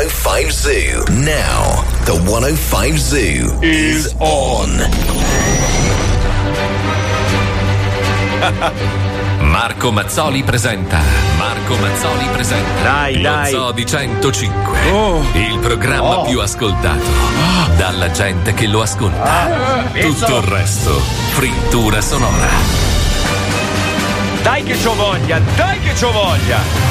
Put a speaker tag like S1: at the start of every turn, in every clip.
S1: Now, the 105 Zoo. Now, the 105 Zoo is on.
S2: Marco Mazzoli presenta. Marco Mazzoli presenta.
S3: Dai,
S2: Lo
S3: dai.
S2: Zoo di 105.
S3: Oh.
S2: Il programma
S3: Oh.
S2: più ascoltato. Dalla gente che lo ascolta. Tutto il resto. Frittura sonora.
S3: Dai che c'ho voglia, dai che c'ho voglia.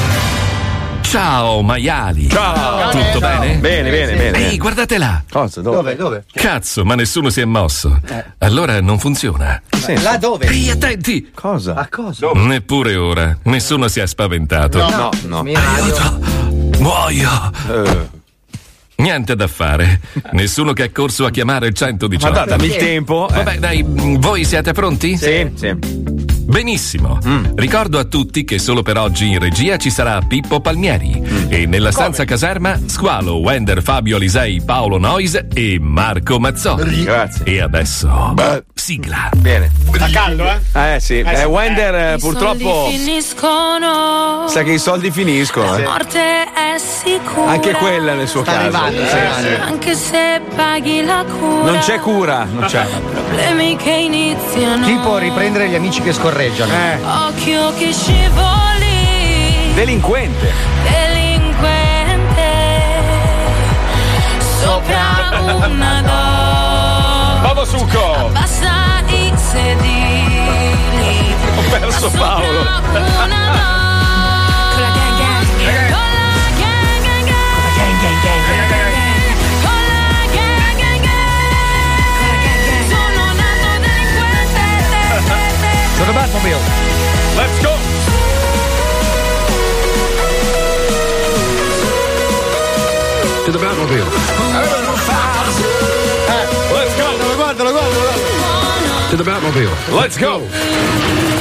S2: Ciao maiali.
S3: Ciao.
S2: Tutto bene?
S3: Bene, bene, bene.
S2: Ehi, guardate là.
S3: Cosa? Dove? Dove?
S2: Cazzo, ma nessuno si è mosso. Allora non funziona.
S4: Là dove?
S2: Ehi, attenti!
S3: Cosa?
S4: A cosa?
S2: Neppure ora. Nessuno si è spaventato.
S3: No, no.
S2: Aiuto! Muoio!
S3: Eh,
S2: Niente da fare. Nessuno che è corso a chiamare il 118.
S3: ma dai, dammi il tempo. eh.
S2: Vabbè, dai, voi siete pronti?
S3: Sì, sì.
S2: Benissimo. Ricordo a tutti che solo per oggi in regia ci sarà Pippo Palmieri e nella stanza caserma Squalo, Wender, Fabio Alisei, Paolo Noise e Marco Mazzoli.
S3: Grazie.
S2: E adesso sigla.
S3: Bene.
S5: Sta caldo, eh?
S3: Eh sì, eh, Wender eh,
S6: I
S3: purtroppo
S6: soldi finiscono.
S3: sa che i soldi finiscono.
S6: La
S3: eh.
S6: morte è sicura.
S3: Anche quella nel suo
S4: Sta
S3: caso.
S4: arrivando.
S6: Anche se paghi la cura.
S3: Non c'è cura, non c'è.
S6: Problemi che iniziano.
S4: Tipo riprendere gli amici che scorreggiano.
S3: Eh,
S6: Occhio che scivoli.
S3: delinquente.
S6: Delinquente. Sopra una donna.
S3: Vamo succo.
S6: Abbassa i sedili.
S3: Ho perso
S6: Sopra
S3: Paolo.
S6: Delinquente.
S4: Sono Batmobile.
S3: Let's go.
S2: To the Batmobile.
S3: Let's go.
S2: To the Batmobile.
S3: Let's go.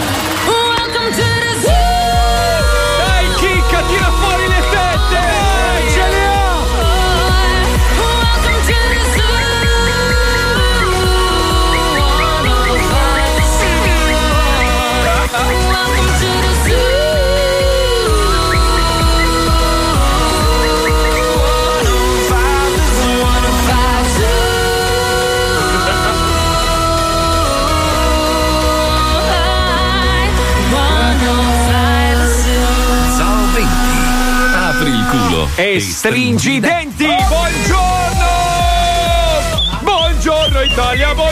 S3: E stringi i denti. Buongiorno. Buongiorno Italia, buongiorno.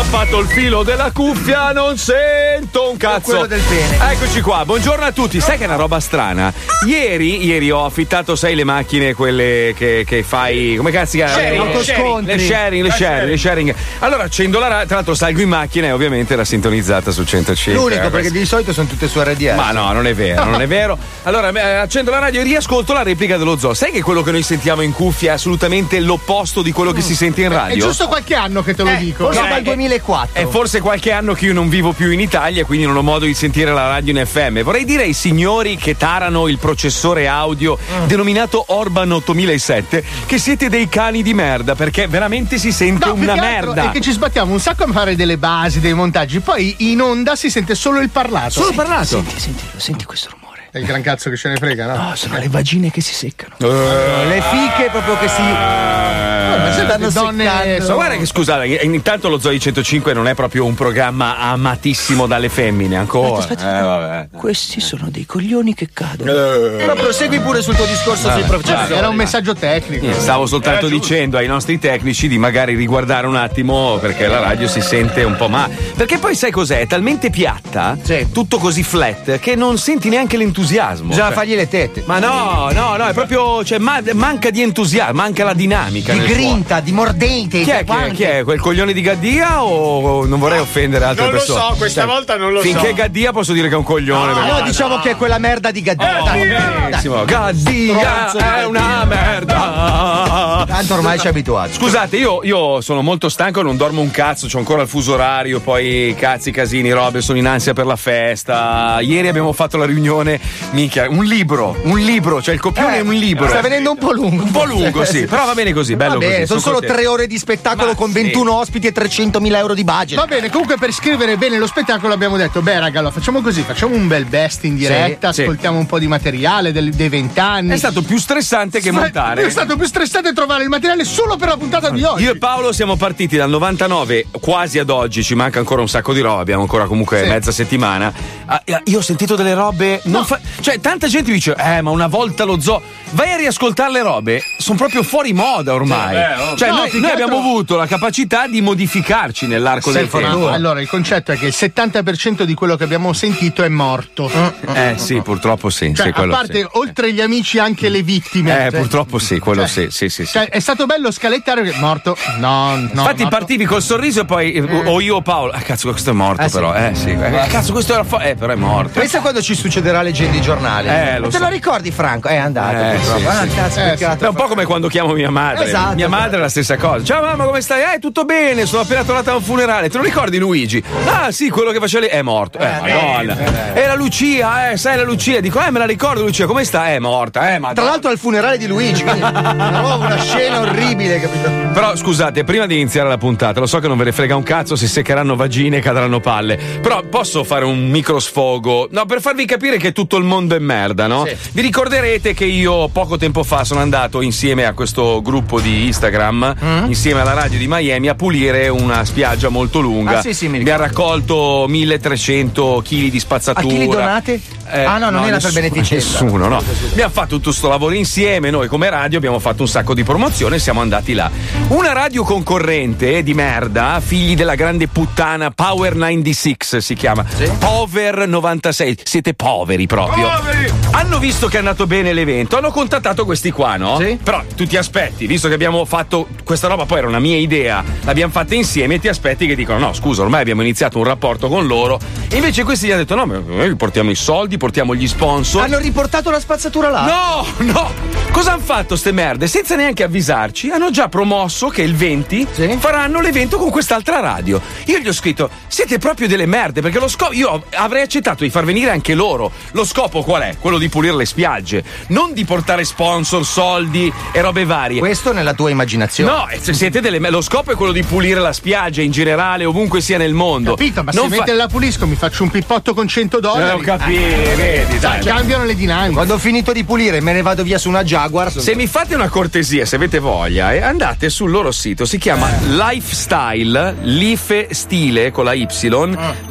S3: Ho strappato il filo della cuffia, non sento un cazzo.
S4: quello del pene.
S3: Eccoci qua, buongiorno a tutti. Sai che è una roba strana? Ieri, ieri ho affittato, sai, le macchine, quelle che, che fai. Come cazzo si chiama?
S4: Sharing,
S3: Le-
S4: autoscontri.
S3: Le sharing, le sharing, le sharing. Allora accendo la radio, tra l'altro salgo in macchina e ovviamente era sintonizzata su 105.
S4: L'unico
S3: Eh,
S4: perché di solito sono tutte su RDS.
S3: ma no, non è vero, non è vero. Allora, eh, accendo la radio e riascolto la replica dello zoo. Sai che quello che noi sentiamo in cuffia è assolutamente l'opposto di quello che si sente in
S5: È
S3: radio?
S5: giusto qualche anno che te lo dico.
S4: Forse
S3: No,
S4: dal
S3: è-
S4: 2004.
S3: È forse qualche anno che io non vivo più in Italia, quindi non ho modo di sentire la radio in FM. Vorrei dire ai signori che tarano il processore audio denominato Orban 8007 che siete dei cani di merda perché veramente si sente
S5: No,
S3: una merda.
S5: È che ci sbattiamo un sacco a fare delle basi, dei montaggi, poi in onda si sente solo il parlato.
S3: Solo parlato.
S4: Senti, senti, senti questo rumore.
S5: È il gran cazzo che ce ne frega, no?
S4: No, sono le vagine che si seccano. le fiche proprio che si.
S5: ma se
S4: stanno
S5: donne.
S3: Ma guarda che scusate, eh, intanto lo Zoe 105 non è proprio un programma amatissimo dalle femmine ancora.
S4: Aspetta,
S3: Eh, vabbè.
S4: Questi sono dei coglioni che cadono.
S3: Eh.
S4: Ma prosegui pure sul tuo discorso sui professori.
S5: Era un messaggio tecnico.
S3: Niente, Stavo soltanto dicendo ai nostri tecnici di magari riguardare un attimo perché la radio si sente un po' male. Perché poi sai cos'è? È talmente piatta,
S4: Sì.
S3: tutto così flat, che non senti neanche l'entusiasmo entusiasmo.
S4: Bisogna
S3: cioè.
S4: fargli le tette.
S3: Ma no, no, no, è proprio. Cioè, ma- manca di entusiasmo, manca la dinamica.
S4: Di grinta, di mordente.
S3: Chi è, chi, è, chi è? Quel coglione di Gaddia o non vorrei offendere altre
S7: Non lo
S3: persone?
S7: so, questa volta non lo
S3: finché
S7: so.
S3: Gaddia posso dire che è un coglione. perché-
S4: Allora diciamo che è quella merda di Gaddia. Dai,
S3: Benissimo. Gaddia
S4: Stronzo.
S3: è una merda.
S4: Tanto ormai ci è abituato.
S3: Scusate, io, io sono molto stanco, non dormo un cazzo, c'ho ancora il fuso orario, poi cazzi, casini, robe, sono in ansia per la festa. Ieri abbiamo fatto la riunione, minchia, un libro, un libro, cioè il copione è un libro.
S4: Sta venendo un po' lungo.
S3: Un po' lungo, sì, però va bene così, bello
S4: Va bene,
S3: così.
S4: sono solo
S3: contento.
S4: tre ore di spettacolo
S3: Ma
S4: con
S3: sì.
S4: 21 ospiti e 300.000 euro di budget.
S5: Va bene, comunque per scrivere bene lo spettacolo abbiamo detto, beh raga, allora facciamo così, facciamo un bel best in diretta,
S3: Sì, sì.
S5: ascoltiamo un po' di materiale del- dei vent'anni.
S3: È stato più stressante che
S5: Ma-
S3: montare.
S5: È stato più stressante trovare il materiale solo per la puntata di oggi.
S3: Io e Paolo siamo partiti dal 99 quasi ad oggi, ci manca ancora un sacco di roba, abbiamo ancora comunque
S5: Sì.
S3: mezza settimana. Ah, Io ho sentito delle robe. non fa- cioè, tanta gente dice: Eh, ma una volta lo zoo. Vai a riascoltare le robe, sono proprio fuori moda ormai. Cioè,
S5: No,
S3: noi, noi abbiamo
S5: altro-
S3: avuto la capacità di modificarci nell'arco del
S5: Sì, ma
S3: tempo.
S5: allora il concetto è che il 70% di quello che abbiamo sentito è morto.
S3: Eh sì, purtroppo sì.
S5: Cioè,
S3: sì,
S5: a parte
S3: sì.
S5: oltre gli amici anche le vittime.
S3: Eh,
S5: Cioè,
S3: purtroppo sì, quello
S5: cioè,
S3: sì, sì, sì. sì.
S5: cioè, è stato bello scalettare morto. No, no.
S3: Infatti
S5: morto.
S3: partivi col sorriso e poi eh, o io o Paolo. Ah, cazzo, questo è morto,
S4: Eh, sì.
S3: però. Eh sì. Eh, cazzo, questo era. fo- eh, però è morto.
S4: Pensa quando ci succederà leggendo i giornali.
S3: Eh, lo
S4: Te
S3: so.
S4: lo ricordi, Franco? È andato.
S3: Eh, sì,
S4: ah,
S3: sì.
S4: cazzo,
S5: Eh.
S3: È un po' come quando chiamo mia madre.
S4: Esatto.
S3: Mia madre è la stessa cosa. Ciao mamma, come stai? Eh, tutto bene, sono appena tornata da un funerale. Te lo ricordi Luigi? Ah, sì, quello che faceva lì è morto. Eh, madonna. E la Lucia, eh, sai la Lucia? Dico, eh, me la ricordo Lucia, come sta? È morta, eh, ma.
S4: Tra l'altro al funerale di Luigi, quindi una, una scena orribile, capito?
S3: Però scusate, prima di iniziare la puntata, lo so che non ve ne frega un cazzo se seccheranno vagine e cadranno palle. Però posso fare un micro sfogo? No, per farvi capire che tutto il mondo è merda, no?
S4: Sì.
S3: Vi ricorderete che io poco tempo fa sono andato insieme a questo gruppo di Instagram,
S4: Mm?
S3: insieme alla radio di Miami, a pulire una spiaggia molto lunga.
S4: Ah, sì, sì, mi
S3: ha
S4: ricordo.
S3: raccolto 1300 kg di
S4: A
S3: spazzatura.
S4: chi li donate?
S3: Eh,
S4: ah, no, non era
S3: nessuno-
S4: per beneficenza.
S3: Nessuno, no. Abbiamo fatto tutto sto lavoro insieme, noi come radio abbiamo fatto un sacco di promozione e siamo andati là. Una radio concorrente di merda, figli della grande puttana Power 96 si chiama. Power 96. Siete poveri proprio ovvio. Hanno visto che è andato bene l'evento, hanno contattato questi qua, no?
S4: Sì.
S3: Però tu ti aspetti, visto che abbiamo fatto questa roba, poi era una mia idea, l'abbiamo fatta insieme, ti aspetti che dicono: no, scusa, ormai abbiamo iniziato un rapporto con loro. E invece questi gli hanno detto: no, noi portiamo i soldi, portiamo gli sponsor.
S4: Hanno riportato la spazzatura là?
S3: No, no! Cosa hanno fatto ste merde? Senza neanche avvisarci, hanno già promosso che il 20
S4: Sì.
S3: faranno l'evento con quest'altra radio. Io gli ho scritto: siete proprio delle merde, perché lo scopo. Io avrei accettato di far venire anche loro. Lo scopo qual è? Quello di pulire le spiagge, non di portare sponsor, soldi e robe varie.
S4: Questo nella tua immaginazione.
S3: No, eh, se siete delle lo scopo è quello di pulire la spiaggia in generale, ovunque sia nel mondo.
S5: Capito, ma
S3: non
S5: se
S3: fa-
S5: mentre la pulisco mi faccio un pippotto con 100
S3: Eh,
S5: dollari.
S3: ho capito, vedi, dai.
S5: Cioè, cambiano le dinamiche.
S4: Quando ho finito di pulire me ne vado via su una Jaguar.
S3: Se mi fate una cortesia, se avete voglia, eh, andate sul loro sito, si chiama Lifestyle, Life Stile con la Y,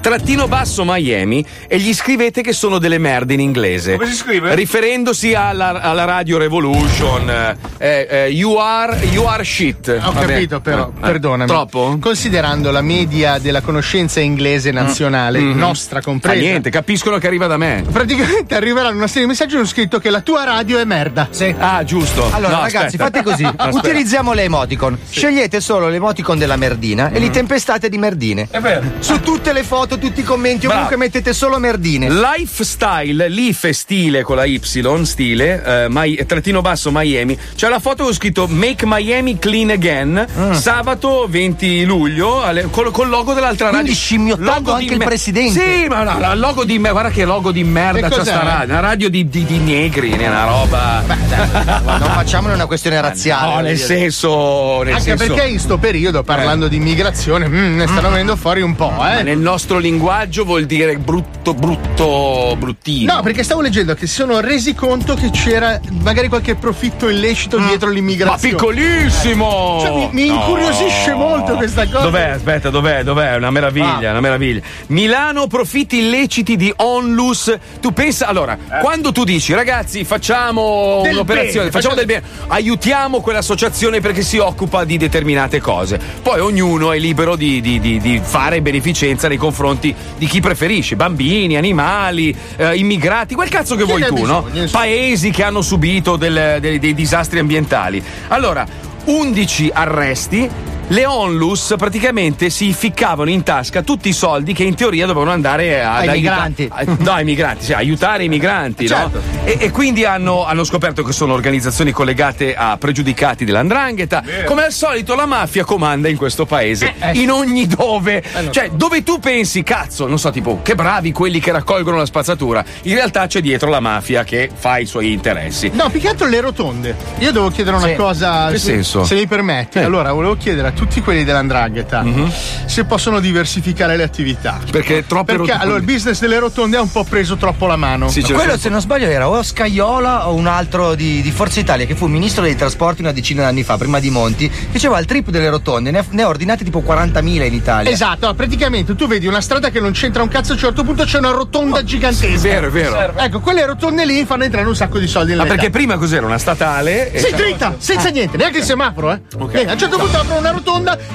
S3: trattino basso Miami e gli scrivete che sono delle merde in inglese.
S7: Come si scrive?
S3: Riferendosi alla, alla Radio Revolution, eh, eh, you, are, you are shit.
S5: Ho
S3: Vabbè.
S5: capito, però,
S3: Eh,
S5: perdonami.
S3: Troppo?
S5: Considerando la media della conoscenza inglese nazionale, nostra
S3: Fa
S5: compresa.
S3: niente, capiscono che arriva da me.
S5: Praticamente arriveranno una serie di messaggi con scritto che la tua radio è merda.
S4: Sì.
S3: Ah, giusto.
S4: Allora,
S3: No,
S4: ragazzi,
S3: aspetta.
S4: fate così:
S3: Aspetta.
S4: utilizziamo le emoticon. Scegliete solo l'emoticon della merdina e li tempestate di merdine.
S3: È vero.
S4: Su tutte le foto, tutti i commenti,
S3: Bravo.
S4: ovunque mettete solo merdine.
S3: Lifestyle, life stile con la Y, stile, eh, Mi- trattino basso Miami. C'è la foto con scritto Make Miami Clean Again,
S4: Ah.
S3: sabato 20 luglio, alle- col, col logo dell'altra
S4: Quindi
S3: radio.
S4: scimmiottando
S3: Logo
S4: anche
S3: di
S4: il
S3: me-
S4: presidente.
S3: Sì, ma no, no, logo di me, guarda che logo di merda
S5: Che
S3: c'è sta radio. Una radio di, di- di negri, è una roba.
S4: Non facciamone una questione razziale.
S3: no, nel senso. Nel
S5: Anche
S3: senso-
S5: perché in sto periodo, parlando di immigrazione, mm, ne stanno venendo fuori un po',
S3: Ma
S5: eh.
S3: nel nostro linguaggio vuol dire brutto, brutto, bruttino.
S5: No, perché stavo leggendo che si sono resi conto che c'era magari qualche profitto illecito dietro
S3: Ma
S5: l'immigrazione.
S3: piccolissimo!
S5: Cioè, mi- mi incuriosisce molto questa cosa.
S3: Dov'è? Aspetta, dov'è? Dov'è? Una meraviglia,
S5: Ah.
S3: una meraviglia. Milano profitti illeciti di Onlus. Tu pensa, allora, quando tu dici, ragazzi, facciamo
S5: Del
S3: un'operazione,
S5: bene,
S3: facciamo del bene, aiutiamo quell'associazione perché si occupa di determinate cose. Poi ognuno è libero di, di- di- di fare beneficenza nei confronti di chi preferisce, bambini, animali, eh, immigrati, quel cazzo che vuoi tu, no?
S5: bisogno, insomma.
S3: Paesi che hanno subito del- dei, dei disastri ambientali. Allora, 11 arresti. Le onlus praticamente si ficcavano in tasca tutti i soldi che in teoria dovevano andare
S4: Ai
S3: aiuta-
S4: migranti.
S3: a- no, ai migranti, sì, aiutare i migranti, no?
S4: Certo.
S3: E, e quindi hanno, hanno scoperto che sono organizzazioni collegate a pregiudicati dell'andrangheta. Come al solito, la mafia comanda in questo paese, in ogni dove. cioè, dove tu pensi, cazzo, non so, tipo, che bravi quelli che raccolgono la spazzatura. In realtà c'è dietro la mafia che fa i suoi interessi.
S5: No, più che altro le rotonde. Io devo chiedere una
S4: Sì.
S5: cosa.
S3: Che
S5: se,
S3: senso?
S5: Se mi permetti.
S3: Sì.
S5: Allora, volevo chiedere a tutti quelli dell'andrangheta
S3: Mhm.
S5: se possono diversificare le attività.
S3: Perché troppe
S5: Perché
S3: rotonde.
S5: allora il business delle rotonde ha un po' preso troppo la mano.
S3: Sì,
S4: Quello, se non sbaglio, era o Scaiola o un altro di, di Forza Italia che fu ministro dei trasporti una decina d'anni fa, prima di Monti, che faceva il trip delle rotonde, ne ha, ne ha ordinate tipo 40.000 in Italia.
S5: Esatto, praticamente tu vedi una strada che non c'entra un cazzo, a un certo punto c'è una rotonda gigantesca.
S3: È vero, è vero.
S5: Ecco, quelle rotonde lì fanno entrare un sacco di soldi
S3: Ma
S5: nelle
S3: perché prima cos'era? Una statale?
S5: Sei dritta, senza niente, neanche il semaforo, eh. Eh, a un certo punto aprono una rotonda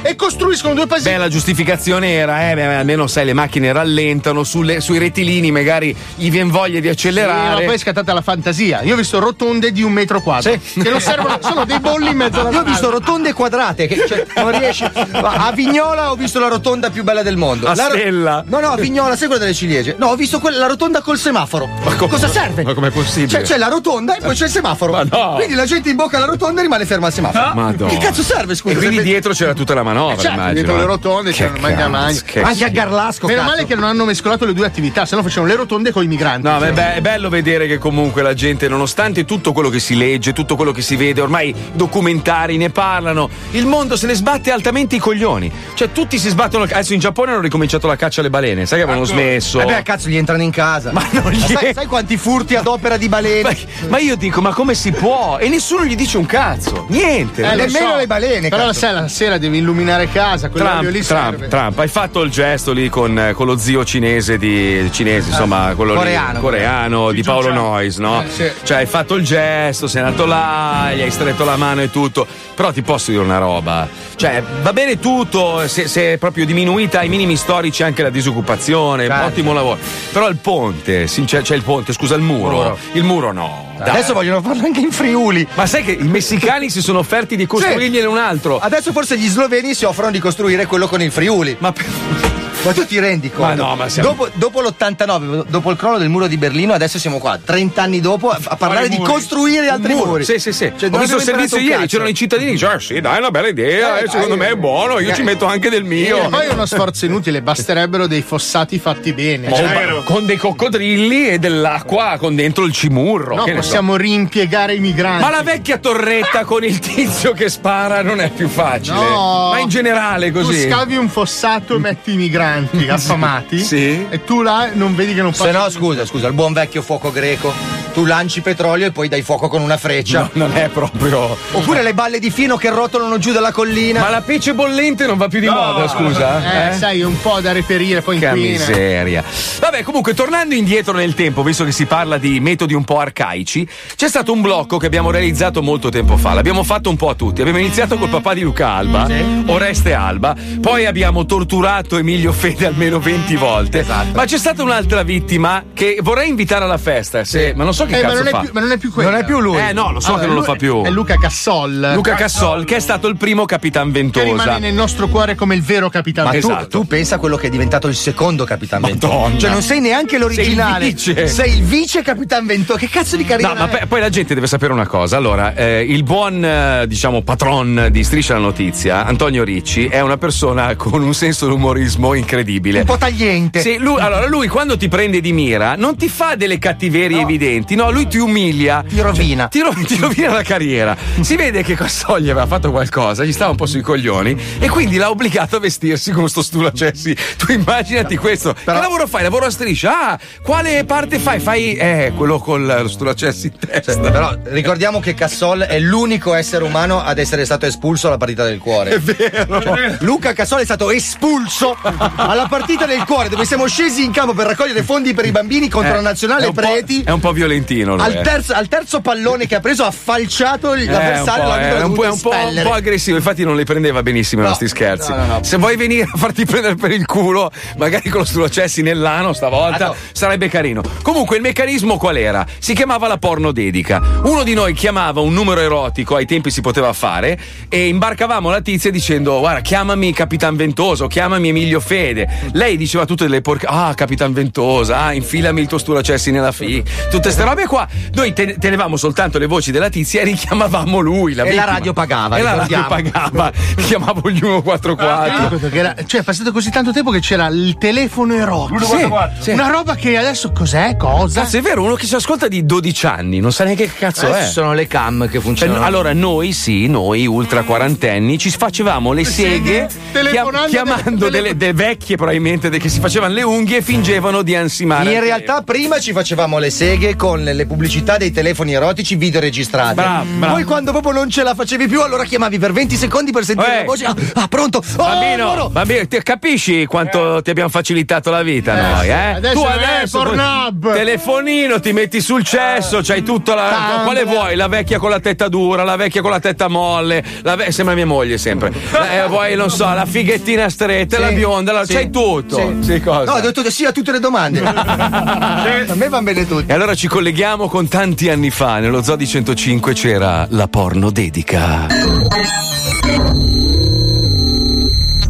S5: e costruiscono due pasini.
S3: Beh, la giustificazione era, eh, beh, almeno sai, le macchine rallentano, sulle- sui rettilini magari gli viene voglia di
S5: Sì, ma
S3: accelerare.
S5: poi è scattata la fantasia. Io ho visto rotonde di un metro quadro. Che non servono, sono dei bolli in mezzo alla
S4: Io ho visto rotonde quadrate, che cioè, non riesci. Ma A Vignola ho visto la rotonda più bella del mondo.
S3: A
S4: La ro-
S3: Stella.
S4: No, no, a Vignola, sai quella delle ciliegie. No, ho visto quella, la rotonda col semaforo.
S3: Ma come-
S4: Cosa serve?
S3: ma com'è possibile?
S4: Cioè, c'è la rotonda e poi c'è il semaforo.
S3: Ma no.
S4: Quindi la gente imbocca la rotonda e rimane ferma al semaforo.
S3: Madonna.
S4: Che cazzo serve, scusa?
S3: E quindi
S4: Se-
S3: dietro c'era tutta la manovra,
S5: Certo,
S3: immagino.
S5: dietro le
S3: eh.
S5: rotonde
S3: Che
S5: c'erano mangia
S3: cazzo,
S5: mangia.
S3: che
S4: Anche a. Garlasco.
S5: Meno male che non hanno mescolato le due attività, se no facevano le rotonde con i migranti.
S3: No, ma è, be- è bello vedere che comunque la gente, nonostante tutto quello che si legge, tutto quello che si vede, ormai documentari ne parlano, il mondo se ne sbatte altamente i coglioni. Cioè, tutti si sbattono. Adesso in Giappone hanno ricominciato la caccia alle balene, sai che avevano smesso.
S4: Eh beh, cazzo, gli entrano in casa.
S3: Ma non gli
S4: sai,
S3: è-
S4: sai quanti furti ad opera di balene?
S3: Ma, ma io dico, ma come si può? E nessuno gli dice un cazzo. Niente.
S5: Eh,
S4: nemmeno le balene,
S5: Però
S4: cazzo.
S5: sai, la sera devi illuminare casa,
S3: Trump,
S5: lì
S3: Trump. Trump, hai fatto il gesto lì con, eh, con lo zio cinese di cinese, insomma, quello lì,
S4: Coreano.
S3: coreano di Paolo Noyes, no?
S5: Eh, sì.
S3: Cioè, hai fatto il gesto, sei andato là, gli hai stretto la mano e tutto. Però ti posso dire una roba. Cioè, va bene tutto, se, se è proprio diminuita ai minimi storici anche la disoccupazione,
S4: Certo.
S3: ottimo lavoro. Però il ponte, sincer- c'è il ponte, scusa, il muro.
S4: Muro.
S3: Il muro no. Dai.
S4: Adesso vogliono farlo anche in Friuli.
S3: Ma sai che i messicani si sono offerti di costruirgliene un altro?
S4: Adesso forse gli sloveni si offrono di costruire quello con il Friuli.
S3: Ma per-
S4: Ma tu ti rendi conto?
S3: Ma no, ma siamo-
S4: dopo, dopo l'89, dopo il crollo del muro di Berlino, adesso siamo qua, 30 anni dopo, a, a parlare di
S5: muri.
S4: costruire altri
S3: Muro.
S4: muri.
S3: Sì, sì, sì.
S4: Cioè,
S3: Ho visto il servizio ieri,
S4: cazzo.
S3: c'erano i cittadini che dicevano: ah, sì, dai, è una bella idea,
S4: Eh,
S3: eh, secondo
S4: dai,
S3: me è buono, io
S4: eh.
S3: ci metto anche del mio.
S5: E poi è uno sforzo inutile, basterebbero dei fossati fatti bene.
S3: Oh,
S5: Cioè,
S3: ma- con dei coccodrilli e dell'acqua con dentro il cimurro.
S5: no,
S3: che ne so.
S5: possiamo rimpiegare i migranti.
S3: Ma la vecchia torretta con il tizio che spara non è più facile.
S5: No.
S3: Ma in generale così.
S5: Tu scavi un fossato e metti i migranti affamati.
S3: Sì.
S5: E tu là non vedi che non
S4: Se
S5: passa.
S4: no, scusa, scusa, il buon vecchio fuoco greco. Tu lanci petrolio e poi dai fuoco con una freccia.
S3: No, non è proprio.
S4: Oppure le balle di fino che rotolano giù dalla collina.
S3: Ma la pece bollente non va più di moda, scusa.
S5: Eh, sai, un po' da reperire, poi
S3: Che
S5: inquina.
S3: miseria. Vabbè, comunque, tornando indietro nel tempo, visto che si parla di metodi un po' arcaici, c'è stato un blocco che abbiamo realizzato molto tempo fa. L'abbiamo fatto un po' a tutti. Abbiamo iniziato col papà di Luca Alba, Oreste Alba, poi abbiamo torturato Emilio Fede almeno 20 volte.
S4: Esatto.
S3: Ma c'è stata un'altra vittima che vorrei invitare alla festa, se- ma non so che
S5: Eh, ma,
S3: cazzo
S5: non è
S3: fa.
S5: più, ma non è più quello.
S4: Non è più lui.
S3: Eh no, lo so
S5: Allora,
S3: che non lo fa più.
S5: È Luca Cassol.
S3: Luca Cassol, che è stato il primo Capitan
S5: che rimane
S3: Ventosa.
S5: nel nostro cuore come il vero capitano.
S4: Ma tu,
S3: Esatto.
S4: tu pensa a quello che è diventato il secondo Capitan
S3: Madonna.
S4: Ventosa. Cioè, non sei neanche l'originale.
S3: Sei il vice.
S4: Sei il vice Capitan Ventosa. Che cazzo di carriera?
S3: No, ma
S4: è?
S3: pe- poi la gente deve sapere una cosa. Allora, eh, il buon, eh, diciamo, patron di Striscia la Notizia, Antonio Ricci, è una persona con un senso d'umorismo incredibile.
S4: Un po' tagliente.
S3: Sì, lui, allora lui quando ti prende di mira non ti fa delle cattiverie evidenti, no, lui ti umilia.
S4: Ti rovina.
S3: Ti, ro- ti rovina la carriera. Si vede che Cassogli aveva fatto qualcosa, gli stava un po' sui coglioni e quindi l'ha obbligato a vestirsi con sto stulacessi. Tu immaginati questo. Che lavoro fai? Lavoro a striscia. Ah, quale parte fai? Fai eh, quello con lo stulacessi in testa.
S4: Cioè, Però ricordiamo che Cassol è l'unico essere umano ad essere stato espulso alla partita del cuore. È vero. Luca Cassol è stato espulso alla partita del cuore, dove siamo scesi in campo per raccogliere fondi per i bambini contro
S3: Eh,
S4: la nazionale
S3: è
S4: preti.
S3: È un po' Fiorentino. lui,
S4: Al
S3: eh.
S4: terzo, al terzo pallone che ha preso ha falciato
S3: Eh,
S4: l'avversario.
S3: un po',
S4: l'arbitro
S3: eh, un, po', è un po', un po' aggressivo, infatti non li prendeva benissimo i
S4: No,
S3: nostri scherzi.
S4: no, no, no.
S3: Se vuoi venire a farti prendere per il culo, magari con lo stulocessi nell'ano stavolta,
S4: Ah, no.
S3: sarebbe carino. Comunque il meccanismo qual era? Si chiamava la porno dedica. Uno di noi chiamava un numero erotico, ai tempi si poteva fare, e imbarcavamo la tizia dicendo: Guarda, chiamami Capitan Ventoso, chiamami Emilio Fede. Lei diceva tutte delle porche. Ah, Capitan Ventosa, ah, infilami il tuo stulocessi nella fi. Tutte queste robe qua. Noi te- tenevamo soltanto le voci della tizia e richiamavamo lui. La
S4: E la radio pagava,
S3: E la radio pagava. Chiamavo gli 144.
S5: Ricordo che era- cioè, è passato così tanto tempo che c'era il telefono erotico.
S3: Sì, sì.
S5: Una roba che adesso cos'è? Cosa?
S3: Cazzo, è vero, uno che ci ascolta di 12 anni, non sa neanche che cazzo
S4: Adesso
S3: è.
S4: sono le cam che funzionano.
S3: allora, noi sì, noi ultra quarantenni, ci facevamo le seghe
S5: telefonando
S3: chia- chiamando
S5: delle-
S3: delle, delle vecchie, probabilmente, che si facevano le unghie e fingevano di ansimare.
S4: In realtà prima ci facevamo le seghe con le pubblicità dei telefoni erotici videoregistrati.
S3: Bravo, bravo.
S4: Poi quando proprio non ce la facevi più, allora chiamavi per 20 secondi per sentire
S3: Eh.
S4: la voce. Ah, ah, pronto? Oh,
S3: Bambino, bambino, ti capisci quanto ti abbiamo facilitato la vita noi, eh?
S5: adesso
S3: tu adesso
S5: Pornhub.
S3: telefonino, ti metti sul cesso, c'hai tutta la
S5: Tumblr.
S3: quale vuoi? La vecchia con la tetta dura, la vecchia con la tetta molle, la ve- sembra mia moglie sempre. Eh, vuoi, non so, la fighettina stretta,
S4: Sì,
S3: la bionda, la-
S4: sì,
S3: c'hai tutto.
S4: sì.
S3: Sì, cosa?
S4: No, ho detto sì a tutte le domande. A me vanno bene tutti.
S3: E allora ci colleghiamo con tanti anni fa, nello Zoo di 105 c'era la porno dedica.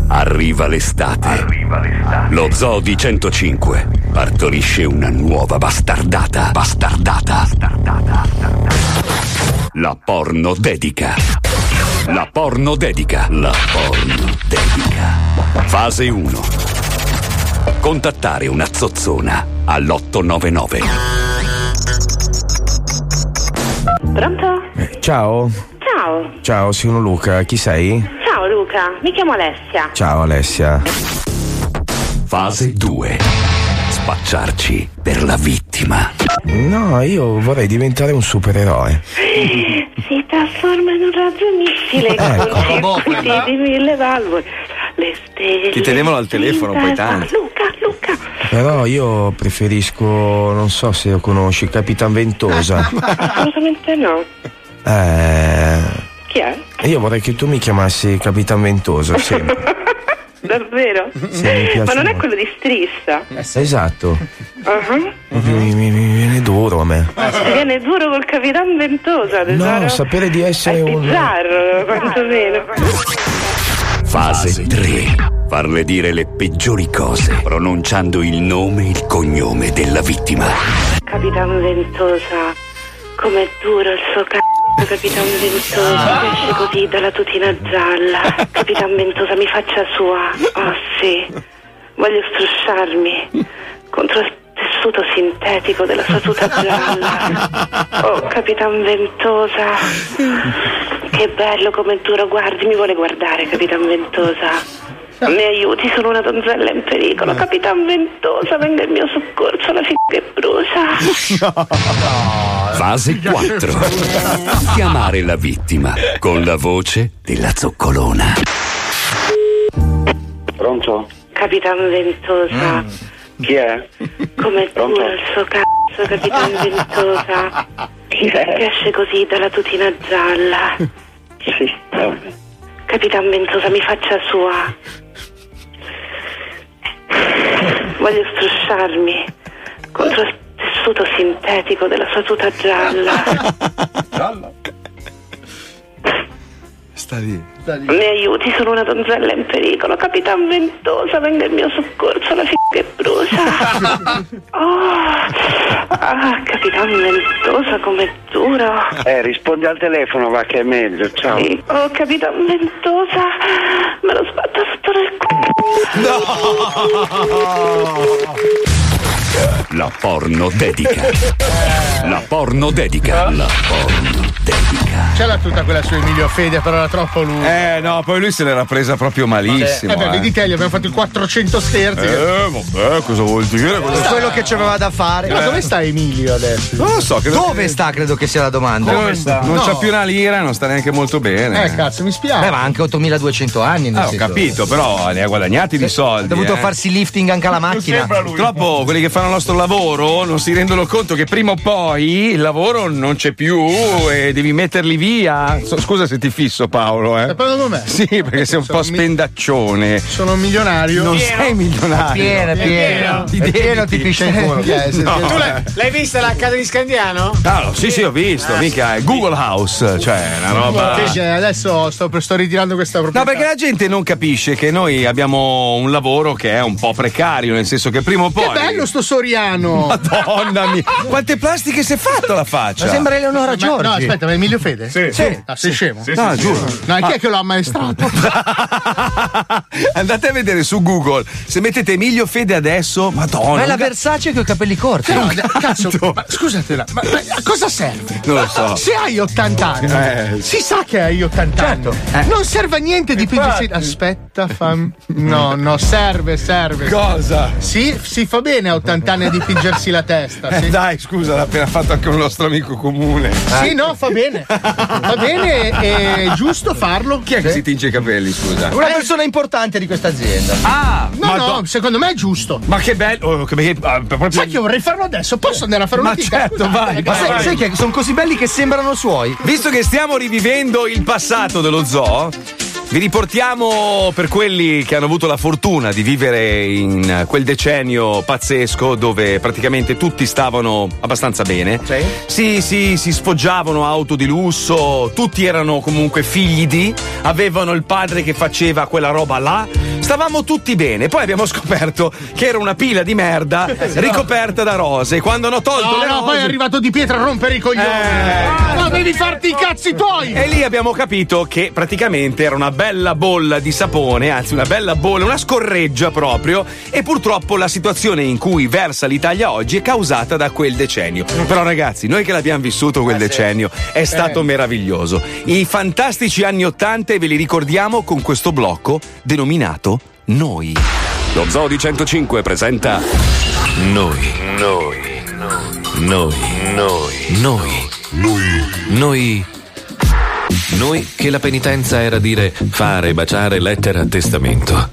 S7: Arriva l'estate. Lo Zoo di 105 partorisce una nuova bastardata. Bastardata. La porno dedica. La porno dedica. La porno dedica. Fase 1. Contattare una zozzona all'899.
S8: Pronto?
S9: Ciao,
S8: Ciao,
S9: ciao, sono Luca, chi sei?
S8: ciao Luca, mi chiamo Alessia.
S9: Ciao Alessia.
S7: Fase 2. Spacciarci per la vittima.
S9: No, io vorrei diventare un supereroe.
S8: Si trasforma in un raggio missile
S9: Ecco.
S8: con circuiti di mille valvole. Le stelle.
S3: Ti tenevano al telefono, poi tanto.
S8: Luca, Luca.
S9: Però io preferisco, non so se lo conosci, Capitan Ventosa.
S8: Assolutamente no.
S9: Eh,
S8: Chi è?
S9: io vorrei che tu mi chiamassi Capitan Ventosa, sempre.
S8: Davvero?
S9: Sì, mi piace
S8: Ma non è quello di Strissa.
S9: Esatto.
S8: Uh-huh.
S9: Mi, mi- mi viene duro a me.
S8: Si viene duro col Capitan Ventosa, tesoro.
S9: No, sapere di essere
S8: È
S9: un.
S8: bizzarro, quantomeno.
S7: Fase 3. Farle dire le peggiori cose, pronunciando il nome e il cognome della vittima.
S8: Capitan Ventosa, com'è duro il suo c***o, Capitan Ventosa, esce così dalla tutina gialla. Capitan Ventosa, mi faccia sua. Oh sì, voglio strusciarmi contro il tessuto sintetico della sua tuta gialla. Oh, Capitan Ventosa, che bello, com'è duro, guardi, mi vuole guardare, Capitan Ventosa. Mi aiuti, sono una donzella in pericolo. Capitan Ventosa, venga in mio soccorso, la figa che brucia.
S7: Fase 4. Chiamare la vittima con la voce della zoccolona.
S10: Pronto?
S8: Capitan Ventosa,
S10: Chi è?
S8: com'è
S10: Pronto?
S8: duro il suo cazzo, Capitan Ventosa.
S10: Chi
S8: Che
S10: è?
S8: esce così dalla tutina gialla.
S10: Sì. eh,
S8: Capitan Ventosa, mi faccia sua. Voglio strusciarmi contro il tessuto sintetico della sua tuta gialla.
S3: Sta lì.
S8: Mi aiuti, sono una donzella in pericolo. Capitan Ventosa, venga in mio soccorso, la figa che brucia. Oh, ah, Capitan Ventosa, com'è duro.
S10: Eh, rispondi al telefono, va che è meglio. Ciao.
S8: Sì. Oh, Capitan Ventosa, me lo sbatta sotto nel
S7: La porno dedica. La porno dedica. La porno dedica.
S5: Ce l'ha tutta quella su Emilio Fede, però era troppo lunga.
S3: Eh no, poi lui se l'era presa proprio malissimo.
S5: Eh beh,
S3: eh.
S5: vedi te, gli abbiamo fatto il 400 sterzi.
S3: Eh, vabbè, cosa vuol dire?
S4: È quello che c'aveva da fare.
S5: Ma dove sta Emilio adesso?
S3: Non lo so, credo
S4: Dove
S3: che-
S4: sta? Credo che sia la domanda.
S3: Non, non
S5: No.
S3: c'ha più una lira, non sta neanche molto bene.
S5: Eh, cazzo, mi spiace.
S4: Beh, ma anche 8200 anni. Nel
S3: Ah, ho
S4: senso.
S3: capito, però ne ha guadagnati di soldi.
S4: Ha dovuto
S3: eh.
S4: farsi lifting anche alla macchina.
S3: Purtroppo quelli che fanno il nostro lavoro non si rendono conto che prima o poi il lavoro non c'è più e devi metterli via. So- Scusa se ti fisso Paolo, eh.
S5: Stai parlando con me?
S3: Sì, perché sei un po'
S5: Sono
S3: spendaccione.
S5: Sono un milionario.
S3: Non sei milionario.
S4: Pieno, è pieno.
S3: Ti
S4: È pieno, ti piscia in culo.
S5: Eh, sì,
S3: No,
S5: sì.
S11: Tu
S3: eh.
S11: l'hai, l'hai vista la casa di Scandiano?
S3: Ah, sì, sì, ho visto, mica è Google House, cioè una roba.
S5: Che c'è? Adesso sto, sto ritirando questa proprietà.
S3: No, perché la gente non capisce che noi abbiamo un lavoro che è un po' precario, nel senso che prima o poi.
S5: Che bello sto Soriano!
S3: Madonna mia, quante plastiche si è fatta la faccia?
S4: Ma sembra Eleonora Giorgi.
S5: no, aspetta, ma Emilio Fede?
S3: Sì.
S5: Sì. Ah, sei scemo?
S3: No, giuro.
S5: No, chi è che lo ha ammaestrato?
S3: Andate a vedere su Google. Se mettete Emilio Fede adesso, madonna.
S4: Ma è la Versace con i capelli corti.
S5: Però, cazzo, ma, scusatela, ma, ma a cosa serve?
S3: Non lo so.
S5: Se hai 80 anni,
S3: Eh.
S5: si sa che hai 80
S4: Certo.
S5: anni. Non serve a niente di pingersi. Aspetta, fam... no, no, serve, serve.
S3: Cosa?
S5: Sì, si fa bene a 80 anni a dipingersi la testa.
S3: Eh,
S5: Sì.
S3: dai, scusa, l'ha appena fatto anche un nostro amico comune.
S5: Sì, no, fa bene. Va bene, è giusto farlo.
S3: Chi è che si tinge i capelli, scusa?
S4: Una persona importante di questa azienda.
S3: Ah,
S5: No,
S3: madonna.
S5: no, secondo me è giusto.
S3: Ma che bello! oh, che ah, proprio-
S5: Sai che vorrei farlo adesso? Posso andare a fare una
S3: Ma certo, vai,
S4: Ma sai, sai che sono così belli che sembrano suoi?
S3: Visto che stiamo rivivendo il passato dello zoo, vi riportiamo per quelli che hanno avuto la fortuna di vivere in quel decennio pazzesco dove praticamente tutti stavano abbastanza bene. Sì, sì, si sfoggiavano auto di lusso, tutti erano comunque figli di, avevano il padre che faceva quella roba là. Stavamo tutti bene, poi abbiamo scoperto che era una pila di merda ricoperta da rose. Quando hanno tolto
S5: No,
S3: le
S5: no,
S3: rose.
S5: poi è arrivato Di Pietro a rompere i coglioni.
S3: Eh.
S5: No, devi farti i cazzi tuoi.
S3: E lì abbiamo capito che praticamente era una bella bolla di sapone, anzi una bella bolla, una scorreggia proprio, e purtroppo la situazione in cui versa l'Italia oggi è causata da quel decennio. Però ragazzi, noi che l'abbiamo vissuto quel decennio, è stato meraviglioso. I fantastici anni Ottanta e ve li ricordiamo con questo blocco denominato Noi.
S2: Lo Zoo di 105 presenta Noi. Noi. Noi. Noi. Noi. Noi. Noi che la penitenza era dire fare, baciare lettera a testamento.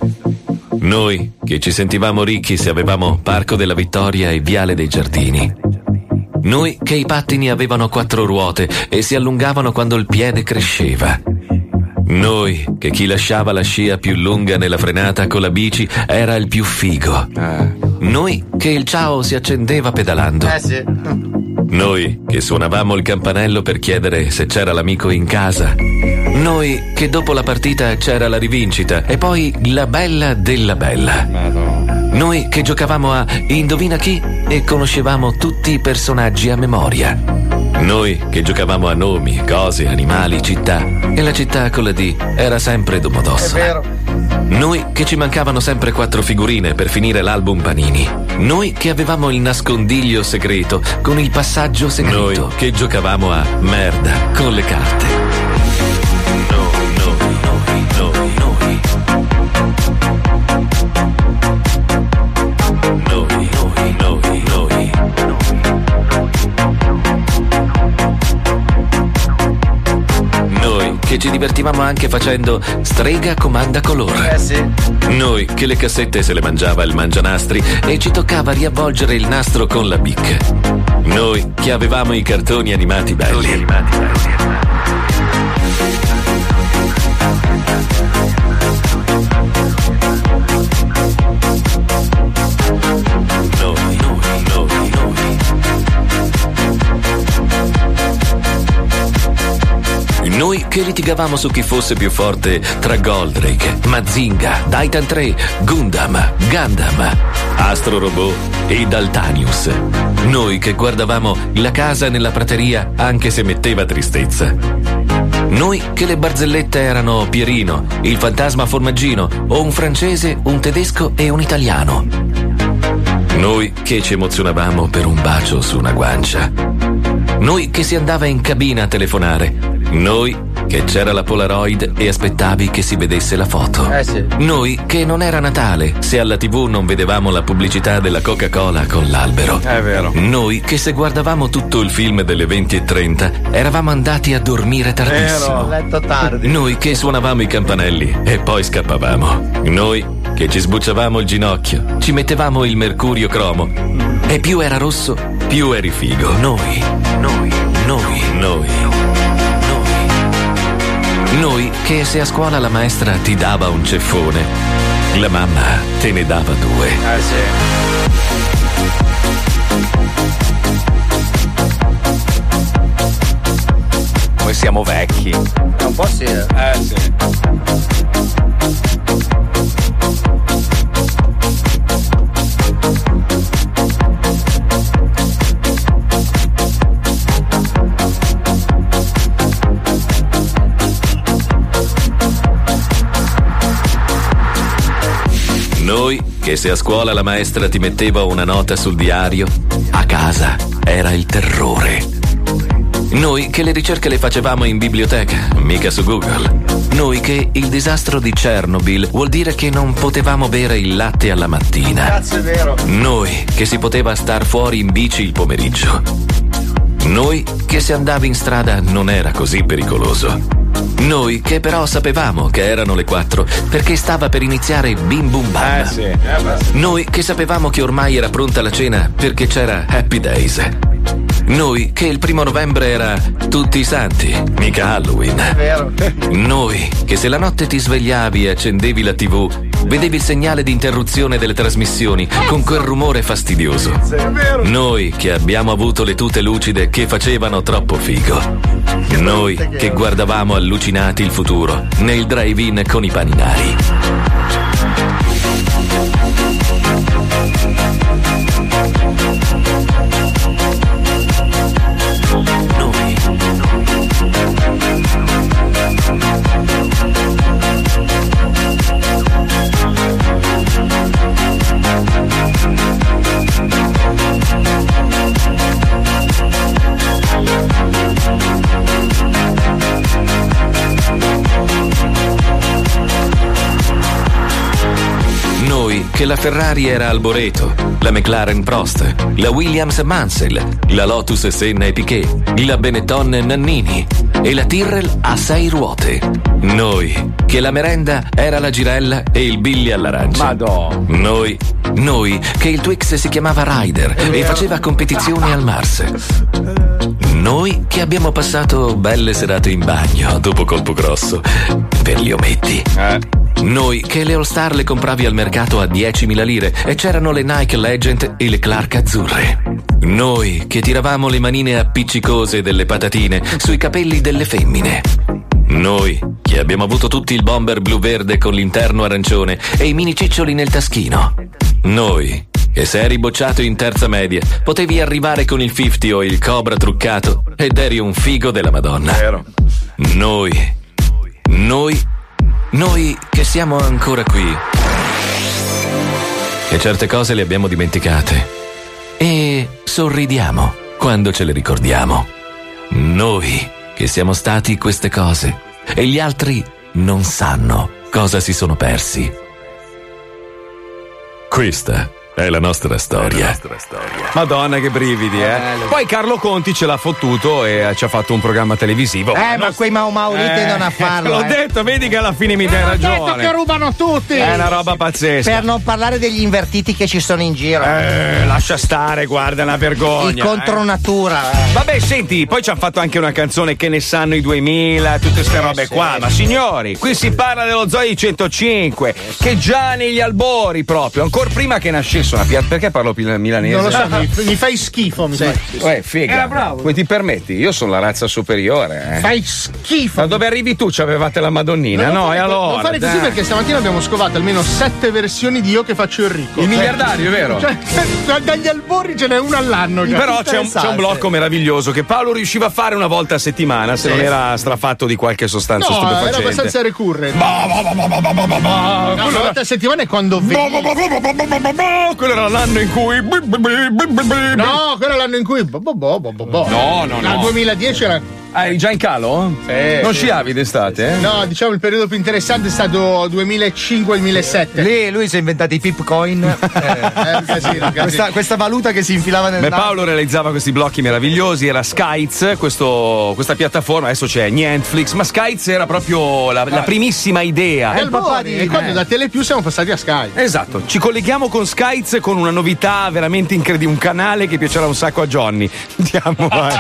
S2: Noi che ci sentivamo ricchi se avevamo Parco della Vittoria e Viale dei Giardini. Noi che i pattini avevano quattro ruote e si allungavano quando il piede cresceva. Noi che chi lasciava la scia più lunga nella frenata con la bici era il più figo. Noi che il ciao si accendeva pedalando.
S4: Eh sì.
S2: Noi che suonavamo il campanello per chiedere se c'era l'amico in casa. Noi che dopo la partita c'era la rivincita e poi la bella della bella. Noi che giocavamo a Indovina chi e conoscevamo tutti i personaggi a memoria. Noi che giocavamo a nomi, cose, animali, città e la città con la D era sempre Domodossola.
S4: Vero.
S2: Noi che ci mancavano sempre quattro figurine per finire l'album Panini. Noi che avevamo il nascondiglio segreto con il passaggio segreto. Noi che giocavamo a merda con le carte. Che ci divertivamo anche facendo strega comanda colore.
S4: Eh sì.
S2: Noi che le cassette se le mangiava il mangianastri e ci toccava riavvolgere il nastro con la bic. Noi che avevamo i cartoni animati belli. Noi, Noi che litigavamo su chi fosse più forte tra Goldrake, Mazinga, Titan 3, Gundam, Gundam, Astro Robot e Daltanius. Noi che guardavamo la casa nella prateria anche se metteva tristezza. Noi che le barzellette erano Pierino, il fantasma formaggino o un francese, un tedesco e un italiano. Noi che ci emozionavamo per un bacio su una guancia. Noi che si andava in cabina a telefonare Noi che c'era la Polaroid e aspettavi che si vedesse la foto.
S4: Eh sì.
S2: Noi che non era Natale se alla TV non vedevamo la pubblicità della Coca-Cola con l'albero.
S3: È vero.
S2: Noi che se guardavamo tutto il film delle 20.30 eravamo andati a dormire tardissimo.
S4: Ho letto tardi.
S2: Noi che suonavamo i campanelli e poi scappavamo. Noi che ci sbucciavamo il ginocchio, ci mettevamo il mercurio cromo. E più era rosso, più eri figo. Noi, noi, noi, noi. Noi che se a scuola la maestra ti dava un ceffone, la mamma te ne dava due.
S3: Eh sì. Noi siamo vecchi.
S4: Un po' sì. eh.
S3: Eh sì.
S2: Che se a scuola la maestra ti metteva una nota sul diario, a casa era il terrore. Noi che le ricerche le facevamo in biblioteca, mica su Google. Noi che il disastro di Chernobyl vuol dire che non potevamo bere il latte alla mattina.
S4: Cazzo, è vero.
S2: Noi che si poteva star fuori in bici il pomeriggio. Noi che se andavi in strada non era così pericoloso. Noi che però sapevamo che erano le 4 perché stava per iniziare Bim Bum Bam.
S3: Eh sì. Eh beh.
S2: Noi che sapevamo che ormai era pronta la cena perché c'era Happy Days. Noi che il primo novembre era tutti i santi, mica Halloween.
S4: È vero.
S2: Noi che se la notte ti svegliavi e accendevi la TV, vedevi il segnale di interruzione delle trasmissioni con quel rumore fastidioso. Noi che abbiamo avuto le tute lucide che facevano troppo figo. Noi che guardavamo allucinati il futuro nel drive-in con i paninari. Che la Ferrari era Alboreto, la McLaren Prost, la Williams Mansell, la Lotus Senna e Piquet, la Benetton Nannini e la Tyrrell a sei ruote. Noi che la merenda era la girella e il Billy all'arancia.
S3: Madò.
S2: Noi, noi che il Twix si chiamava Ryder e faceva competizioni al Mars. Noi che abbiamo passato belle serate in bagno dopo colpo grosso per gli ometti. Noi che le All Star le compravi al mercato a 10.000 lire e c'erano le Nike Legend e le Clark azzurre. Noi che tiravamo le manine appiccicose delle patatine sui capelli delle femmine. Noi che abbiamo avuto tutti il bomber blu-verde con l'interno arancione e i mini ciccioli nel taschino. Noi che se eri bocciato in terza media potevi arrivare con il 50 o il Cobra truccato ed eri un figo della Madonna. Noi, noi, noi che siamo ancora qui. Che certe cose le abbiamo dimenticate. E sorridiamo quando ce le ricordiamo. Noi che siamo stati queste cose e gli altri non sanno cosa si sono persi. Questa è la nostra storia.
S3: Madonna che brividi, eh. Poi Carlo Conti ce l'ha fottuto e eh, ci ha fatto un programma televisivo.
S4: Eh, ma quei Mau Mau lì
S3: Eh,
S4: tendono a farlo.
S3: L'ho
S4: eh.
S3: detto, vedi che alla fine mi dai
S5: Ho detto
S3: ragione.
S5: che rubano tutti.
S3: È una roba pazzesca.
S4: Per non parlare degli invertiti che ci sono in giro.
S3: Eh, lascia stare, guarda, è una vergogna.
S4: Il contro
S3: eh.
S4: natura. eh.
S3: Vabbè, senti, poi ci hanno fatto anche una canzone che ne sanno i 2000, tutte queste robe qua. Ma signori, qui si parla dello Zoe 105, che già negli albori proprio, ancora prima che nascesse una piazza. Perché parlo milanese?
S5: Non lo so, mi, mi fai schifo. Mi fai.
S3: Uè, figa.
S5: Era bravo.
S3: Come ti permetti? Io sono la razza superiore. Eh.
S5: Fai schifo.
S3: Ma dove arrivi tu? C'avevate la Madonnina?
S5: Non
S3: no,
S5: fare-
S3: e allora.
S5: Non fare così perché stamattina abbiamo scovato almeno sette versioni di io che faccio il ricco.
S3: Il miliardario, è vero?
S5: Cioè, dagli albori ce n'è una all'anno. cioè.
S3: Però c'è un, c'è un blocco meraviglioso che Paolo riusciva a fare una volta a settimana se
S5: Sì.
S3: non era strafatto di qualche sostanza
S5: No, era
S3: stupefacente.
S5: abbastanza recurrent.
S3: Bah, bah, bah, bah, bah, bah, bah.
S5: No, una volta a settimana è quando
S3: Bah,
S5: vedi.
S3: bah, bah, bah, bah, bah, bah, bah, bah. Quello era l'anno in cui.
S5: No, quello è l'anno in cui. bo- bo- bo- bo- bo- bo- bo.
S3: No, no, no.
S5: 2010 era.
S3: Ah, eri già in calo? non sciavi d'estate? Eh?
S5: No, diciamo il periodo più interessante è stato 2005-2007.
S4: Lì lui si è inventato i pipcoin.
S5: Eh, un casino, un casino.
S4: questa, questa valuta che si infilava nel
S3: Beh. Paolo realizzava questi blocchi meravigliosi, era Skyz, questo- questa piattaforma, adesso c'è Netflix, ma Skyz era proprio la, la primissima idea.
S5: È il papà di. E quando da Telepiù siamo passati a Sky.
S3: Esatto, ci colleghiamo con Skyz con una novità veramente incredibile, un canale che piacerà un sacco a Johnny. Andiamo, vai.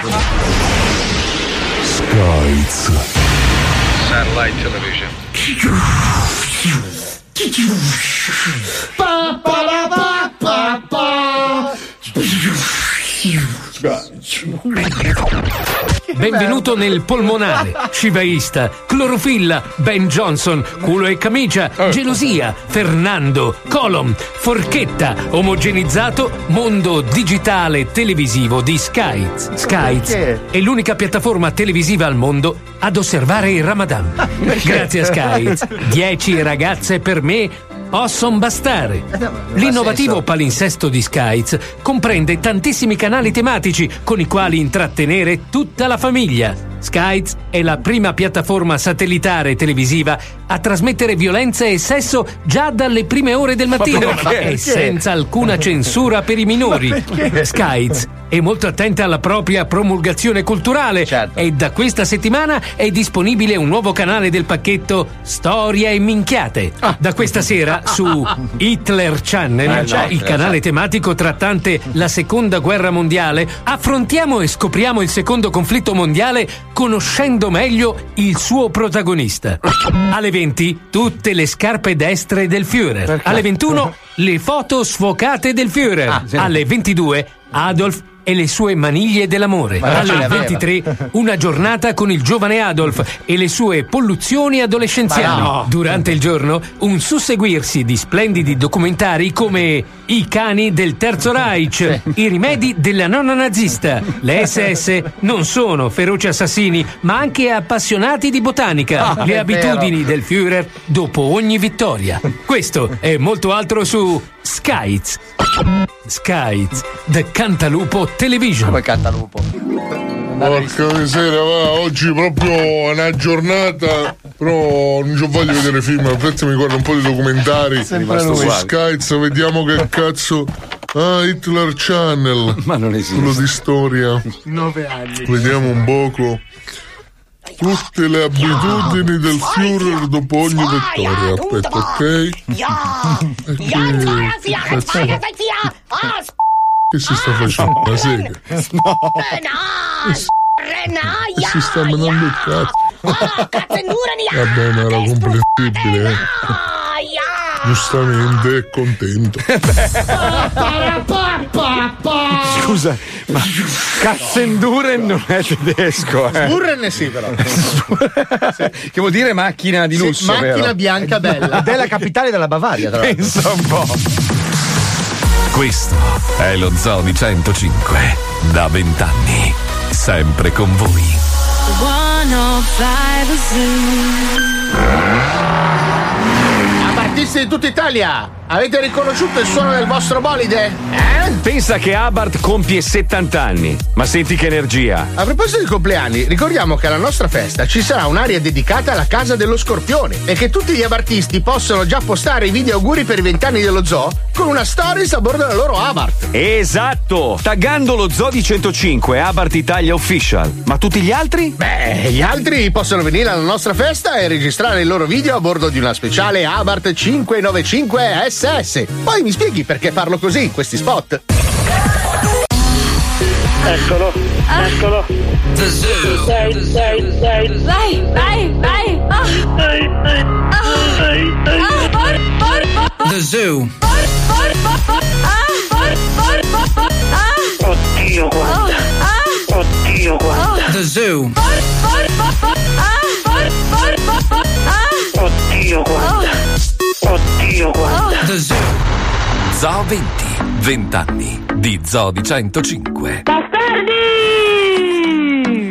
S12: Skyz.
S13: Satellite television.
S14: Benvenuto nel polmonare, scivaista, clorofilla, Ben Johnson, culo e camicia, gelosia, Fernando, colon, forchetta, omogenizzato, mondo digitale televisivo di Skyz. Skyz è l'unica piattaforma televisiva al mondo ad osservare il Ramadan. Grazie a Skyz, 10 ragazze per me possono bastare. L'innovativo palinsesto di Skyz comprende tantissimi canali tematici con i quali intrattenere tutta la famiglia. Skyz è la prima piattaforma satellitare televisiva a trasmettere violenza e sesso già dalle prime ore del mattino e senza alcuna censura per i minori. Skyz è molto attenta alla propria promulgazione culturale e da questa settimana è disponibile un nuovo canale del pacchetto Storia e Minchiate. Da questa sera su Hitler Channel,
S15: Ah, no,
S14: il
S15: eh,
S14: canale tematico trattante la seconda guerra mondiale, affrontiamo e scopriamo il secondo conflitto mondiale conoscendo meglio il suo protagonista. Alle 20 tutte le scarpe destre del Führer. Alle 21 le foto sfocate del Führer.
S15: Ah, sì.
S14: Alle 22 Adolf e le sue maniglie dell'amore. Alle
S15: le aveva.
S14: 23 una giornata con il giovane Adolf e le sue polluzioni adolescenziali.
S15: No.
S14: Durante il giorno un susseguirsi di splendidi documentari come I cani del Terzo Reich, i rimedi della nonna nazista. Le SS non sono feroci assassini, ma anche appassionati di botanica.
S15: Ah,
S14: le abitudini del Führer dopo ogni vittoria. Questo e molto altro su Skyz. Skyz, The Cantalupo Television. Come
S4: Cantalupo?
S12: Porca miseria, va, oggi proprio è una giornata. Però non ci voglio vedere film, infatti mi guardo un po' di documentari
S15: Sempre
S12: su. Skyz, vediamo che cazzo. Ah, Hitler Channel.
S3: Ma non esiste.
S12: Quello di storia.
S5: Nove anni.
S12: Vediamo un poco. Tutte le abitudini del Führer dopo ogni vittoria. Aspetta, ok? Che si sta facendo? La sega. Si- che si sta menando il cazzo. Vabbè, ma era comprensibile, eh. Giustamente contento.
S3: Scusa, ma Katzenduren non è tedesco, eh.
S5: Burren sì, però.
S3: che vuol dire macchina di
S5: Sì,
S3: lusso,
S5: macchina
S3: vero?
S5: bianca bella.
S4: Ed è la capitale della Bavaria, tra l'altro.
S3: Pensa un po'.
S2: Questo è lo Zoo di 105. Da vent'anni. Sempre con voi.
S6: 105 Zoo.
S5: Abartisti di tutta Italia, avete riconosciuto il suono del vostro bolide? Eh?
S3: Pensa che Abarth compie 70 anni, ma senti che energia.
S5: A proposito di compleanni, ricordiamo che alla nostra festa ci sarà un'area dedicata alla casa dello scorpione e che tutti gli abartisti possono già postare i video auguri per i vent'anni dello zoo con una stories a bordo della loro Abarth.
S3: Esatto! Taggando lo Zoo di 105 Abarth Italia Official. Ma tutti gli altri?
S5: Beh, gli altri possono venire alla nostra festa e registrare il loro video a bordo di una speciale Abarth 595 SS. Poi mi spieghi perché parlo così in questi spot.
S10: Eccolo, eccolo.
S6: Sei, sei, sei. Vai, vai, vai. Ah. Ah, por, por, por.
S16: The Zoo.
S10: Oddio, guarda. Oddio, guarda.
S16: The Zoo.
S10: Oddio, guarda. Oddio, guarda.
S16: The Zoo.
S2: Zoo 20. 20 anni di Zoo di 105.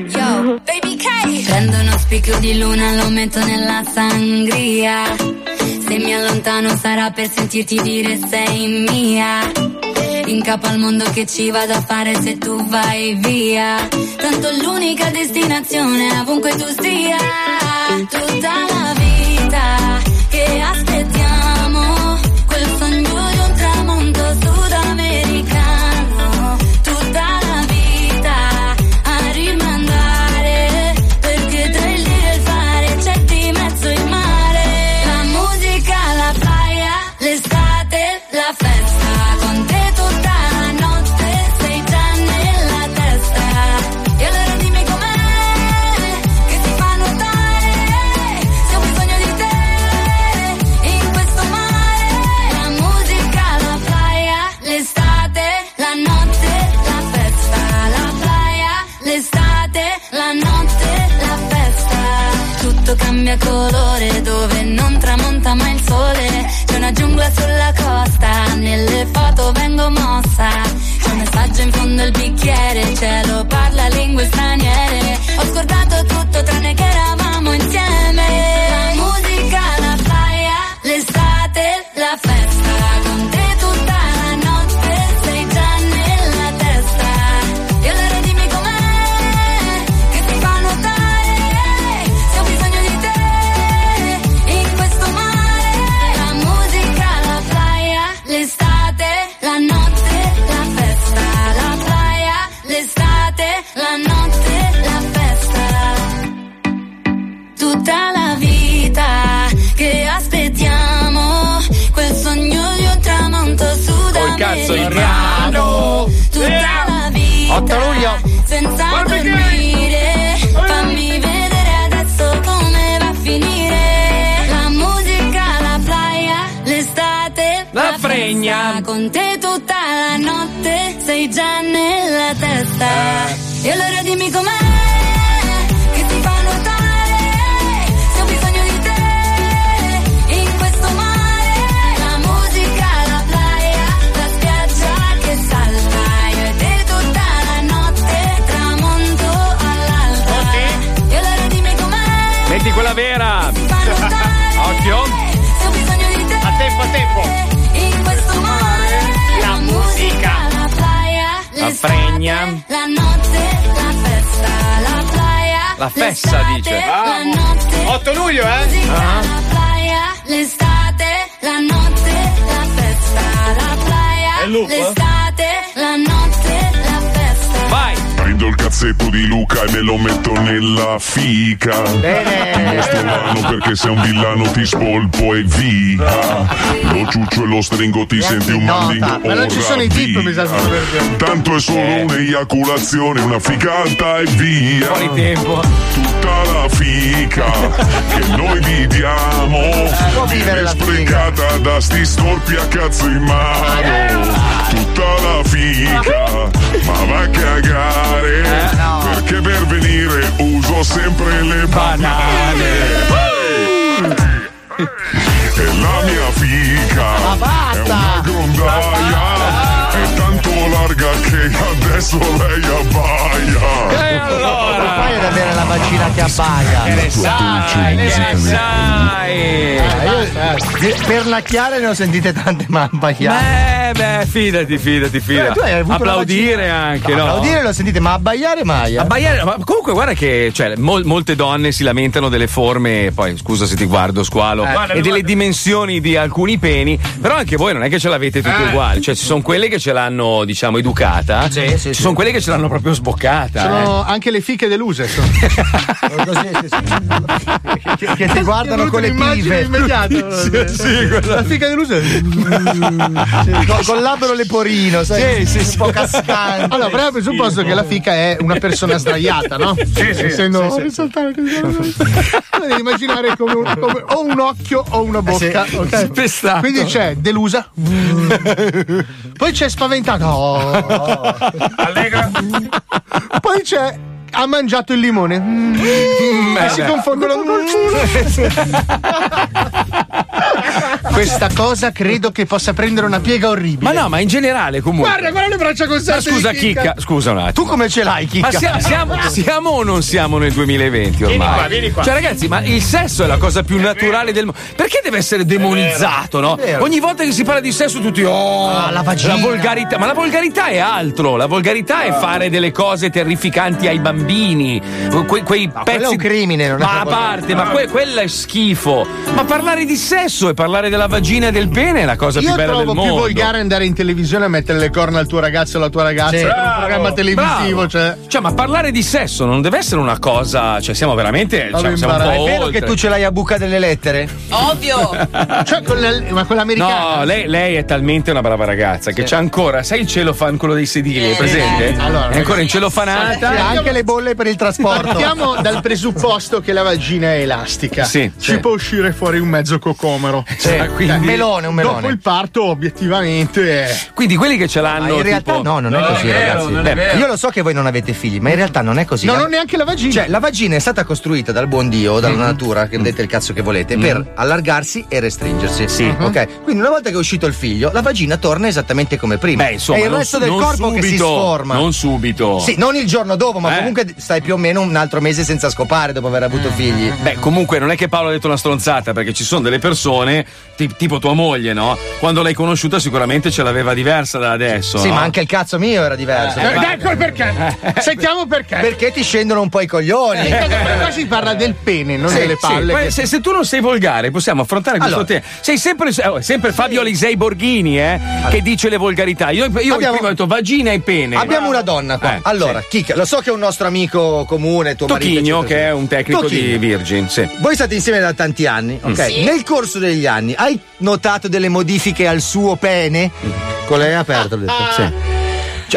S17: Yo, baby K. Prendo uno spicchio di luna, lo metto nella sangria. Se mi allontano sarà per sentirti dire sei mia. In capo al mondo che ci vado a fare se tu vai via. Tanto l'unica destinazione ovunque tu sia. Tutta la vita che aspettiamo. Ti
S12: senti un mandingo.
S5: Ma non ci sono i tip, mi sa
S12: Tanto è solo un'eiaculazione, una ficata e via.
S3: Fuori tempo.
S12: Tutta la fica che noi vi diamo
S4: può vivere
S12: viene sprecata da sti storpi a cazzo in mano. Tutta la fica, ma va a cagare. Perché per venire uso sempre le banane. E la mia fica è una grondaia. È tanto larga che adesso lei abbaia.
S3: E allora?
S4: Fai ad avere la bacina che abbaia.
S3: Che ne sai, che ne sai.
S4: Eh, per lacchiare ne ho sentite tante ma abbaiare.
S3: Beh, beh, fidati, fidati, fidati.
S4: Eh, tu hai avuto la
S3: Applaudire anche,
S4: No,
S3: no?
S4: Applaudire lo sentite, ma abbaiare mai. eh?
S3: Abbaiare, ma comunque guarda che cioè, mol- molte donne si lamentano delle forme, poi scusa se ti guardo squalo,
S11: Guarda,
S3: e delle
S11: guarda.
S3: dimensioni di alcuni peni, però anche voi non è che ce l'avete tutte
S11: Eh.
S3: uguali, cioè ci sono quelle che ce l'hanno diciamo educata,
S4: Sì, sì,
S3: ci
S4: sì.
S3: sono quelle che ce l'hanno proprio sboccata.
S5: Sono anche le fiche deluse. Sono.
S4: Così, sì, sì. che, che ti guardano con le pive.
S5: immediato.
S3: sì, quella-
S5: La fica deluse.
S4: Sì, con, l'abbro leporino, sai?
S3: Sì, sì.
S4: Un po' cascante.
S5: Allora, però presupposto che la fica è una persona sdraiata, no? Sì, sì. Essendo
S11: sì, sì.
S5: saltare così. Tu devi immaginare come, un- come o un occhio o una bocca.
S4: Sì.
S5: ok?
S3: Spestato.
S5: Quindi c'è delusa. Poi c'è spaventata. Oh.
S11: Allegra.
S5: Poi c'è ha mangiato il limone. Mm. e si
S3: beh.
S5: confondono. Questa cosa credo che possa prendere una piega orribile.
S3: Ma no, ma in generale comunque.
S5: Guarda, guarda le braccia
S3: Ma
S5: conserte
S3: scusa Chicca, scusa un attimo.
S4: Tu come ce l'hai, Chicca?
S3: Ma sia- siamo, siamo o non siamo nel 2020 ormai?
S5: Vieni qua, vieni qua.
S3: Cioè, ragazzi, ma il sesso è la cosa più naturale del mondo. Perché deve essere demonizzato, no? Ogni volta che si parla di sesso, tutti. Oh,
S4: Ah, la vagina.
S3: volgarità. Ma la volgarità è altro. La volgarità è fare delle cose terrificanti ai bambini. Que- quei
S4: quello
S3: pezzi.
S4: è un crimine, non è
S3: Ma a parte, ma que- quello è schifo. Ma parlare di sesso e parlare della vagina e del pene è la cosa
S5: Io
S3: più bella del
S5: trovo
S3: mondo.
S5: più volgare andare in televisione a mettere le corna al tuo ragazzo o alla tua ragazza
S4: Sì.
S5: per un programma televisivo. Cioè.
S3: Cioè, ma parlare di sesso non deve essere una cosa. Cioè, siamo veramente.
S5: Vabbè,
S3: Cioè, siamo un po'
S4: È vero
S3: oltre.
S4: che tu ce l'hai a buca delle lettere?
S6: Ovvio.
S5: Cioè, con la- ma con l'americana.
S3: No, lei, lei è talmente una brava ragazza che c'ha ancora, sai il celofan, quello dei sedili, è presente?
S5: Allora,
S3: è ancora in celofanata.
S4: E anche le bolle per il trasporto.
S5: Partiamo dal presupposto che la vagina è elastica.
S3: Sì,
S5: Ci
S3: sì.
S5: può uscire fuori un mezzo cocomero.
S3: Cioè, quindi-
S4: Un melone, un melone.
S5: Dopo il parto, obiettivamente. è-
S3: Quindi quelli che ce
S4: Ma
S3: l'hanno.
S4: in realtà
S3: tipo-
S4: no, non è così, ragazzi. Beh, io lo so che voi non avete figli, ma in realtà non è così.
S5: Non
S4: La-
S5: ho neanche la vagina.
S4: Cioè, la vagina è stata costruita dal buon Dio,
S3: Mm-hmm.
S4: dalla natura, che vedete il cazzo che volete, per allargarsi e restringersi. Sì. Ok. Quindi una volta che è uscito il figlio, la vagina torna esattamente come prima.
S3: Beh, insomma,
S4: è il
S3: non
S4: resto
S3: su-
S4: del
S3: non
S4: corpo che si
S3: subito,
S4: sforma.
S3: Non subito.
S4: Sì, non il giorno dopo, ma
S3: Eh.
S4: comunque stai più o meno un altro mese senza scopare dopo aver avuto figli.
S3: Beh, comunque non è che Paolo ha detto una stronzata, perché ci sono delle persone, ti- tipo tua moglie, no? Quando l'hai conosciuta sicuramente ce l'aveva diversa da adesso.
S4: Sì,
S3: no?
S4: ma anche il cazzo mio era diverso.
S5: Eh, ecco il perché. Sentiamo perché.
S4: Perché ti scendono un po' i coglioni.
S5: Qua si parla del pene, non
S3: Sì,
S5: delle
S3: sì.
S5: palle.
S3: Poi
S5: che-
S3: se, se tu non sei volgare, possiamo affrontare questo
S4: Allora.
S3: tema. Sei sempre, eh, sempre Fabio Alisei Borghini, eh, che dice le volgarità. Io, io
S4: Abbiamo-
S3: prima ho detto vagina e pene.
S4: Abbiamo una donna qua.
S3: Eh,
S4: allora, Chicca, lo so che è un nostro amico comune, tuo marito.
S3: Tocchigno,
S4: eccetera,
S3: che è un tecnico
S4: Tocchigno.
S3: di Virgin, sì.
S4: Voi state insieme da tanti anni, ok?
S6: Sì.
S4: Nel corso degli anni hai notato delle modifiche al suo pene? Con lei aperto, ho detto. Sì.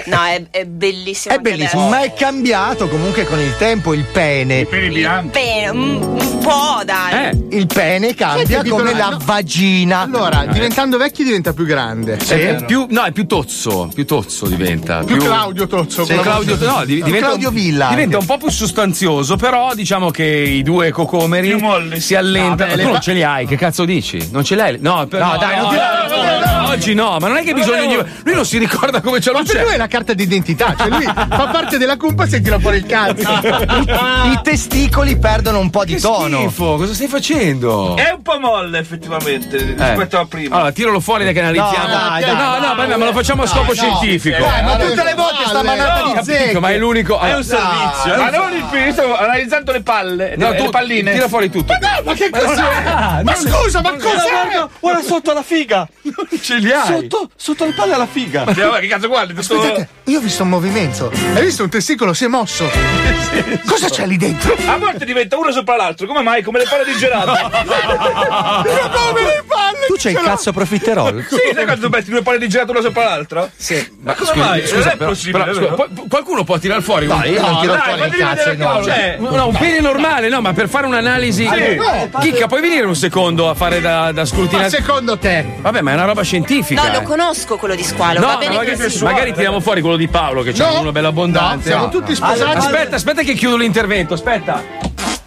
S6: No, è, è bellissimo.
S4: È bellissimo,
S6: adesso.
S4: ma è cambiato comunque con il tempo il pene.
S6: Bene, un, un po', dai.
S3: Eh,
S4: Il pene cambia
S5: capito?
S4: come la
S5: No.
S4: vagina.
S5: Allora, diventando vecchi diventa più grande.
S3: è- è più, no, è più tozzo, più tozzo diventa.
S5: Più Claudio Tozzo.
S3: Sì, Claudio, no, di-
S4: No,
S3: diventa,
S4: Claudio
S3: un-
S4: Villa
S3: diventa un po' più sostanzioso, però diciamo che i due cocomeri si allentano.
S5: No, beh,
S3: tu non ce li hai, che cazzo dici? Non ce l'hai? No, per-
S4: No, dai, non ti-
S3: no, no, oggi no, ma non è che bisogna. di- Lui non si ricorda come ce l'ho
S5: Ma lui è la carta d'identità, cioè lui fa parte della cumpa e tira fuori il cazzo.
S4: I testicoli perdono un po' di
S3: Che
S4: tono.
S3: schifo, cosa stai facendo?
S11: È un po' molle effettivamente rispetto a prima.
S3: Allora, tiralo fuori che analizziamo.
S4: No, dai, dai,
S3: no, no,
S4: dai,
S3: ma lo facciamo a scopo
S4: no.
S3: scientifico.
S4: Dai, ma tutte le volte sta manata di zecche.
S3: ma è l'unico.
S11: È un servizio, ma non il pene, sto analizzando le palle,
S3: No, tu
S11: le palline.
S3: Tira fuori tutto.
S5: Ma che cos'è?
S3: Ah,
S5: Ma scusa, ma cos'è?
S9: Guarda sotto la figa!
S3: Non ce li hai.
S9: Sotto, sotto le palle alla figa!
S11: Vabbè, che cazzo guardi? Tutto...
S5: Io ho visto un movimento. Hai visto un testicolo? Si è mosso. Cosa c'è lì dentro?
S11: A volte diventa uno sopra l'altro, come mai? Come le palle di gelato.
S5: Una povere palle!
S4: Tu c'hai il cazzo profiterol?
S11: sì, sai quando metti due palle di gelato una sopra l'altra?
S3: Sì,
S11: Ma come mai? non è
S3: però-
S11: possibile,
S3: però, scusa, pu- qualcuno può tirar fuori un,
S4: io non tiro fuori il cazzo no. Cioè,
S3: no, un pene normale, no, ma per fare un'analisi.
S11: Sì.
S3: Chicca, puoi venire un secondo a fare da, da
S5: secondo te?
S3: Vabbè, ma è una roba scientifica.
S6: No, lo
S3: eh.
S6: conosco quello di squalo.
S3: No,
S6: va bene
S3: magari,
S6: così.
S3: magari tiriamo fuori quello di Paolo che c'ha
S5: No.
S3: uno bello abbondante.
S5: No, siamo tutti sposati.
S3: Aspetta, aspetta che chiudo l'intervento, aspetta.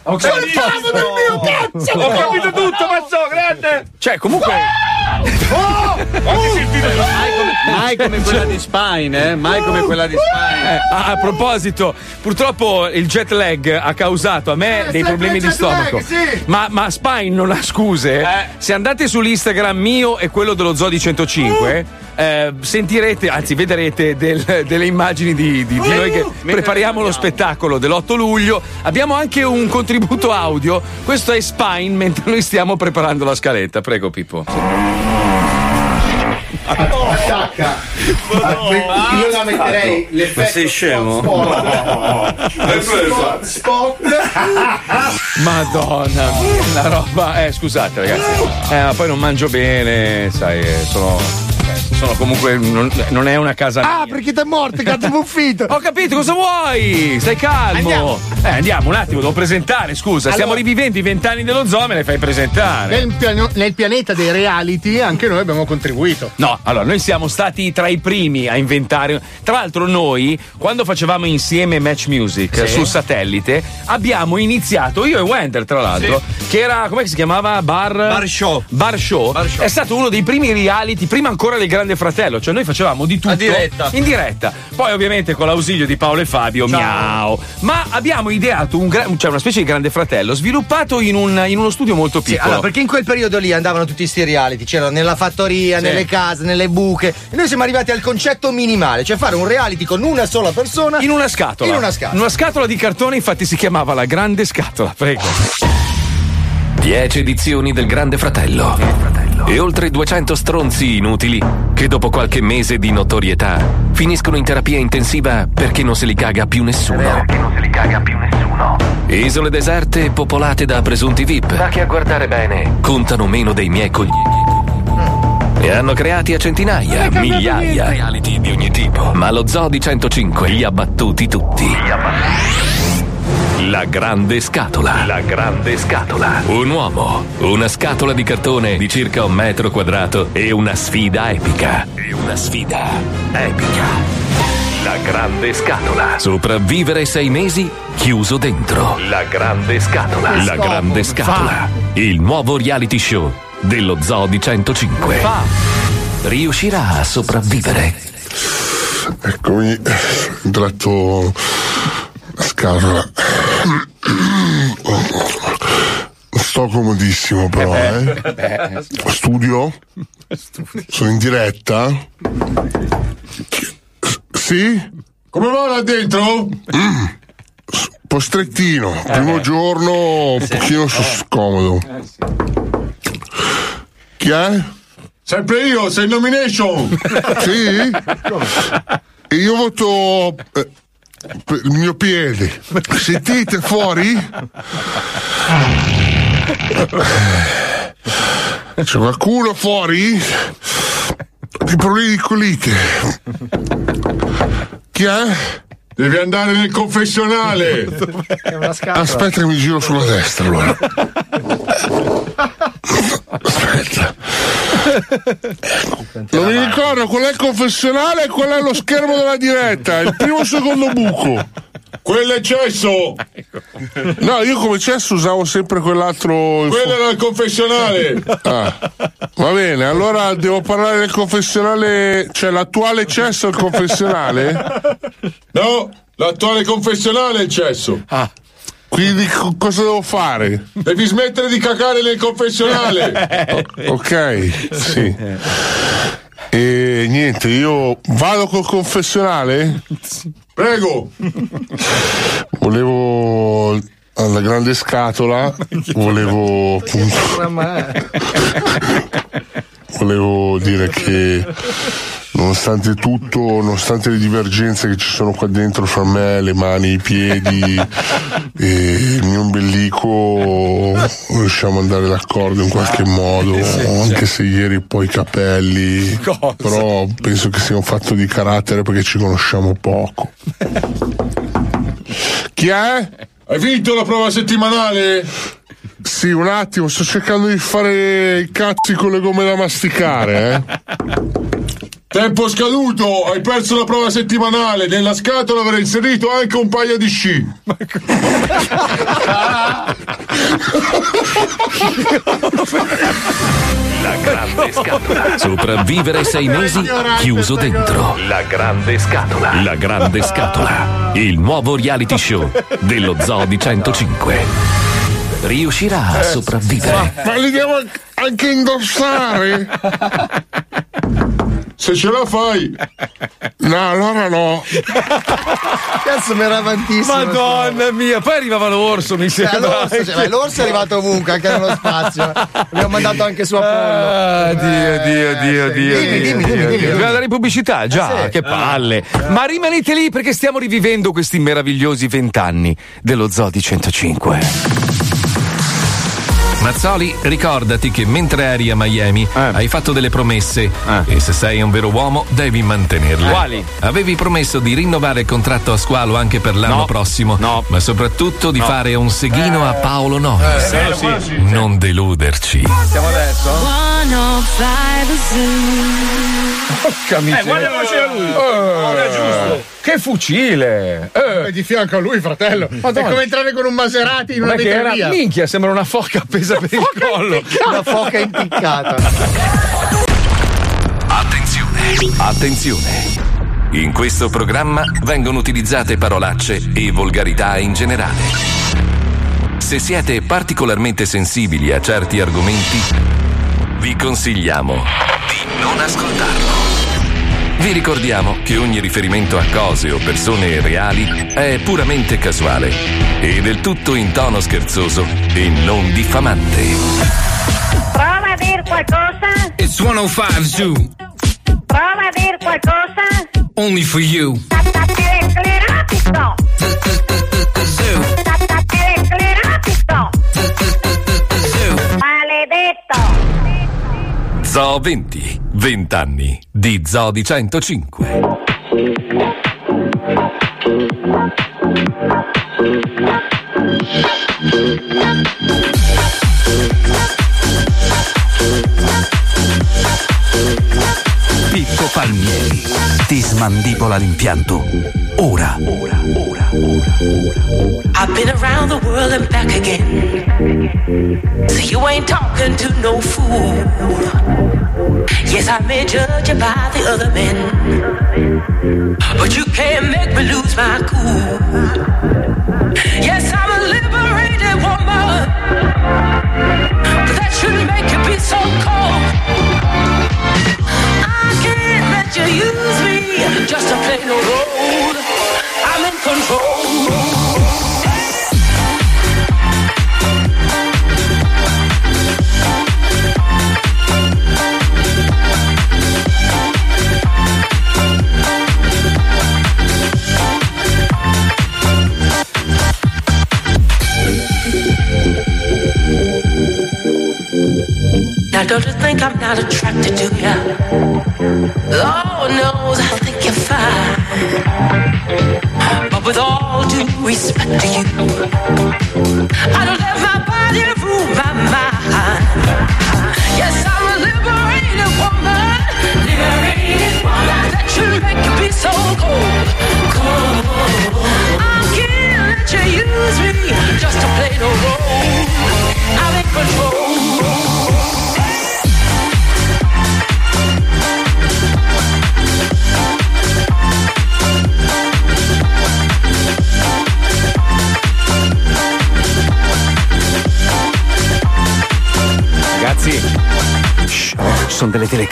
S3: Ok.
S5: Parliamo del mio cazzo!
S11: Ho capito tutto, mazzo, grande!
S3: Cioè, comunque.
S9: Mai come quella di Spine, eh? Mai come quella di Spine.
S3: Eh, a, a proposito, purtroppo il jet lag ha causato a me
S5: Eh,
S3: dei problemi di
S5: jet lag,
S3: stomaco.
S5: sì.
S3: Ma, ma Spine non ha scuse.
S11: Eh.
S3: Se andate sull'Instagram mio e quello dello Zodi 105, eh, sentirete, anzi vedrete del- delle immagini di, di- di noi che prepariamo lo spettacolo dell'8 luglio. Abbiamo anche un contributo audio. Questo è Spine mentre noi stiamo preparando la scaletta. Prego, Pippo.
S5: Attacca! Io la metterei l'effetto.
S9: Ma sei scemo?
S5: Spot. Spot.
S3: Madonna, la roba. Eh, scusate, ragazzi. Eh, ma poi non mangio bene, sai, eh, sono. Sono comunque. Non, non è una casa mia.
S5: Ah, perché ti è morto, cazzo buffito.
S3: Ho capito cosa vuoi! Stai calmo!
S5: Andiamo.
S3: Eh, andiamo un attimo, devo presentare, scusa. Stiamo
S5: Allora-
S3: rivivendo i vent'anni dello zoo, me le fai presentare.
S5: Nel, piano- nel pianeta dei reality anche noi abbiamo contribuito.
S3: No, allora noi siamo stati tra i primi a inventare. Tra l'altro, noi, quando facevamo insieme Match Music
S5: Sì.
S3: sul satellite, abbiamo iniziato, io e Wender, tra l'altro, che era, come si chiamava? Bar. Bar
S4: Show.
S3: Bar Show. È stato uno dei primi reality, prima ancora del Grande Fratello. Cioè, noi facevamo di tutto.
S4: Diretta.
S3: In diretta. Poi, ovviamente, con l'ausilio di Paolo e Fabio, miau. Ma abbiamo ideato un gra- cioè una specie di Grande Fratello sviluppato in, un- in uno studio molto
S4: Sì,
S3: piccolo.
S4: allora, perché in quel periodo lì andavano tutti sti reality, c'erano nella fattoria,
S3: Sì.
S4: nelle case, nelle buche. E noi siamo arrivati al concetto minimale, cioè fare un reality con una sola persona.
S3: In una scatola.
S4: In una scatola.
S3: Una scatola di cartone, infatti, si chiamava la Grande Scatola. Prego.
S2: 10 edizioni del Grande Fratello. E oltre 200 stronzi inutili che dopo qualche mese di notorietà finiscono in terapia intensiva perché non se li caga più nessuno. Perché non se li caga più nessuno. Isole deserte popolate da presunti VIP. Ma che a guardare bene contano meno dei miei coglioni. E hanno creati a centinaia, migliaia reality di ogni tipo. Ma lo Zoo di 105 li ha battuti tutti. La grande scatola. La grande scatola. Un uomo, una scatola di cartone di circa un metro quadrato e una sfida epica. E una sfida epica. La grande scatola. Sopravvivere sei mesi chiuso dentro. La grande scatola. La grande scatola. Il nuovo reality show dello Zoo di 105. Riuscirà a sopravvivere.
S12: Eccomi, tratto la scatola. Sto comodissimo però, eh. Studio? Sono in diretta? Sì? Come va là dentro? Mm. S- Un po' strettino, primo giorno un pochino so- scomodo. Chi è? Sempre io, sei in nomination! Sì? E io voto eh, il mio piede. Sentite fuori? C'è qualcuno fuori? Di problemi di colite. Chi è? Devi andare nel confessionale. Aspetta che mi giro sulla destra allora. Aspetta. Non mi ricordo qual è il confessionale e qual è lo schermo della diretta. Il primo e il secondo buco. Quello è cesso. No, io come cesso usavo sempre quell'altro. Quello era il confessionale. Ah, va bene, allora devo parlare del confessionale. Cioè l'attuale cesso è il confessionale? No, l'attuale confessionale è il cesso. Ah. Quindi co- cosa devo fare? Devi smettere di cacare nel confessionale. ok, sì. E niente, io vado col confessionale? Prego. Volevo alla grande scatola, volevo appunto volevo dire che nonostante tutto, nonostante le divergenze che ci sono qua dentro fra me, le mani, i piedi e il mio ombelico, riusciamo ad andare d'accordo in qualche modo, anche se ieri poi i capelli, però penso che sia un fatto di carattere perché ci conosciamo poco. Chi è? Hai vinto la prova settimanale? Sì, un attimo, sto cercando di fare i cazzi con le gomme da masticare, eh. Tempo scaduto, hai perso la prova settimanale. Nella scatola avrei inserito anche un paio di sci.
S2: La grande scatola. Sopravvivere sei mesi chiuso dentro. La grande scatola. La grande scatola. Il nuovo reality show dello Zoo di 105. Riuscirà a sopravvivere.
S12: Ma li devo anche indossare? Se ce la fai. No, allora no.
S4: Cazzo, mi era avantissimo.
S3: Madonna mia, poi arrivava l'orso, mi
S4: Eh,
S3: sembra.
S4: l'orso, cioè, l'orso è arrivato ovunque, anche nello spazio. Abbiamo mandato anche su Apollo.
S3: Ah, Dio, Dio, Dio, Dio.
S4: Dimmi,
S3: Dio,
S4: dimmi, dimmi, dimmi, dimmi.
S3: Dobbiamo andare in pubblicità, già,
S4: Eh sì.
S3: che palle. Ma rimanete lì perché stiamo rivivendo questi meravigliosi vent'anni dello Zoo di 105.
S2: Mazzoli, ricordati che mentre eri a Miami hai fatto delle promesse e se sei un vero uomo devi mantenerle.
S3: Quali?
S2: Avevi promesso di rinnovare il contratto a squalo anche per l'anno
S3: No.
S2: prossimo, ma soprattutto di
S3: No.
S2: fare un seghino a Paolo Noyes.
S3: Eh, quello sì.
S2: Non deluderci.
S3: Siamo adesso?
S17: 105 Zoo.
S3: Porca miseria.
S11: Eh, guarda come c'era lui.
S3: Eh,
S11: è giusto.
S3: Che fucile!
S5: E di fianco a lui, fratello.
S3: Madonna.
S5: È come entrare con un Maserati in una
S3: è
S5: vetreria.
S3: minchia, sembra una foca appesa per il collo.
S4: Una foca impiccata.
S2: Attenzione! Attenzione! In questo programma vengono utilizzate parolacce e volgarità in generale. Se siete particolarmente sensibili a certi argomenti, vi consigliamo di non ascoltarlo. Vi ricordiamo che ogni riferimento a cose o persone reali è puramente casuale e del tutto in tono scherzoso e non diffamante.
S10: Prova a dir qualcosa.
S15: It's 105 Zoo,
S10: Prova a dir qualcosa.
S15: only for you.
S10: Maledetto.
S2: Zoo 20, 20 anni di Zoo di 105.
S7: Pippo Palmieri ti smandibola l'impianto. Ora. Ora, ora,
S16: I've been around the world and back again. So you ain't talking to no fool. Yes, I may judge you by the other men. But you can't make me lose my cool.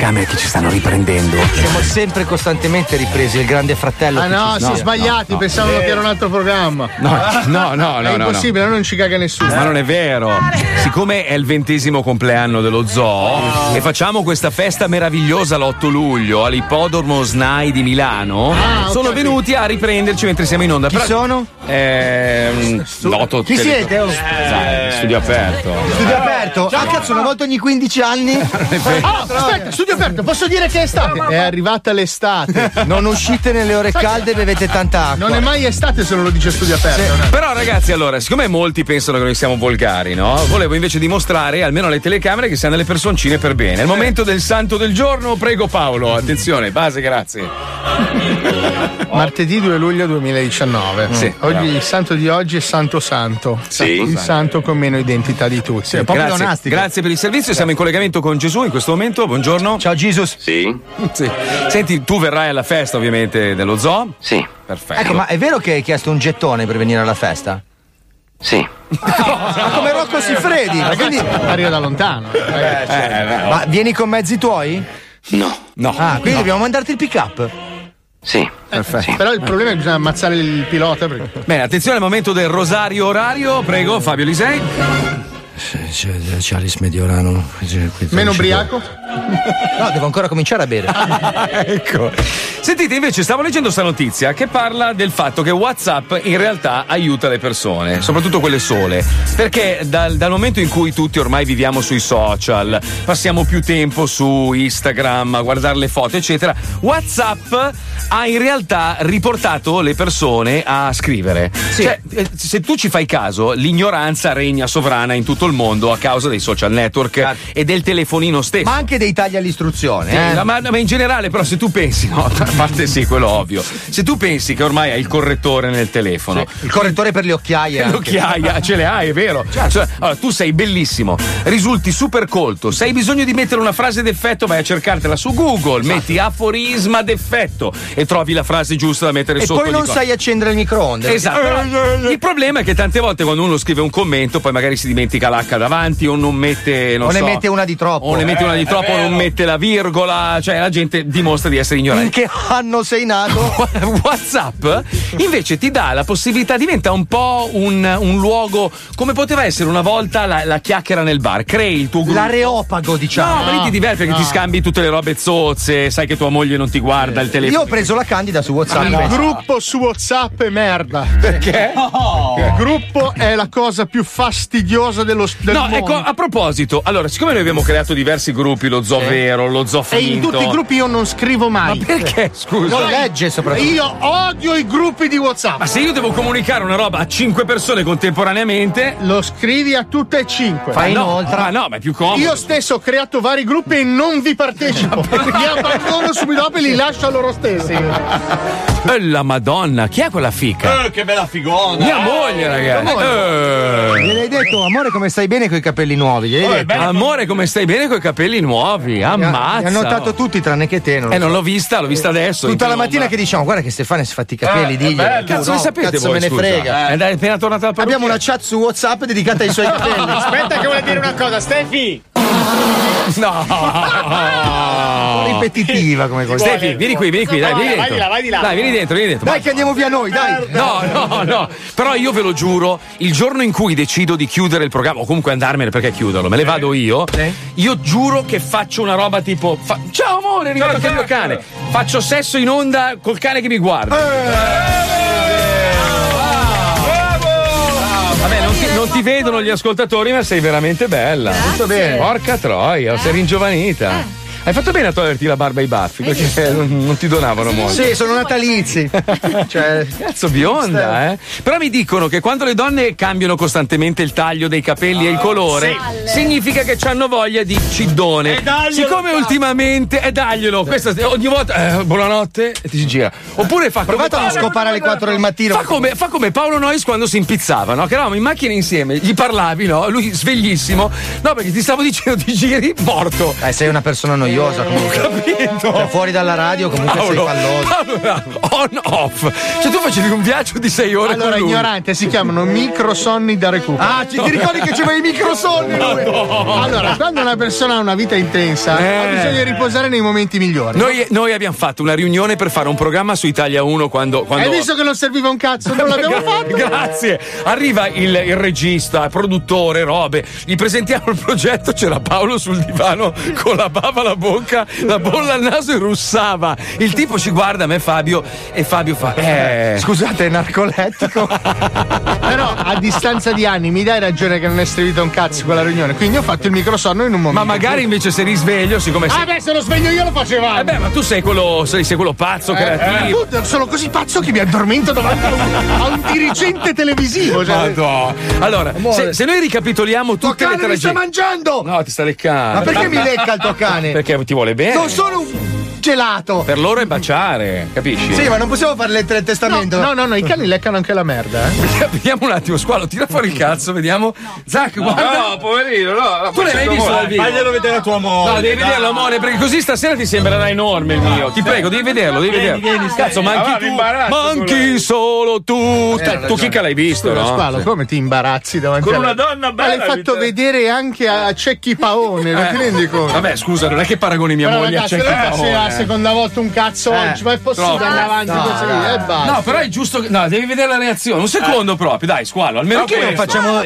S3: Telecamere che ci stanno riprendendo.
S4: Siamo sempre costantemente ripresi, il grande fratello.
S5: Ah no, si è sbagliati,
S3: no.
S5: pensavano
S3: Eh.
S5: che era un altro programma.
S3: No, no, no, no,
S5: È
S3: no,
S5: impossibile, non ci caga nessuno.
S3: Ma non è vero. Siccome è il ventesimo compleanno dello zoo e facciamo questa festa meravigliosa l'8 luglio all'ippodromo SNAI di Milano,
S4: Ah,
S3: sono venuti a riprenderci mentre siamo in onda. Chi
S4: sono?
S3: Ehm, noto
S4: Chi
S3: tele-
S4: siete?
S3: Sai, studio aperto.
S4: Studio aperto? Ah, cazzo, una volta ogni 15 anni?
S5: Ah, aspetta, studio aperto, posso dire che è estate? È arrivata l'estate.
S4: Non uscite nelle ore calde e bevete tanta acqua.
S5: Non è mai estate se non lo dice studio aperto. no?
S3: Però ragazzi, allora, siccome molti pensano che noi siamo volgari, no? Volevo invece dimostrare, almeno alle telecamere, che siamo delle personcine per bene. È il momento del santo del giorno, prego Paolo, attenzione, base, grazie.
S5: Martedì 2 luglio 2019.
S3: Sì,
S5: oggi
S3: bravo.
S5: il santo di oggi è Santo Santo.
S3: Sì.
S5: Il santo con meno identità di tutti.
S3: grazie, grazie per il servizio, siamo in collegamento con Gesù in questo momento. Buongiorno.
S4: Ciao Jesus.
S3: Sì. Senti, tu verrai alla festa ovviamente dello zoo? Sì. Perfetto.
S4: Ecco, ma è vero che hai chiesto un gettone per venire alla festa?
S3: Sì.
S4: Ma come Rocco Siffredi? Ma quindi...
S5: Arriva da lontano.
S3: Eh,
S4: Ma vieni con mezzi tuoi?
S3: No. No.
S4: Ah, quindi
S3: No.
S4: dobbiamo mandarti il pick up?
S3: Sì.
S5: Perfetto. Però il problema è che bisogna ammazzare il pilota. Perché...
S3: Bene, attenzione al momento del rosario orario, prego Fabio Lisei.
S9: C'è Charles Mediolano.
S5: Meno ubriaco?
S4: No, devo ancora cominciare a bere.
S3: ecco. Sentite, invece, stavo leggendo questa notizia che parla del fatto che WhatsApp in realtà aiuta le persone, soprattutto quelle sole. Perché dal, dal momento in cui tutti ormai viviamo sui social, passiamo più tempo su Instagram a guardare le foto, eccetera, WhatsApp ha in realtà riportato le persone a scrivere. Cioè, eh, se tu ci fai caso, l'ignoranza regna sovrana in tutto il mondo a causa dei social network e del telefonino stesso.
S4: Ma anche dei tagli all'istruzione.
S3: Sì,
S4: eh.
S3: ma, ma in generale, però, se tu pensi, no, a parte sì, quello ovvio. Se tu pensi che ormai hai il correttore nel telefono,
S4: Il correttore per le occhiaie. anche.
S3: l'occhiaia ce le hai, è vero? Cioè, allora, tu sei bellissimo, risulti super colto. Se hai bisogno di mettere una frase d'effetto, vai a cercartela su Google,
S4: Esatto.
S3: metti aforisma d'effetto e trovi la frase giusta da mettere
S4: E
S3: sotto.
S4: poi non sai accendere il microonde.
S3: Esatto. il problema è che tante volte quando uno scrive un commento, poi magari si dimentica l'H davanti o non mette. Non
S4: O ne
S3: so,
S4: mette una di troppo.
S3: O ne mette una di
S4: Eh,
S3: troppo, o non mette la virgola. Cioè, la gente dimostra di essere ignorante.
S4: In che anno sei nato?
S3: WhatsApp invece ti dà la possibilità, diventa un po' un, un luogo come poteva essere una volta la, la chiacchiera nel bar. Crei il tuo gruppo.
S4: L'areopago, diciamo.
S3: No, ma lì ti diverti perché
S4: No.
S3: ti scambi tutte le robe zozze, sai che tua moglie non ti guarda il telefono.
S4: Io ho preso la candida su WhatsApp.
S5: Il gruppo su WhatsApp è merda.
S3: Perché?
S5: Il gruppo è la cosa più fastidiosa dello del
S3: No,
S5: mondo.
S3: ecco, a proposito, allora, siccome noi abbiamo creato diversi gruppi, lo zoo vero, lo zoo
S5: E
S3: finto.
S5: in tutti i gruppi io non scrivo mai.
S3: Ma perché, scusa?
S5: Non legge soprattutto. Io odio i gruppi di WhatsApp.
S3: Ma se io devo comunicare una roba a cinque persone contemporaneamente.
S5: Lo scrivi a tutte e cinque.
S3: Ma no, ma no, ma è più comodo.
S5: Io stesso ho creato vari gruppi e non vi partecipo. li abbandono subito dopo e li lascio a loro stessi.
S3: Eh, la Madonna, chi è quella fica?
S11: Eh, che bella figona!
S3: Mia moglie, ragazzi. Eh.
S4: Gliel'hai detto, amore, come stai bene con i capelli nuovi? Detto?
S3: Amore, come stai bene con i capelli nuovi? Ammazza.
S4: Mi hanno notato tutti tranne che te. Non lo
S3: Eh, non
S4: so.
S3: l'ho vista, l'ho vista adesso.
S4: Tutta la mattina che diciamo, guarda che Stefano si è fatti i capelli,
S3: Eh,
S4: digli.
S3: è bello. Cazzo ne sapete
S4: cazzo
S3: voi,
S4: me ne
S3: scusa?
S4: frega.
S3: Eh, è appena tornata la
S4: Abbiamo una chat su WhatsApp dedicata ai suoi capelli.
S5: Aspetta che vuole dire una cosa, Stefi.
S3: No.
S4: Ripetitiva come cosa.
S3: Stefi, vieni qui, vieni qui, dai, vieni
S5: Vai
S3: dentro.
S5: di là, vai di là.
S3: Dai, vieni dentro, vieni dentro.
S4: Dai che andiamo via noi, dai.
S3: No, no, no. Però io ve lo giuro, il giorno in cui decido di chiudere il programma, o comunque andarmene perché chiuderlo, me ne vado io. Io giuro che faccio una roba tipo. fa- Ciao amore, è arrivato anche il mio cane. Faccio sesso in onda col cane che mi guarda. Vabbè, non ti, vedono gli ascoltatori, ma sei veramente bella.
S4: Tutto bene.
S3: Porca troia, sei ringiovanita. Hai fatto bene a toglierti la barba e i baffi, perché non, non ti donavano molto.
S4: Sì, sono natalizi. cioè,
S3: Cazzo, bionda, eh? Però mi dicono che quando le donne cambiano costantemente il taglio dei capelli e il colore, significa che hanno voglia di ciddone. Siccome ultimamente, e daglielo, questa, ogni volta, eh, buonanotte, e ti si gira. Oppure fa come.
S4: provate a non scopare alle 4 del mattino.
S3: Fa come, fa come Paolo Nois quando si impizzava, no? Che eravamo in macchina insieme, gli parlavi, no? Lui sveglissimo. No, perché ti stavo dicendo, ti giri, morto.
S4: Eh, sei una persona noiosa comunque.
S3: Capito?
S4: Cioè, fuori dalla radio comunque
S3: Paolo,
S4: sei palloso.
S3: allora, on off. Cioè, tu facevi un viaggio di sei ore
S5: Allora,
S3: con lui.
S5: ignorante, si chiamano microsonni da recupero.
S4: Ah, ci- ti ricordi che c'aveva i microsonni lui?
S5: Allora, quando una persona ha una vita intensa,
S3: Eh.
S5: ha bisogno di riposare nei momenti migliori.
S3: Noi, noi abbiamo fatto una riunione per fare un programma su Italia 1 quando. quando...
S5: Hai visto che non serviva un cazzo? Non l'abbiamo fatto?
S3: Grazie. Arriva il, il regista, produttore, robe. Gli presentiamo il progetto. C'era Paolo sul divano con la bava alla bocca, la bolla al naso e russava. Il tipo ci guarda, a me Fabio, e Fabio fa: Eh.
S4: Scusate, è narcolettico.
S5: Però a distanza di anni mi dai ragione che non è servito un cazzo quella riunione. Quindi ho fatto il microsonno in un momento.
S3: Ma magari invece se risveglio, siccome sei.
S5: Ah, beh, se lo sveglio io lo facevamo.
S3: Eh beh, ma tu sei quello, sei, sei quello pazzo, creativo.
S5: Eh, sono così pazzo che mi addormento davanti a un, a un dirigente televisivo. Cioè,
S3: Madonna. Allora, se, se noi ricapitoliamo tutte le
S4: cane mi sta
S3: tragedie.
S4: mangiando!
S3: No, ti sta leccando.
S4: Ma perché mi lecca il tuo cane?
S3: Perché ti vuole bene.
S4: Non sono un gelato!
S3: Per loro è baciare, capisci?
S4: Sì, ma non possiamo fare lettere del testamento.
S5: No, no, no, i cani leccano anche la merda. Eh.
S3: Vediamo un attimo, squalo, tira fuori il cazzo, vediamo. Zac, guarda.
S11: No, poverino, no. no
S3: Tu l'hai visto dal vivo?
S11: Faglielo vedere a tua moglie.
S3: No, devi vederlo, amore, perché così stasera ti sembrerà enorme il mio. Ti prego, devi vederlo, devi vederlo.
S11: vieni,
S3: Cazzo, manchi tu.
S11: con
S3: Manchi
S11: lei.
S3: solo tu. Te- tu Chicca l'hai visto, no? Sì.
S5: come ti imbarazzi davanti
S11: Con
S5: a
S11: una
S5: lei?
S11: donna
S5: Ma
S11: bella,
S5: l'hai fatto vedere anche a Cecchi Paone, non ti rendi conto?
S3: Vabbè, scusa, non è che paragoni mia moglie a Cecchi Paone.
S5: Seconda volta un cazzo
S3: Eh,
S5: oggi, ma è possibile
S3: troppo.
S5: andare avanti
S3: No,
S5: così?
S3: dai.
S5: E basta.
S3: No, però è giusto. che- No, devi vedere la reazione. Un secondo proprio, dai, squalo. Almeno
S4: Perché non facciamo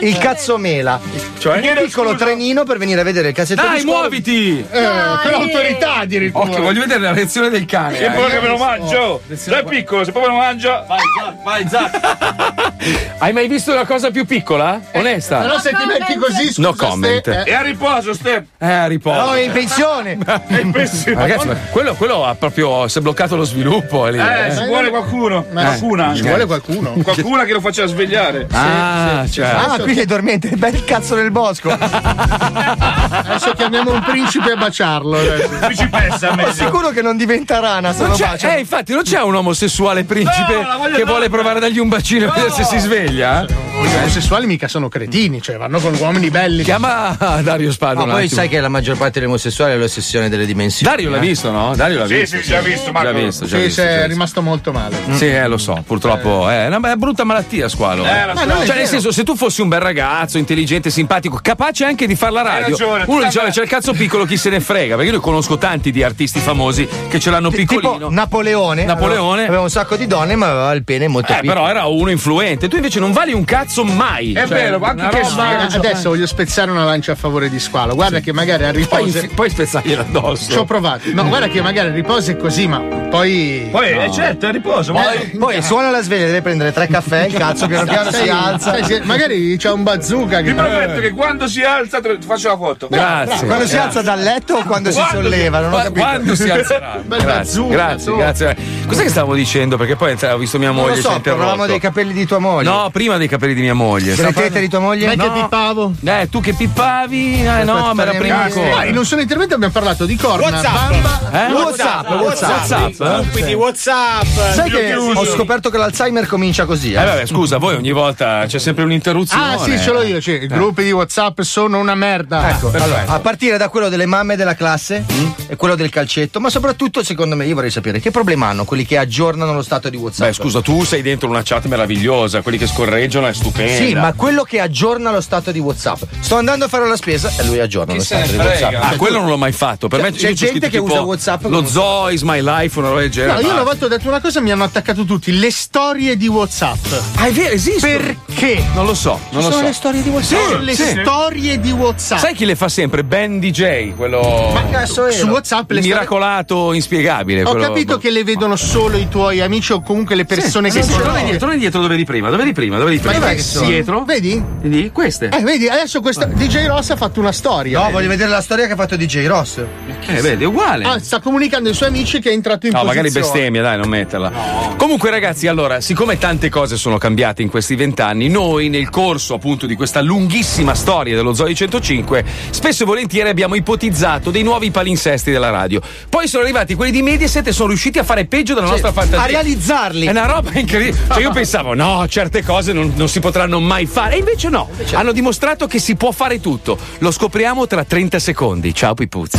S4: il cazzo mela?
S3: Cioè?
S4: Un piccolo trenino per venire a vedere il cazzetto
S3: Dai,
S4: di
S3: muoviti!
S5: Eh, per autorità addirittura.
S3: Occhio, voglio vedere la reazione del cane.
S11: E
S3: eh.
S11: poi che me lo mangio. Dai piccolo, se poi me lo mangio. Vai, Zac, vai, Zac.
S3: Hai mai visto una cosa più piccola? Onesta?
S5: Però se ti metti così, scusa,
S3: No comment.
S11: E a riposo, Step.
S3: Eh, a riposo.
S4: No, è in pensione.
S11: È in pensione.
S3: Ragazzi, quello, quello ha proprio. Si è bloccato lo sviluppo. Lì,
S11: Eh,
S3: eh.
S11: ci vuole qualcuno.
S5: Ma
S11: Qualcuna.
S5: ci vuole qualcuno.
S11: Qualcuna che lo faccia svegliare.
S3: Ah, cioè.
S4: Ah, quindi è dormiente, bel cazzo nel bosco.
S5: Adesso chiamiamo un principe a baciarlo. adesso.
S11: Principessa,
S4: Sono sicuro che non diventa rana se
S3: Non
S4: lo bacia.
S3: eh, infatti, non c'è un omosessuale principe
S11: No,
S3: che vuole provare a dargli un bacino e vedere se si sveglia?
S5: Gli omosessuali mica sono cretini, cioè vanno con uomini belli.
S3: Chiama Dario Spado.
S4: Ma poi
S3: attimo.
S4: sai che la maggior parte degli omosessuali è l'ossessione delle dimensioni.
S3: Dario l'ha
S4: eh.
S3: Visto, no? Dario l'ha
S11: Sì,
S3: visto.
S11: sì, già visto, Marco.
S3: Già visto, già
S5: Sì,
S3: visto,
S5: sì, è rimasto molto male.
S3: Sì, eh, lo so, purtroppo è una, è una brutta malattia, squalo.
S11: Eh, lo so.
S3: cioè, nel senso, se tu fossi un bel ragazzo, intelligente, simpatico, capace anche di fare la radio,
S11: ragione,
S3: uno
S11: tu
S3: dice,
S11: vabbè.
S3: "Vabbè, c'è il cazzo piccolo, chi se ne frega? Perché io ne conosco tanti di artisti famosi che ce l'hanno piccolino.
S4: Tipo Napoleone.
S3: Napoleone.
S4: Aveva un sacco di donne, ma aveva il pene molto
S3: Eh,
S4: piccolo.
S3: però era uno influente. Tu invece non vali un cazzo mai.
S11: È
S3: Cioè,
S11: vero, ma anche che
S3: roba-.
S5: Adesso voglio spezzare una lancia a favore di Squalo. Guarda che magari a
S3: Poi,
S5: riposo.
S3: infi- poi spezzargliela addosso.
S5: Ci ho provato. No, guarda che magari riposo è così, ma poi.
S11: Poi, eh, certo, riposo. ma-
S4: Poi suona la sveglia, deve prendere tre caffè, il cazzo piano piano si alza.
S5: magari c'ha un bazooka che.
S11: Ti prometto che quando si alza te ti faccio la foto.
S3: Grazie.
S4: Quando si alza dal letto o quando si
S11: Quando si-
S4: solleva? Non ho capito.
S3: Quando si alzerà? Grazie,
S5: bazooka,
S3: grazie, grazie. Cos'è che stavo dicendo? Perché poi ho visto mia
S4: Non
S3: moglie.
S4: lo
S3: ci ha
S4: so, parlavamo dei capelli di tua moglie.
S3: No, prima dei capelli di mia moglie.
S4: Delle tette di tua moglie?
S5: Dai che
S3: No.
S5: pippavo.
S3: Eh, tu che pippavi? Eh, no, ma era prima.
S5: Dai, in un solo intervento abbiamo parlato di corna, bamba.
S3: Eh?
S4: WhatsApp, WhatsApp.
S3: WhatsApp?
S9: Quindi WhatsApp.
S4: Sai che ho scoperto che l'Alzheimer comincia così,
S3: Eh
S4: eh?
S3: vabbè, scusa, voi ogni volta c'è sempre un'interruzione.
S5: Ah, sì, ce l'ho io. Cioè, I gruppi di WhatsApp sono una merda.
S4: Ecco, allora, a partire da quello delle mamme della classe
S3: Mm.
S4: e quello del calcetto, ma soprattutto secondo me io vorrei sapere che problema hanno quelli che aggiornano lo stato di WhatsApp.
S3: Beh, scusa, tu sei dentro una chat meravigliosa, quelli che scorreggiano è stupenda.
S4: Sì, ma quello che aggiorna lo stato di WhatsApp. Sto andando a fare la spesa e lui aggiorna lo stato di WhatsApp.
S3: Ah, quello non l'ho mai fatto. Per
S4: C'è-
S3: me
S4: c'è gente che
S3: tipo
S4: usa WhatsApp
S3: Lo
S4: come-
S3: zoo is my life, una roba del genere.
S5: No, io una volta ho detto una cosa e mi hanno attaccato tutti. Le storie di WhatsApp.
S3: Ah, è vero, esiste.
S5: Perché?
S3: Non lo so, non lo
S4: sono
S3: so.
S4: le storie di WhatsApp.
S3: Sì,
S5: Sono le
S3: sì.
S5: storie di WhatsApp.
S3: Sai chi le fa sempre? Ben DJ, quello
S4: Ma cazzo
S5: Su
S4: era?
S5: WhatsApp le storie.
S3: miracolato, inspiegabile.
S5: Ho
S3: quello-
S5: capito che le vedono solo i tuoi amici o comunque le persone
S3: Sì,
S5: che
S3: sì,
S5: sono.
S3: torna indietro, torna indietro dove eri prima, dove eri prima, dove eri
S5: Ma
S3: prima.
S5: sono?
S3: Dietro?
S5: Vedi?
S3: Vedi? Queste.
S5: Eh, vedi, adesso questa DJ Ross ha fatto una storia.
S4: No, voglio vedere la storia che ha fatto DJ Ross.
S3: Eh, vedi, è uguale.
S5: Ah, sta comunicando ai suoi amici che è entrato in
S3: No,
S5: posizione.
S3: magari bestemmia, dai, non metterla. Comunque, ragazzi, allora, siccome tante cose sono cambiate in questi vent'anni, noi nel corso appunto di questa lunghissima storia dello Zoe 105, spesso e volentieri abbiamo ipotizzato dei nuovi palinsesti della radio. Poi sono arrivati quelli di Mediaset e sono riusciti a fare peggio della nostra fantasia.
S4: a realizzarli.
S3: È una roba incredibile. Cioè, io pensavo, no, certe cose non, non si potranno mai fare. E invece no. Hanno dimostrato che si può fare tutto. Lo scopriamo tra 30 secondi. Ciao, Pipuzzi.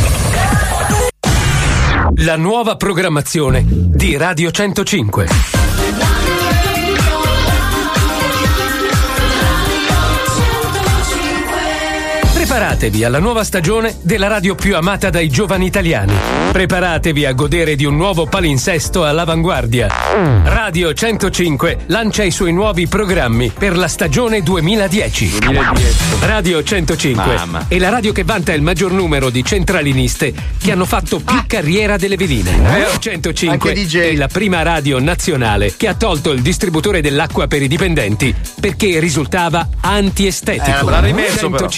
S14: La nuova programmazione di Radio 105. Preparatevi alla nuova stagione della radio più amata dai giovani italiani. Preparatevi a godere di un nuovo palinsesto all'avanguardia. Radio 105 lancia i suoi nuovi programmi per la stagione 2010.
S3: 2010.
S14: Radio 105
S3: Mamma.
S14: è la radio che vanta il maggior numero di centraliniste che hanno fatto più carriera delle veline. Radio 105
S4: Anche DJ.
S14: è la prima radio nazionale che ha tolto il distributore dell'acqua per i dipendenti perché risultava antiestetico.
S3: Eh, l'ha rimesso, però.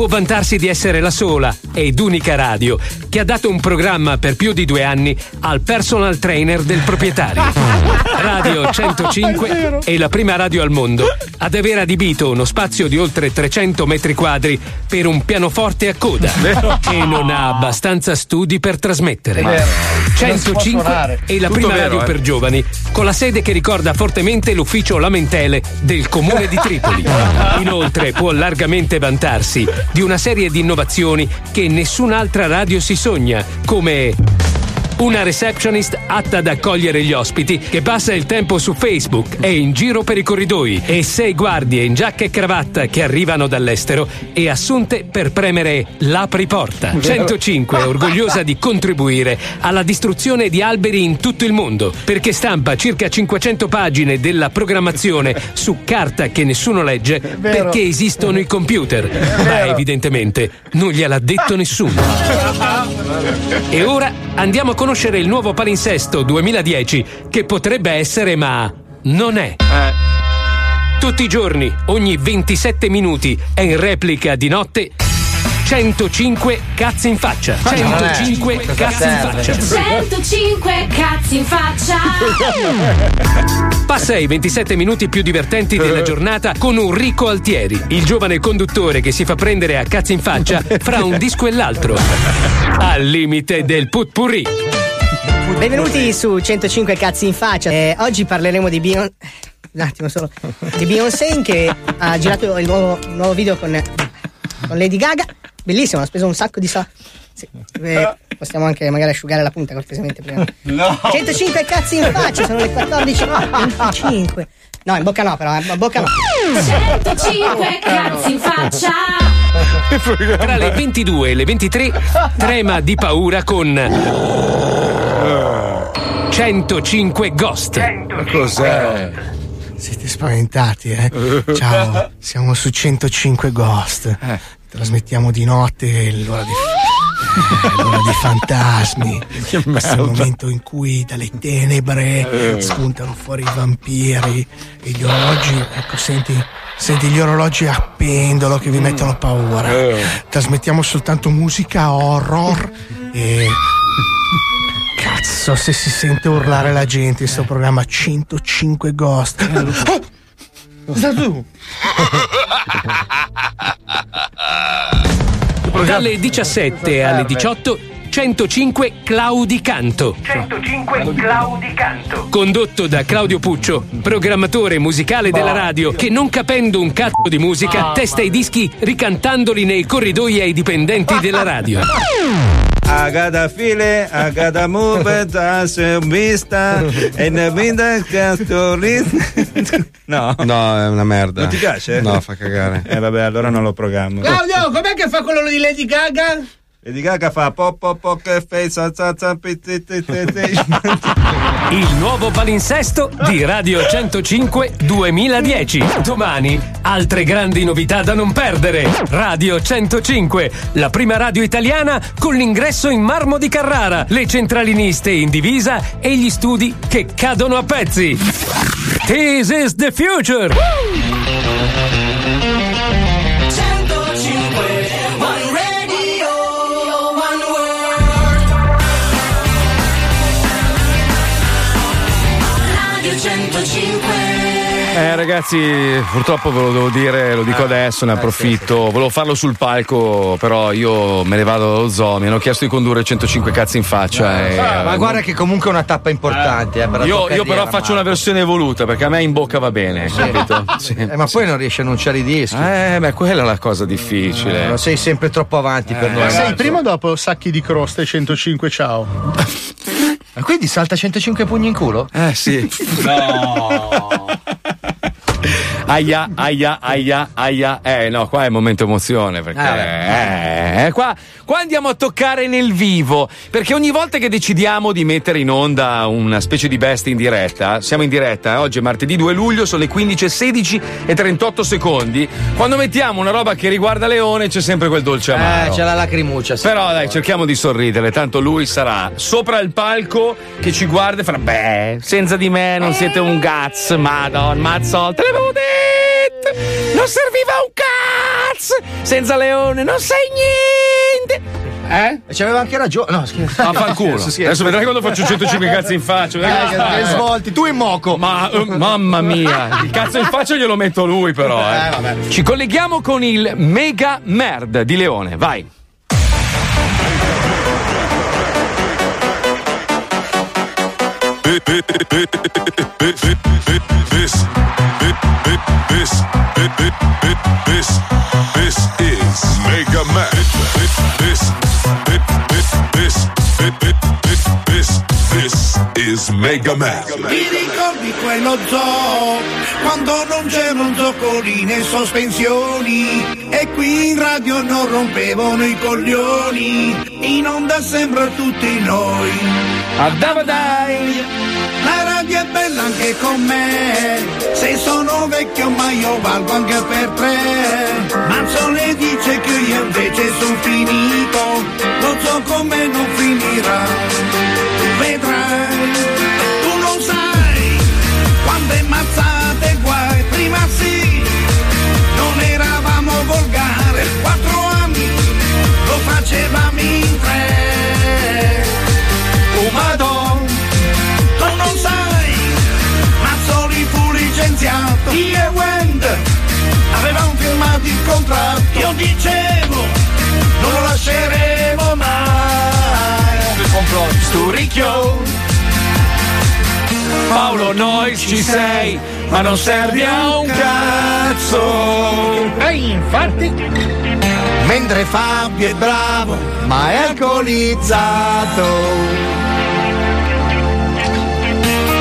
S14: 105 può vantarsi di essere la sola ed unica radio che ha dato un programma per più di due anni al personal trainer del proprietario. Radio 105 è la prima radio al mondo ad aver adibito uno spazio di oltre 300 metri quadri per un pianoforte a coda e non ha abbastanza studi per trasmettere.
S4: vero. Non si può
S14: 105
S4: suonare.
S14: è la
S3: Tutto
S14: prima
S3: vero,
S14: radio
S3: eh.
S14: per giovani con la sede che ricorda fortemente l'ufficio lamentele del comune di Tripoli. Inoltre può largamente vantarsi di una serie di innovazioni che nessun'altra radio si sogna, come Una receptionist atta ad accogliere gli ospiti che passa il tempo su Facebook e in giro per i corridoi e sei guardie in giacca e cravatta che arrivano dall'estero e assunte per premere l'apriporta. 105 è orgogliosa di contribuire alla distruzione di alberi in tutto il mondo perché stampa circa 500 pagine della programmazione su carta che nessuno legge perché esistono i computer. Ma evidentemente non gliel'ha detto nessuno. E ora andiamo a conoscere il nuovo palinsesto 2010 che potrebbe essere ma non è. Tutti i giorni, ogni 27 minuti e in replica di notte 105 cazzi in faccia. 105 cazzi in faccia.
S17: 105 cazzi in faccia.
S14: Passa i 27 minuti più divertenti della giornata con Enrico Altieri, il giovane conduttore che si fa prendere a cazzi in faccia fra un disco e l'altro. Al limite del putpurri.
S18: Benvenuti su 105 cazzi in faccia. Eh, oggi parleremo di Beyoncé. Un attimo solo. Di Beyoncé che ha girato il nuovo, il nuovo video con, con Lady Gaga. Bellissimo, ha speso un sacco di soldi. Sì. Eh, possiamo anche magari asciugare la punta cortesemente prima.
S16: No.
S18: 105 cazzi in faccia, sono le 14.25. No, in bocca no, però, in bocca no.
S17: 105 cazzi in faccia.
S14: Tra le 22 e le 23 trema di paura con 105 Ghost.
S5: Cos'è?
S19: Siete spaventati, eh? Ciao, siamo su 105 Ghost. Trasmettiamo di notte l'ora di, eh, l'ora di fantasmi. Questo è il momento in cui dalle tenebre
S16: Eh.
S19: spuntano fuori i vampiri e gli orologi. Ecco, senti. Senti gli orologi a pendolo che vi mettono paura. Trasmettiamo soltanto musica horror e. Cazzo, se si sente urlare la gente in sto programma 105 Ghost. Oh! Cosa tu?
S14: Dalle 17 alle 18 105 Claudicanto.
S16: 105 Claudicanto.
S14: Condotto da Claudio Puccio, programmatore musicale della radio, che non capendo un cazzo di musica, testa i dischi ricantandoli nei corridoi ai dipendenti della radio.
S20: I got a feeling, I got a movement, should be star, and the wind that to No.
S3: No, è una merda.
S20: Non ti piace?
S3: No, fa cagare.
S20: Eh vabbè, allora non lo programmo.
S5: Claudio, com'è che fa quello di Lady Gaga?
S20: Lady Gaga fa pop pop pop che face.
S14: Il nuovo palinsesto di Radio 105 2010. Domani altre grandi novità da non perdere. Radio 105, la prima radio italiana con l'ingresso in marmo di Carrara, le centraliniste in divisa e gli studi che cadono a pezzi. This is the future.
S3: Ragazzi, purtroppo ve lo devo dire, lo dico adesso, ne approfitto. Volevo farlo sul palco, però io me ne vado dallo zoo. Mi hanno chiesto di condurre 105 cazzi in faccia. e,
S4: Ma
S3: eh,
S4: guarda che comunque è una tappa importante. eh, per
S3: io, io però faccio una versione evoluta perché a me in bocca va bene, capito? Sì.
S4: Eh, ma poi non riesci a annunciare i dischi.
S3: Eh, beh, quella è la cosa difficile.
S4: Non sei sempre troppo avanti per noi.
S5: Sei prima o dopo sacchi di croste 105 ciao?
S4: Ma quindi salta 105 pugni in culo?
S3: Eh sì. Aia, aia, aia, aia. Eh no, qua è momento emozione perché
S4: Ah,
S3: eh, qua, qua andiamo a toccare nel vivo. Perché ogni volta che decidiamo di mettere in onda una specie di bestia in diretta, siamo in diretta, eh, oggi è martedì 2 luglio, sono le 15.16 e 38 secondi. Quando mettiamo una roba che riguarda Leone c'è sempre quel dolce amaro.
S4: Eh, c'è la lacrimuccia. sì.
S3: Però dai, cerchiamo di sorridere, tanto lui sarà sopra il palco che ci guarda e farà beh, senza di me non siete un cazzo, madonna, mazzo, te l'avevo detto! Non serviva un cazzo! Senza Leone non sai niente!
S4: Eh? E c'aveva anche ragione. No, scherzo.
S3: Ah, fanculo. Adesso vedrai quando faccio 105 cazzi in faccia.
S4: Eh, che te svolti, tu in moco.
S3: Ma eh, mamma mia, il cazzo in faccia glielo metto lui, però. eh.
S4: Eh, vabbè.
S3: Ci colleghiamo con il Mega Merd di Leone, vai.
S12: This, this, this, this, this is Mega Man. This, this, is Mega Man.
S21: Ti ricordi quello zoo? Quando non c'erano zoccolini e sospensioni E qui in radio non rompevano i coglioni In onda sembra tutti noi
S3: Andava dai
S21: La radio è bella anche con me Se sono vecchio ma io valgo anche per tre Manzone dice che io invece sono finito Lo so come non finirà facevamo in tre oh madonna tu non sai Mazzoli fu licenziato io e Wend avevamo firmato il contratto. Io dicevo non lo lasceremo mai.
S3: Sturicchio Paolo noi ci sei ma non servi a un cazzo.
S21: E infatti. Mentre Fabio è bravo ma è alcolizzato.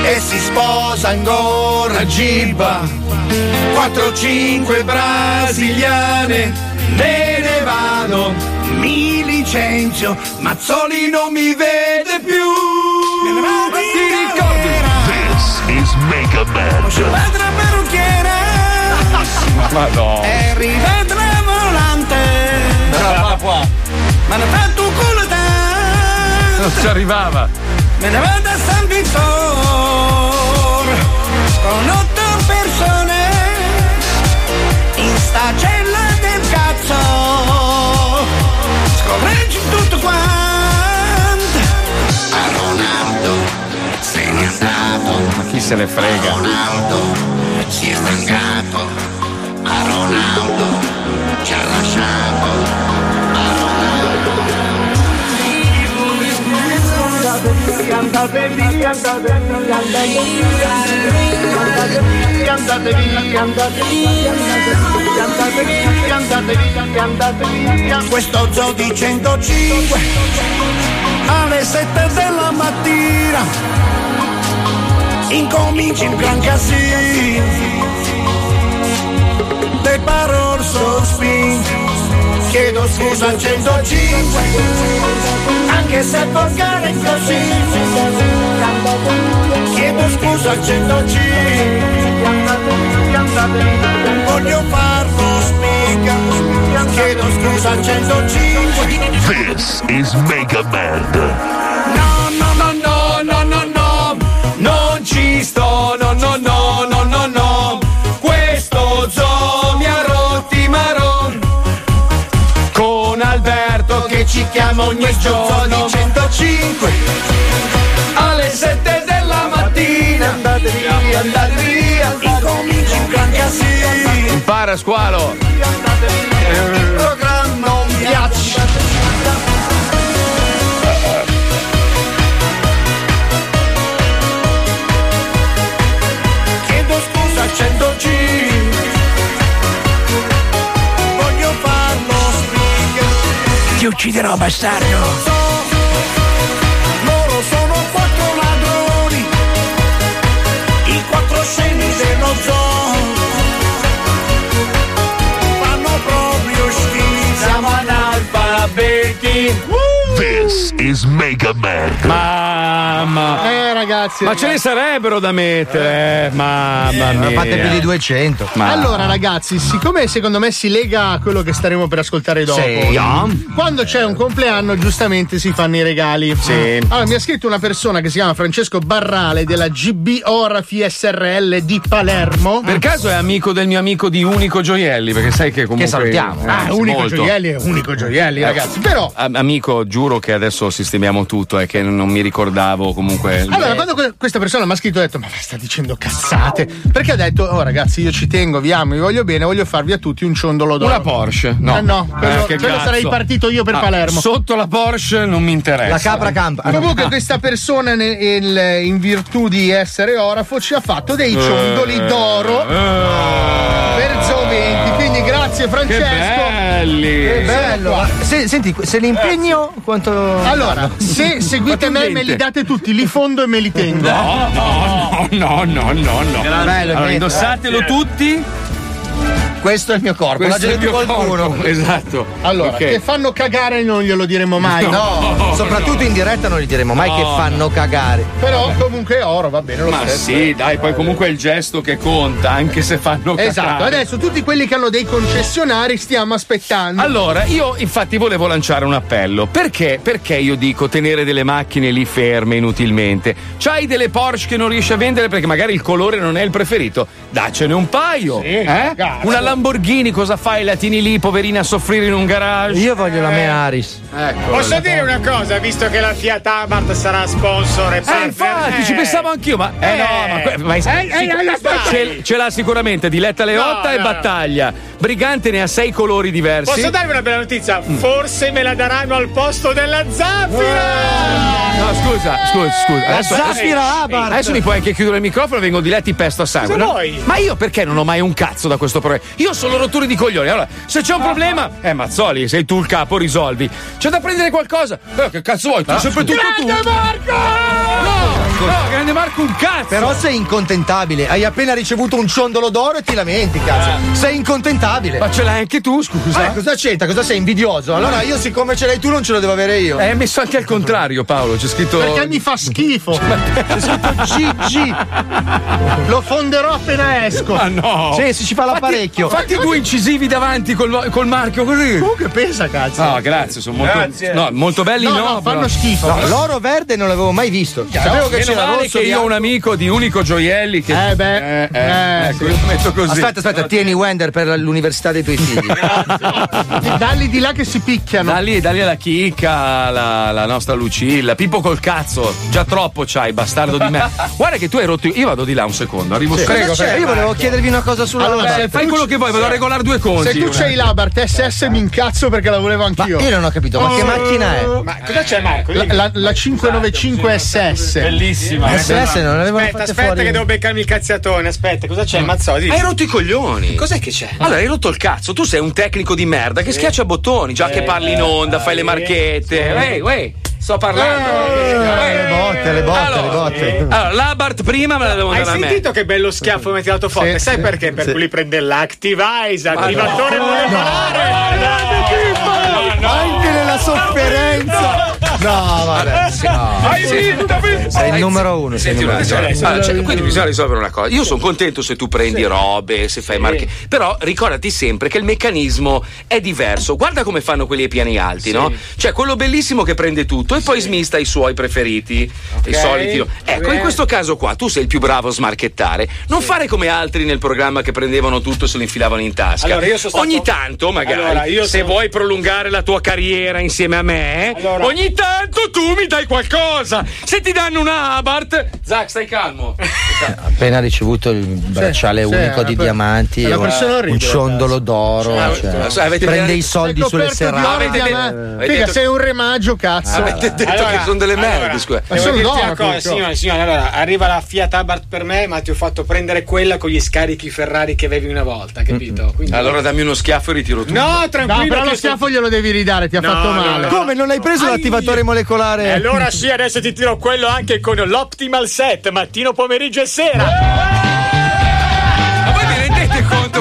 S21: E si sposa ancora Gibba 4-5 brasiliane Me ne vado. Mi licenzio Mazzoli non mi vede più. Ricordi?
S12: This is Mega Man.
S21: Padre parrucchiere
S3: Madonna.
S21: E rivede la volante.
S3: Brava qua.
S21: Ma ne fatto un culo da
S3: Non ci arrivava.
S21: Me ne vado a San Vittor. Con otto persone. In sta cella del cazzo. Scorreggi tutto quanto A Ronaldo andato.
S3: Ma chi se ne frega?
S21: Ronaldo si è stancato, ma Ronaldo ci ha lasciato.
S22: Andate via, andate via, andate via, andate via, andate via, andate via, andate via, andate via,
S21: questo zoo di 105 alle 7 della mattina incomincia il gran casino. Le parole sospin chiedo scusa al 105 anche se volgare così. Chiedo scusa al 105 voglio farlo spiega chiedo scusa al 105
S12: This is Mega Man.
S3: Chiama ogni giorno.
S21: di 105
S3: Alle 7 della mattina.
S21: andate via andate via incomincia il gran casino
S3: Impara squalo.
S21: il
S22: ucciderò, bastardo!
S21: loro sono quattro ladroni i quattro scemi dello zoo fanno proprio schifo
S3: Siamo analfabeti.
S12: This is Mega Man.
S3: Mamma.
S5: Eh, ragazzi.
S3: Ma ce ne sarebbero da mettere, eh, mamma
S4: Ne
S3: mia.
S4: fate più di 200.
S3: Ma-
S5: Allora, ragazzi, siccome secondo me si lega a quello che staremo per ascoltare dopo,
S4: Sì.
S5: quando c'è un compleanno, giustamente si fanno i regali.
S3: Sì.
S5: Allora, mi ha scritto una persona che si chiama Francesco Barrale della GB Orafi SRL di Palermo.
S3: Per caso è amico del mio amico di Unico Gioielli, perché sai che comunque.
S4: salutiamo.
S3: Eh,
S5: Ah, unico
S3: molto.
S5: gioielli è unico gioielli, ragazzi. Però.
S3: Amico, giuro che adesso sistemiamo tutto e che non mi ricordavo comunque.
S5: Allora, quando que- questa persona mi ha scritto, ho detto: Ma sta dicendo cazzate? Perché ha detto: Oh, ragazzi, io ci tengo, vi amo, vi voglio bene, voglio farvi a tutti un ciondolo d'oro.
S3: Una Porsche? No.
S5: Eh, no, quello,
S3: Eh,
S5: quello sarei partito io per
S3: Ah,
S5: Palermo.
S3: Sotto la Porsche non mi interessa.
S4: La capra campa. Ah.
S5: Comunque questa persona ne- il- in virtù di essere orafo ci ha fatto dei ciondoli d'oro
S3: Eh.
S5: per Zoo 20 quindi grazie Francesco.
S3: Che belli.
S4: Che bello. Se- senti, se li impegno quanto.
S5: Allora, se seguite me, me li date tutti, li fondo e me li tengo.
S3: No, no, no, no, no, no.
S4: Bello,
S3: Allora,
S4: bello.
S3: indossatelo tutti.
S4: Questo è il mio corpo,
S3: Questo è il mio
S4: qualcuno.
S3: corpo, Esatto.
S5: Allora,
S3: Ok.
S5: che fanno cagare non glielo diremo mai.
S4: No, soprattutto in diretta non gli diremo mai
S3: No,
S4: che fanno cagare.
S5: Però comunque è oro, va bene, lo
S3: Ma
S5: stesso.
S3: sì, dai, poi comunque è il gesto che conta, anche se fanno
S5: Esatto,
S3: cacare.
S5: adesso tutti quelli che hanno dei concessionari stiamo aspettando.
S3: Allora, io infatti volevo lanciare un appello. Perché? Perché io dico tenere delle macchine lì ferme inutilmente? C'hai delle Porsche che non riesci a vendere perché magari il colore non è il preferito? Daccene un paio. eh?
S5: cazzo.
S3: Una Lamborghini, cosa fai? La tieni lì, poverina, a soffrire in un garage?
S4: Io voglio la mia Aris.
S3: Ecco.
S23: Posso dire una cosa, visto che la Fiat Abarth sarà sponsor e
S3: Eh, infatti, ci pensavo anch'io, ma. Eh, no, ma. ma
S23: Eh, eh, eh, aspetta.
S3: ce, ce l'ha sicuramente Diletta Leotta
S23: No,
S3: e
S23: no, no.
S3: Battaglia. Brigante ne ha sei colori diversi.
S23: Posso darvi una bella notizia?
S3: Mm.
S23: Forse me la daranno al posto della zaffira!
S3: No, scusa, scusa, scusa.
S23: La
S3: Adesso,
S23: Zaffira Abarth.
S3: adesso mi puoi anche chiudere il microfono, vengo diletti pesto a sangue. No?
S23: vuoi?
S3: Ma io perché non ho mai un cazzo da questo problema? Io ho solo rotture di coglioni. Allora, se c'è un problema, eh, Mazzoli, sei tu il capo, risolvi. C'è da prendere qualcosa? Eh, che cazzo vuoi? Tu sei sempre tutto tu.
S23: Grande Marco!
S3: No, no, grande Marco, un cazzo.
S4: Però sei incontentabile. Hai appena ricevuto un ciondolo d'oro e ti lamenti, cazzo. Sei incontentabile.
S3: Ma ce l'hai anche tu, scusa.
S4: Ma cosa c'entra? Cosa sei invidioso? Allora io, siccome ce l'hai tu, non ce lo devo avere io.
S3: È messo anche al contrario, Paolo. C'è scritto.
S5: Perché mi fa schifo. C'è scritto GG. Lo fonderò appena esco.
S3: Ah no!
S4: Sì, si ci fa l'apparecchio.
S3: Fatti due incisivi davanti col, col marchio così.
S5: Comunque pensa, cazzo.
S3: No, grazie, sono molto,
S5: Grazie.
S3: no, molto belli.
S5: No,
S3: No,
S5: no, fanno
S3: però-
S5: schifo.
S4: No, l'oro verde non l'avevo mai visto. Sapevo che
S3: Meno male
S4: rosso.
S3: che io ho un
S4: bianco.
S3: amico di Unico Gioielli che.
S5: Eh beh,
S3: eh, eh, ecco, io lo metto così.
S4: Aspetta, aspetta, tieni Wender per l'università dei tuoi figli.
S5: Dalli di là che si picchiano.
S3: Da lì, da lì alla chicca, la, la nostra Lucilla, Pippo col cazzo, già troppo c'hai, bastardo di me. Guarda che tu hai rotto. Io vado di là un secondo, arrivo
S4: Sì. Cosa c'è? Io volevo chiedervi una cosa sulla
S5: Allora,
S4: Abarth.
S3: Eh, fai quello che vuoi, vado a regolare due conti.
S5: Se tu c'hai l'Abarth SS mi incazzo perché la volevo
S4: Ma
S5: anch'io.
S4: io non ho capito, ma che macchina è?
S23: Ma cosa c'è Marco?
S5: La, la- la 595 SS.
S23: Bellissima.
S4: SS non l'avevano
S23: Aspetta, aspetta
S4: fuori.
S23: che devo beccarmi il cazziatone. Aspetta, cosa c'è? Mazzoli?
S3: Hai rotto i coglioni.
S23: Cos'è che c'è?
S3: Allora, hai rotto il cazzo. Tu sei un tecnico di merda che schiaccia bottoni, già che parli in onda, fai le marchette. Ehi, ehi, sto parlando.
S4: Le botte, le botte,
S3: Allora,
S4: le botte.
S3: Allora, l'Abart prima me la devo
S23: Hai
S3: dare a me.
S23: sentito che bello schiaffo mi ha tirato forte?
S5: Sì,
S23: Sai
S5: sì,
S23: perché? Per
S5: sì.
S23: cui li prende l'Activize, attivatore
S3: no,
S23: molecolare.
S4: Anche nella sofferenza. No, vabbè. No.
S23: Hai vinto, hai vinto.
S4: Sei il numero uno.
S3: Senti
S4: numero
S3: attimo,
S4: uno.
S3: allora, cioè, quindi bisogna risolvere una cosa. Io sono contento se tu prendi robe, se fai marche. Però ricordati sempre che il meccanismo è diverso. Guarda come fanno quelli ai piani alti, no? Cioè, quello bellissimo che prende tutto e poi smista i suoi preferiti, i soliti. no? Ecco, in questo caso qua tu sei il più bravo a smarchettare. Non fare come altri nel programma che prendevano tutto e se lo infilavano in tasca.
S23: Allora, io sono stato-
S3: Ogni tanto, magari,
S23: Allora,
S3: se
S23: sono-
S3: vuoi prolungare la tua carriera insieme a me,
S23: Allora-
S3: ogni tanto tu mi dai qualcosa. Se ti danno una Abarth, Zac, stai calmo.
S4: Appena ricevuto il bracciale
S5: sì,
S4: unico
S5: è
S4: di
S5: una-
S4: diamanti, un,
S5: orribile,
S4: un ciondolo d'oro.
S3: Cioè,
S4: cioè,
S3: avete-
S4: prende i soldi sulle
S5: coperto di oro
S4: serrate.
S5: e
S3: Avete- avete
S5: Figa,
S3: detto-
S5: sei un remaggio, cazzo.
S3: Avete detto
S23: Allora,
S3: che sono delle merde,
S23: allora,
S3: scusa.
S5: Ma sono
S23: una cosa, signore, signore, allora arriva la Fiat Abarth per me, ma ti ho fatto prendere quella con gli scarichi Ferrari che avevi una volta, capito? Quindi-
S3: Allora dammi uno schiaffo e ritiro tutto.
S23: No,
S5: No,
S23: tranquillo.
S5: però lo schiaffo glielo devi ridare, ti ha
S23: No,
S5: fatto
S23: no,
S5: male.
S23: no.
S4: Come non hai preso l'attivatore molecolare?
S23: E allora sì, adesso ti tiro quello anche con l'Optimal Set, mattino, pomeriggio e sera.
S3: Vi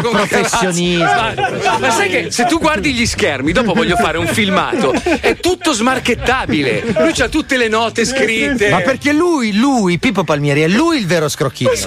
S3: conto con cazzo? Ma, ma sai che se tu guardi gli schermi, dopo voglio fare un filmato, è tutto smarchettabile. Lui c'ha tutte le note scritte.
S4: Ma perché lui, lui, Pippo Palmieri, è lui il vero scrocchino.
S3: Sì,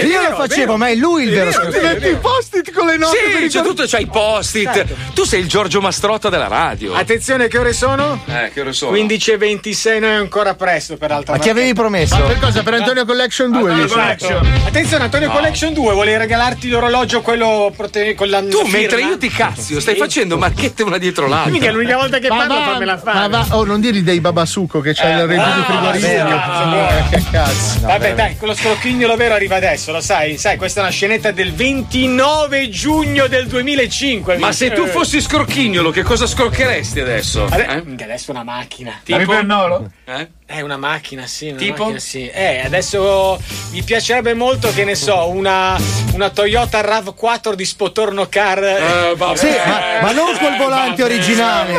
S3: è
S4: Io
S3: vero,
S4: lo facevo,
S3: vero.
S4: ma è lui il vero
S5: Ti
S4: scrocchino.
S5: metti i post-it con le note
S3: Sì, c'è tutto, c'hai i post-it. Tu sei il Giorgio Mastrotta della radio.
S23: Attenzione, che ore sono?
S3: Eh, che ore sono?
S23: 15 e 26, non è ancora presto per l'altra
S4: Ma chi avevi promesso?
S5: Ma per cosa? Per Antonio Collection 2 dici?
S23: Esatto. Attenzione, Antonio Collection 2 vuole regalarti l'orologio quello prote- con la
S3: Tu,
S23: firma.
S3: mentre io ti cazzo, stai
S23: Sì.
S3: facendo marchette una dietro l'altra.
S23: Mica è l'unica volta che
S5: Ma
S23: parlo fammela
S5: ma
S23: fare.
S5: va, oh, non dirgli dei babasuco che c'hai il reddito
S23: ah,
S5: frigorifero. Ah,
S23: buono.
S5: che cazzo.
S23: Vabbè, dai, quello scrocchignolo vero arriva adesso, lo sai? Sai, questa è una scenetta del 29 giugno del 2005.
S3: Ma se tu fossi scrocchignolo, che cosa scroccheresti adesso?
S23: Ade-
S3: Eh?
S23: Minchia, Adesso una macchina.
S3: Tipo?
S11: Eh?
S23: È una macchina, sì. Una
S3: Tipo?
S23: macchina, sì. Eh, adesso mi piacerebbe molto, che ne so, una, una Toyota RAV4 4 di Spotorno Car.
S11: Eh,
S4: Sì, ma, ma non col volante originale.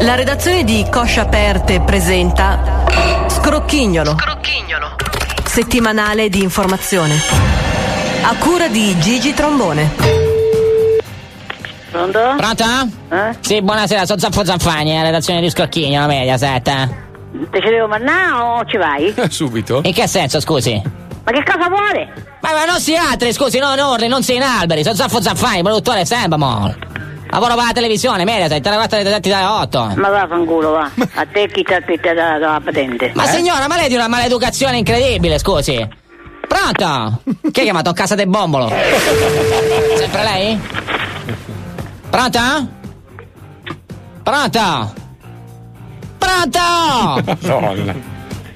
S24: La redazione di Cosce Aperte presenta Scrocchignolo. Settimanale di informazione. A cura di Gigi Trombone.
S10: Pronto?
S25: Pronto?
S10: Eh?
S25: Sì, buonasera, sono Zaffo Zanfagni, la redazione di Scrocchigno, la Mediaset.
S10: Te ci devo mandare o ci vai?
S3: Subito?
S25: In che senso, scusi?
S10: Ma che cosa vuole?
S25: Ma, ma non si altri, scusi, no, non urli, non si in alberi, sono Zaffo Zanfagni, produttore Sembamol. Lavoro per la televisione, Mediaset, Telequattro delle 8.
S10: Ma vaffanculo, va. A te chi ti aspetta da, da patente?
S25: Ma signora, ma lei di una maleducazione incredibile, scusi. Pronto? Chi ha chiamato Casa del Bombolo? Sempre lei? Pronto? Pronto? Pronto?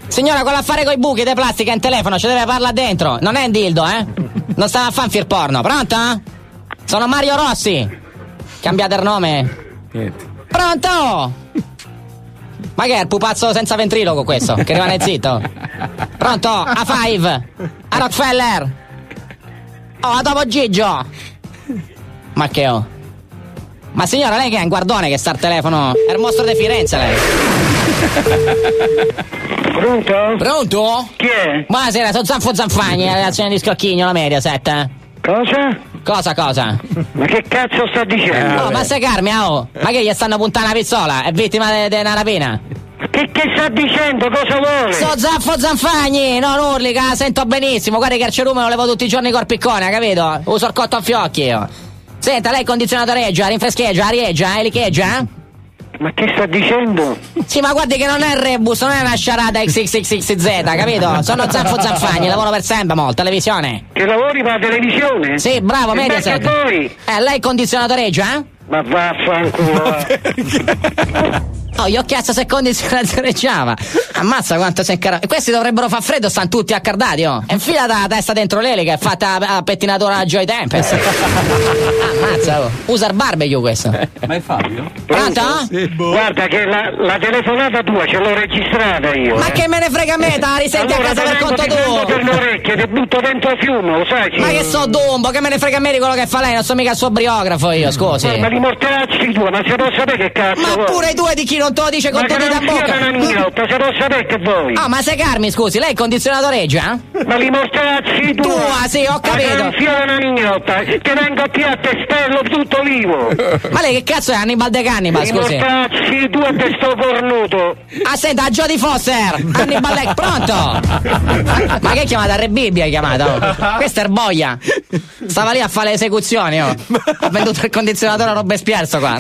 S25: Signora, quell'affare coi buchi di plastica in telefono ci deve parlare dentro. Non è un dildo, eh? Non stava a fan fir porno. Pronto? Sono Mario Rossi. Cambiate il nome. Pronto? Ma che è il pupazzo senza ventriloquo questo? Che rimane zitto? Pronto? A Five? A Rockefeller? Oh, a dopo Gigio! Ma che ho? Ma signora, lei che è un guardone che sta al telefono? È il mostro di Firenze lei!
S10: Pronto?
S25: Pronto?
S10: Chi è?
S25: Buonasera, sono Zanfo Zanfagni, la redazione di Scrocchigno, la Mediaset.
S10: Cosa?
S25: Cosa, cosa?
S10: Ma che cazzo sta dicendo?
S25: Oh, ma se calmi, oh! Ma che gli stanno puntando una pistola? È vittima di una rapina?
S10: Che, che sta dicendo? Cosa vuole?
S25: So Zaffo Zanfagni, non urli, che la sento benissimo. Guarda che il cerume lo levo tutti i giorni col piccone, capito? Uso il cotto a fiocchi io. Senta, lei condizionato reggia, rinfrescheggia, arieggia, elicheggia, eh?
S10: Ma che sta dicendo?
S25: Sì, ma guardi che non è il rebus, non è una sciarata XXXZ, capito? Sono Zaffo Zanfagni, lavoro per Sembamol, televisione.
S10: Che lavori per la televisione?
S25: Sì, bravo,
S10: E
S25: Mediaset. Eh, lei condizionato reggia, eh?
S10: Ma vaffanculo. va.
S25: Oh, gli ho chiesto se condizionato reggiava. Ammazza quanto sei caro. Questi dovrebbero far freddo, stanno tutti accardati, oh. E infila la testa dentro l'elica, è fatta a, a pettinatura alla Joy Tempest. Ammazza, oh. Usa il barbecue questo.
S20: Ma è Fabio?
S25: Pronto?
S10: Guarda che la, la telefonata tua ce l'ho registrata io.
S25: Ma
S10: eh.
S25: che me ne frega a me, te la risenti
S10: allora
S25: a casa per conto
S10: ti prendo per le
S25: tuo.
S10: orecchie, ti butto dentro il fiume, lo sai?
S25: Ma che so Dumbo, che me ne frega a me di quello che fa lei, non sono mica il suo briografo io, scusi.
S10: Ma li mortacci tua, ma se può sapere che cazzo
S25: Ma
S10: vuoi?
S25: pure i due di chi non te lo dice con
S10: Ma
S25: tutti da
S10: non
S25: bocca.
S10: una mignotta, se può sapere che vuoi?
S25: Ah, ma se carmi, scusi, lei è condizionato reggia?
S10: Ma li mortacci tua!
S25: Tua, sì, ho
S10: Ma
S25: capito.
S10: non sia una mignotta, che vengo qui a testello tutto vivo!
S25: Ma lei che cazzo è Hannibal De Cannibal,
S10: Li
S25: scusi?
S10: mortacci tu e te sto cornuto!
S25: Ah, senta, Jodie Foster! Hannibal Lecter, pronto? Ma che chiamata? Re Bibbia hai chiamato? Questo è il boia! Stava lì a fare le esecuzioni, oh! Ha venduto il condizionatore a Robespierre, sto qua!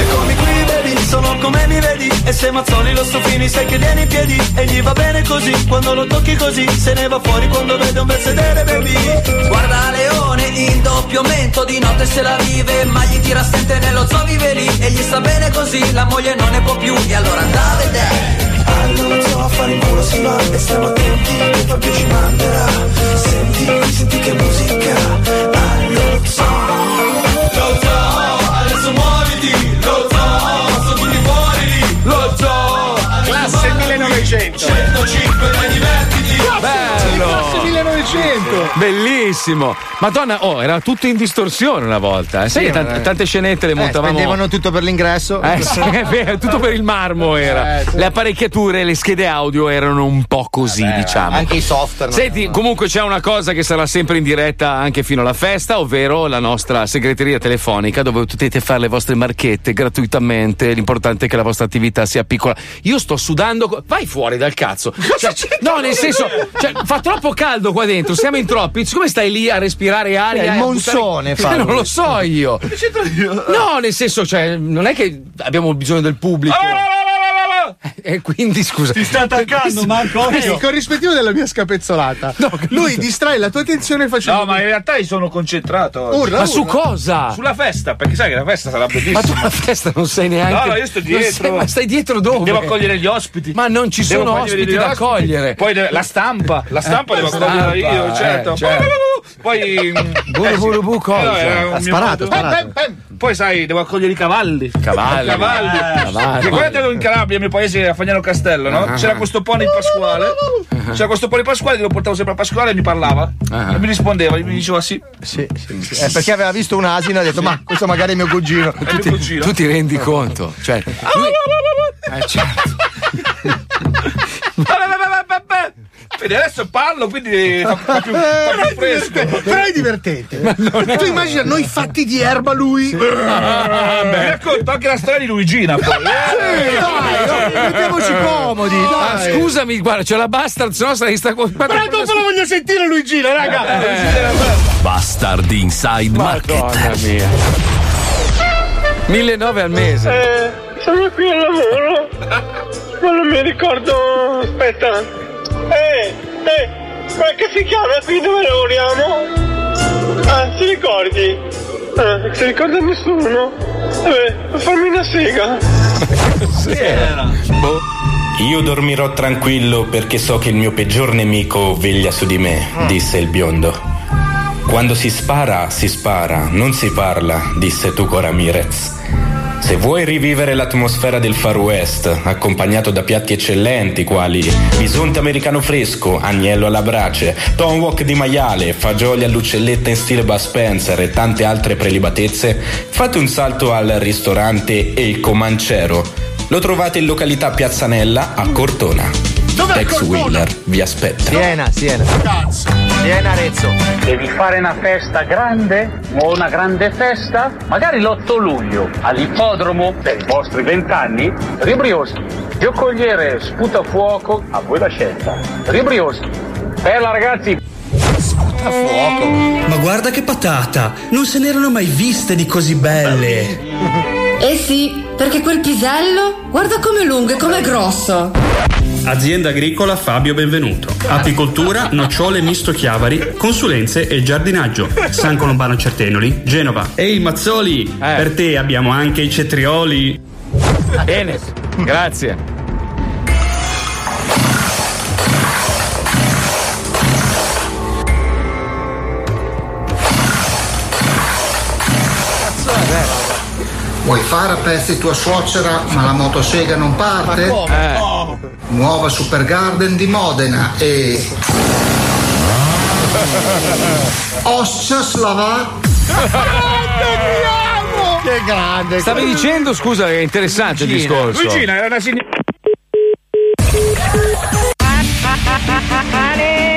S26: Eccomi qui baby, sono come mi vedi. E se Mazzoli lo stufini sai che viene in piedi. E gli va bene così, quando lo tocchi così Se ne va fuori quando vede un bel sedere baby. Guarda Leone in doppio mento Di notte se la vive ma gli tira stente nello zoo vive lì E gli sta bene così, la moglie non ne può più. E allora anda a allora so a fare in culo si va stiamo attenti che Fabio ci manderà. Senti, senti che musica. Allo zoo
S23: 1900.
S26: 105
S5: 1900!
S3: Bellissimo! Madonna, oh, era tutto in distorsione una volta. Eh? Sì,
S4: Sì,
S3: tant-
S4: eh.
S3: tante scenette le
S4: Eh,
S3: montavamo.
S4: spendevano tutto per l'ingresso.
S3: Eh, sì, vero, tutto per il marmo era.
S4: Eh, sì.
S3: Le apparecchiature, le schede audio erano un po' così, diciamo.
S4: Anche i software. no?
S3: Senti, comunque c'è una cosa che sarà sempre in diretta anche fino alla festa, ovvero la nostra segreteria telefonica dove potete fare le vostre marchette gratuitamente. L'importante è che la vostra attività sia piccola. Io sto sudando. Vai fuori dal cazzo. Cioè, no, nel senso, cioè, fa troppo caldo qua dentro, siamo in troppi. Siccome stai lì a respirare aria.
S4: È il
S3: e
S4: monsone,
S3: buttare-
S4: fa
S3: Non lo so io. No, nel senso, cioè, non è che abbiamo bisogno del pubblico. E quindi scusa.
S11: Ti sta attaccando, Marco?
S5: Il corrispettivo della mia scapezzolata. Lui distrae la tua attenzione facendo.
S11: No, ma in realtà io sono concentrato.
S5: Urla,
S3: Ma su
S5: urla.
S3: cosa?
S11: Sulla festa, perché sai che la festa sarà bellissima.
S3: Ma tu alla festa non sei neanche.
S11: No, no, io sto dietro.
S3: sei- ma stai dietro dove?
S11: Devo accogliere gli ospiti.
S3: Ma non ci
S11: Devo
S3: sono ospiti da accogliere.
S11: Poi la stampa, la stampa
S3: Eh,
S11: devo accogliere io,
S3: eh,
S11: certo.
S3: certo.
S11: Poi.
S3: Buru buru bu cosa?
S11: Eh,
S4: Ha sparato, sparato.
S11: Poi sai, devo accogliere i cavalli.
S3: Cavalli.
S11: Cavalli.
S3: Eh, cavalli.
S11: Che quando ero in Calabria, mio paese a Fagnano Castello, no?
S3: Ah.
S11: C'era questo pony Pasquale. C'era questo pony Pasquale, lo portavo sempre a Pasquale e mi parlava.
S3: Ah.
S11: E mi rispondeva, mi diceva sì.
S4: Sì, sì, sì. Eh, perché aveva visto un asino e ha detto, ma questo magari è mio cugino.
S3: Tu ti, tu ti rendi conto? Cioè, lui- Eh, certo.
S11: Vedi, adesso parlo, quindi fa, fa più, fa più fresco.
S5: Però è divertente. Tu immagina noi fatti di erba lui.
S11: Ah, beh, racconto anche la storia di Luigina poi.
S5: Sì, dai, dai, mettiamoci comodi.
S3: Ah,
S5: Dai.
S3: scusami, guarda, c'è la bastard, se no sarei sta
S5: Però dopo lo voglio sentire Luigina, raga.
S2: Bastard Inside Market.
S3: Madonna mia. 1009 al mese.
S22: Eh, sono qui al lavoro. Ma non mi ricordo. Aspetta. Eh, eh, ma che si chiama qui dove lavoriamo? Ah, ti ricordi? Ah, non si ricorda nessuno? Vabbè, fammi una sega.
S27: Io dormirò tranquillo perché so che il mio peggior nemico veglia su di me, disse il biondo. Quando si spara, si spara, non si parla, disse Tuco Ramirez. Se vuoi rivivere l'atmosfera del Far West, accompagnato da piatti eccellenti quali bisonte americano fresco, agnello alla brace, tom di maiale, fagioli all'uccelletta in stile Bud Spencer e tante altre prelibatezze, fate un salto al ristorante El Comancero. Lo trovate in località Piazzanella a Cortona.
S22: Dov'è
S27: Tex? Wheeler vi aspetta.
S4: Siena, Siena. Siena, Arezzo.
S28: Devi fare una festa grande o una grande festa? Magari l'8 luglio all'ippodromo per i vostri vent'anni? Ribrioschi, giocoliere sputafuoco, a voi la scelta. Ribrioschi, bella ragazzi!
S29: fuoco. Ma guarda che patata! Non se n'erano mai viste di così belle.
S17: Eh sì, perché quel pisello, guarda com'è lungo e com'è grosso.
S30: Azienda agricola Fabio Benvenuto. Apicoltura, nocciole misto chiavari, consulenze e giardinaggio. San Colombano Certenoli, Genova. Ehi Mazzoli, per te abbiamo anche i cetrioli.
S3: Bene, grazie.
S31: Vuoi fare a pezzi tua suocera ma la motosega non parte?
S3: Eh.
S31: Nuova Super Garden di Modena e... Oscia Slava?
S4: Che grande.
S3: Stavi dicendo, scusa, è interessante il discorso.
S11: Luigina era una signora.
S15: Ale!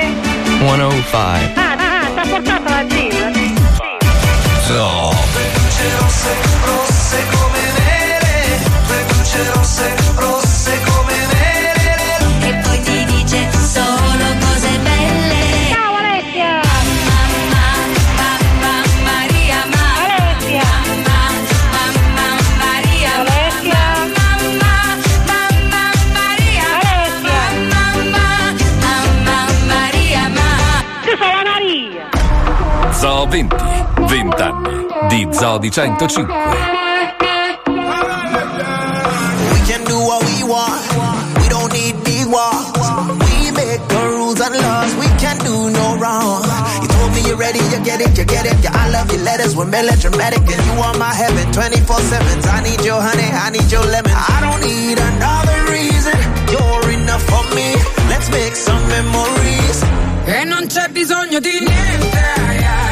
S32: 105.
S15: Ah,
S2: 120, 20 anni di Zodi 105.
S29: We can do what we want, we don't need big walls. We make the rules and laws, we can do no wrong. You told me you're ready, you get it, you get it. Yeah, I love your letters, we're melodramatic, and you are my heaven 24 7. I need your honey, I need your lemon. I don't need another reason, you're enough for me. Let's make some memories.
S17: E non c'è bisogno di niente. Yeah.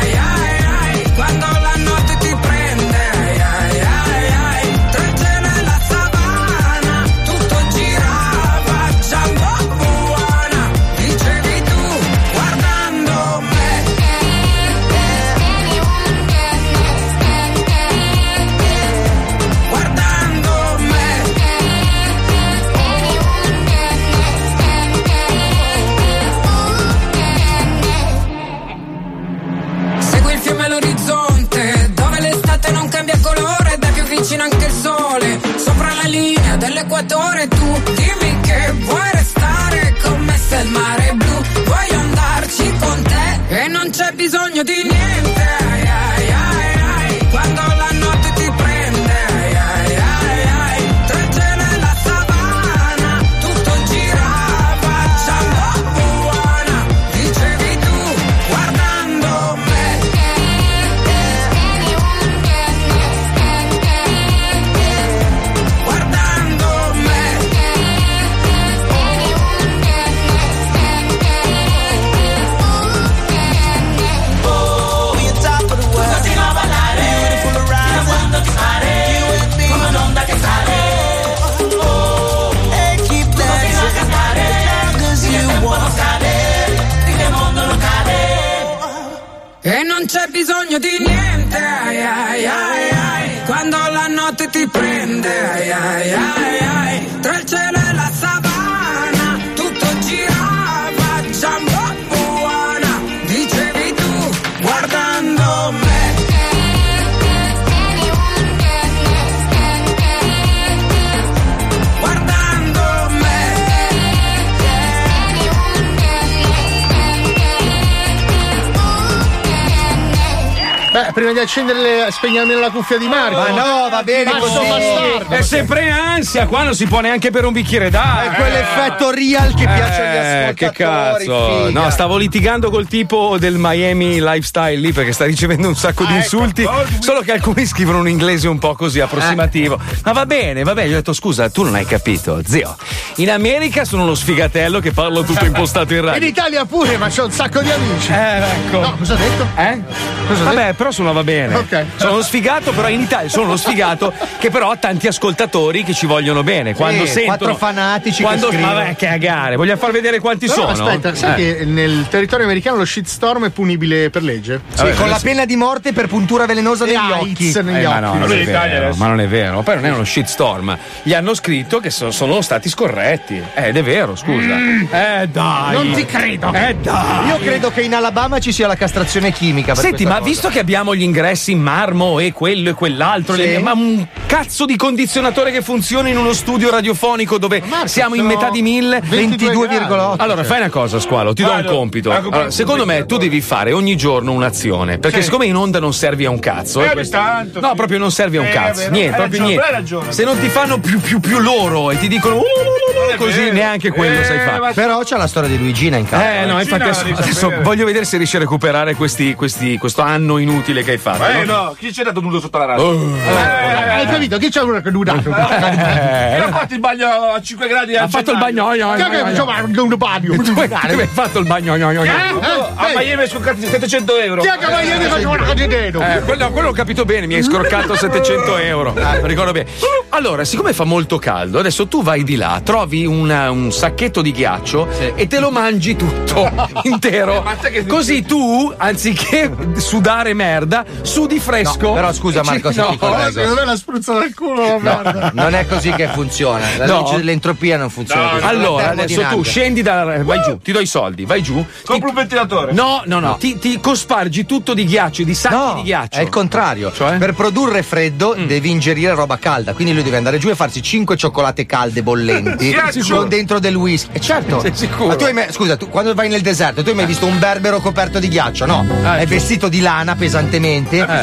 S17: Dell'equatore tu dimmi che vuoi restare con me se il mare è blu. Voglio andarci con te e non c'è bisogno di niente.
S33: Non c'è bisogno di niente, ai ai ai ai, quando la notte ti prende, ai ai ai ai, tra il cielo
S5: prima di accendere le, spegni almeno la cuffia di Marco.
S4: Ma no, va bene
S5: Marco
S4: così.
S5: bastardo.
S3: È sempre ansia, qua non si può neanche per un bicchiere d'acqua.
S4: È quell'effetto real che piace agli
S3: Eh,
S4: ascoltatori.
S3: che cazzo.
S4: figa.
S3: No, stavo litigando col tipo del Miami Lifestyle lì perché sta ricevendo un sacco di
S4: Ah,
S3: insulti.
S4: ecco.
S3: Solo che alcuni scrivono un inglese un po' così approssimativo.
S4: Eh.
S3: Ma va bene, va bene. Gli ho detto scusa, tu non hai capito, zio. In America sono uno sfigatello che parlo tutto impostato in
S5: In
S3: radio.
S5: Italia pure, ma c'ho un sacco di amici.
S3: Eh, ecco.
S5: No, cosa ha detto?
S3: Eh?
S5: Cosa
S3: Vabbè, però suonava bene.
S5: Ok.
S3: Sono uno sfigato, però in Italia sono uno sfigato che però ha tanti ascoltatori che ci vogliono bene. Quando sentono.
S4: quattro fanatici che
S3: Quando,
S4: scrivono.
S3: ma vai, che a gare, voglio far vedere quanti
S5: Però
S3: sono.
S5: aspetta, sai
S3: Eh.
S5: che nel territorio americano lo shitstorm è punibile per legge?
S4: Sì, con la pena di morte per puntura velenosa negli
S5: AIDS
S4: occhi.
S3: Eh, ma no,
S5: occhi.
S3: non
S5: Italia
S3: vero, ma non è vero. Poi non è uno shitstorm. Gli hanno scritto che so- sono stati scorretti. Eh, ed è vero, scusa. Eh, dai.
S5: Non ti credo.
S3: Eh, dai.
S4: Io credo che in Alabama ci sia la castrazione chimica. Per
S3: Senti, ma
S4: cosa.
S3: visto che abbiamo gli ingressi in marmo e quello e quell'altro,
S4: Sì.
S3: le- ma un cazzo di condizionatore che funziona in uno studio radiofonico dove siamo in metà di mille?
S4: 22,8.
S3: Allora, fai una cosa, squalo, ti do un compito. Allora, secondo me, tu devi fare ogni giorno un'azione. Perché,
S11: Sì.
S3: siccome in onda non servi a un cazzo,
S11: Eh,
S3: eh, questo-
S11: tanto,
S3: no, proprio non servi a un
S11: Eh,
S3: cazzo.
S11: vero.
S3: Niente, proprio
S11: ragione,
S3: niente. Se non ti fanno più, più, più loro e ti dicono "Uh, uh, uh, uh", così,
S11: vero.
S3: neanche quello
S11: Eh,
S3: sai fare.
S4: Però c'è la storia di Luigina in casa.
S3: Eh no, infatti adesso, adesso voglio vedere se riesci a recuperare questi, questi- questo anno inutile che hai fatto.
S11: Eh
S3: no?
S11: no, chi c'è dato nudo sotto la radio?
S3: Oh.
S11: Eh,
S5: Hai capito? Chi c'è uno che nudato?
S11: Ha fatto il bagno a 5 gradi?
S3: Ha fatto il bagno. oi.
S5: faceva un bagno?
S3: Hai fatto il bagno.
S5: Eh?
S11: A Miami hai scoccati 700 euro.
S5: Chi è che vai ieri faceva una cadedeno?
S3: Eh, quello, quello ho capito bene, mi hai scroccato 700 euro. Ricordo bene. Allora, siccome fa molto caldo, adesso tu vai di là, trovi una- un sacchetto di ghiaccio e te lo mangi tutto intero. Così tu, anziché sudare merda, sudi fresco.
S4: No, però scusa, Marco, se ti
S3: No.
S4: correggo.
S5: Secondo me la spruzza dal culo la merda.
S4: Non è così che funziona. La
S3: No.
S4: legge dell'entropia non funziona così.
S3: Allora, adesso tu scendi da. Vai giù, ti do i soldi, vai giù.
S11: Compro un ventilatore.
S3: No, no, no, Ti, ti cospargi tutto di ghiaccio, di sacchi
S4: No,
S3: di ghiaccio.
S4: è il contrario.
S3: Cioè?
S4: Per produrre freddo
S3: Mm.
S4: devi ingerire roba calda. Quindi lui deve andare giù e farsi 5 cioccolate calde bollenti con dentro del whisky. E certo.
S3: Sei sicuro?
S4: Ma tu hai mai- scusa, tu quando vai nel deserto, tu hai mai visto un berbero coperto di ghiaccio? No.
S3: Eh,
S4: è vestito di lana pesantemente,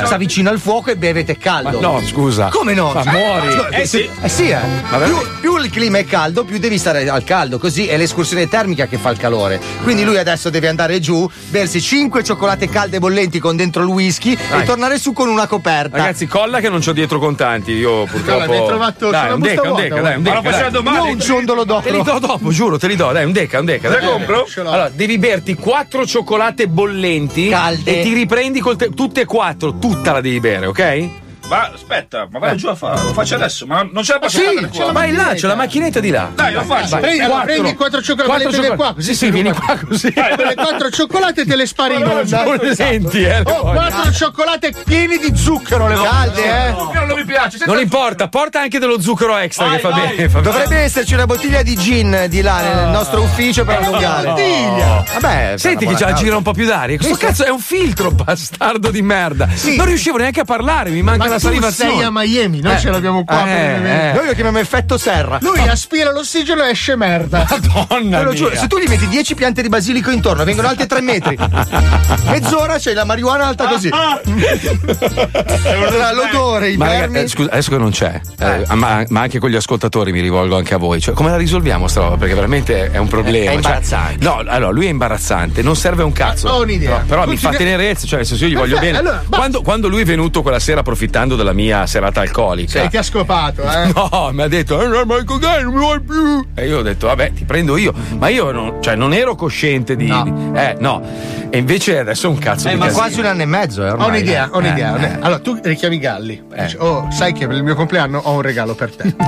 S4: sta vicino al fuoco e beve tè caldo.
S3: Ma no, scusa.
S4: Come no?
S3: Ma muori.
S4: Eh sì, eh sì, eh. Più, più il clima è caldo, più devi stare al caldo, così è l'escursione termica che fa il calore. Quindi lui adesso deve andare giù, bersi 5 cioccolate calde bollenti con dentro il whisky
S3: Dai.
S4: e tornare su con una coperta.
S3: Ragazzi, colla che non c'ho dietro contanti. Io purtroppo.
S5: Allora, mi hai trovato
S3: dai, un deca, un deca, dai, un
S11: Ma
S3: deca.
S11: lo facciamo
S3: dai.
S11: domani.
S5: Io un ciondolo dopo.
S3: Te li do dopo, giuro, te li do, dai, un deca, un deca.
S11: Te compro?
S3: Allora, devi berti quattro cioccolate bollenti
S4: Calde.
S3: e ti riprendi col te- tutte e quattro, tutta la devi bere, ok?
S11: Ma aspetta, ma vado giù a farlo. Lo faccio adesso, ma non ce la posso
S5: Sì,
S11: fare
S5: la
S11: qua.
S3: Vai là, c'è la macchinetta di là.
S11: Dai, lo faccio.
S3: Vai,
S5: Prendi,
S3: quattro.
S5: prendi quattro cioccolate,
S3: Quattro cioccolate.
S5: qua, così
S3: Sì, sì, vieni qua così.
S5: Quelle quattro cioccolate te le spari in onda.
S3: Non le senti, eh.
S5: Oh, quattro cioccolate pieni di zucchero le.
S4: Calde, eh?
S11: No, non mi piace.
S3: Non importa, porta anche dello zucchero extra
S11: Vai,
S3: che fa
S11: vai.
S3: bene.
S4: Dovrebbe esserci una bottiglia di gin di là nel nostro ufficio per allungare.
S5: Bottiglia.
S4: Vabbè,
S3: Senti che già gira un po' più d'aria. Questo cazzo è un filtro, bastardo di merda.
S5: Sì.
S3: Non riuscivo neanche a parlare, mi manca
S5: Ma tu
S3: salivazione.
S5: sei a Miami, noi
S3: Eh.
S5: ce l'abbiamo qua.
S3: Eh, eh.
S4: Noi lo chiamiamo effetto serra.
S5: Lui aspira l'ossigeno e esce merda.
S3: Madonna
S4: Te lo
S3: mia.
S4: giuro, se tu gli metti 10 piante di basilico intorno, vengono alte 3 metri. Mezz'ora c'è la marijuana alta così. L'odore, i
S3: Ma raga,
S4: vermi.
S3: eh, scusa, adesso che non c'è, eh, ma, ma anche con gli ascoltatori mi rivolgo anche a voi. Cioè, come la risolviamo sta roba? Perché veramente è un problema.
S4: È
S3: Cioè,
S4: imbarazzante.
S3: no, allora lui è imbarazzante, non serve a un cazzo.
S5: Ho un'idea.
S3: Però, però mi fa tenerezza, cioè, senso io gli voglio
S5: Perfetto,
S3: bene.
S5: allora,
S3: quando, quando lui è venuto quella sera approfittando della mia serata alcolica.
S5: Sei, ti ha scopato, eh?
S3: No, mi ha detto, eh, no, ma cocaina non mi vuoi più. E io ho detto, vabbè, ti prendo io. Ma io non, cioè, non ero cosciente di.
S5: No.
S3: di- eh, no. E invece adesso è un cazzo di
S4: ma
S3: casino.
S4: quasi un anno e mezzo, eh,
S5: Ho
S4: ormai.
S5: un'idea, ho
S4: eh.
S5: un'idea.
S4: Eh, eh.
S5: Allora, tu richiami Galli. Dici, oh, sai che per il mio compleanno ho un regalo per te.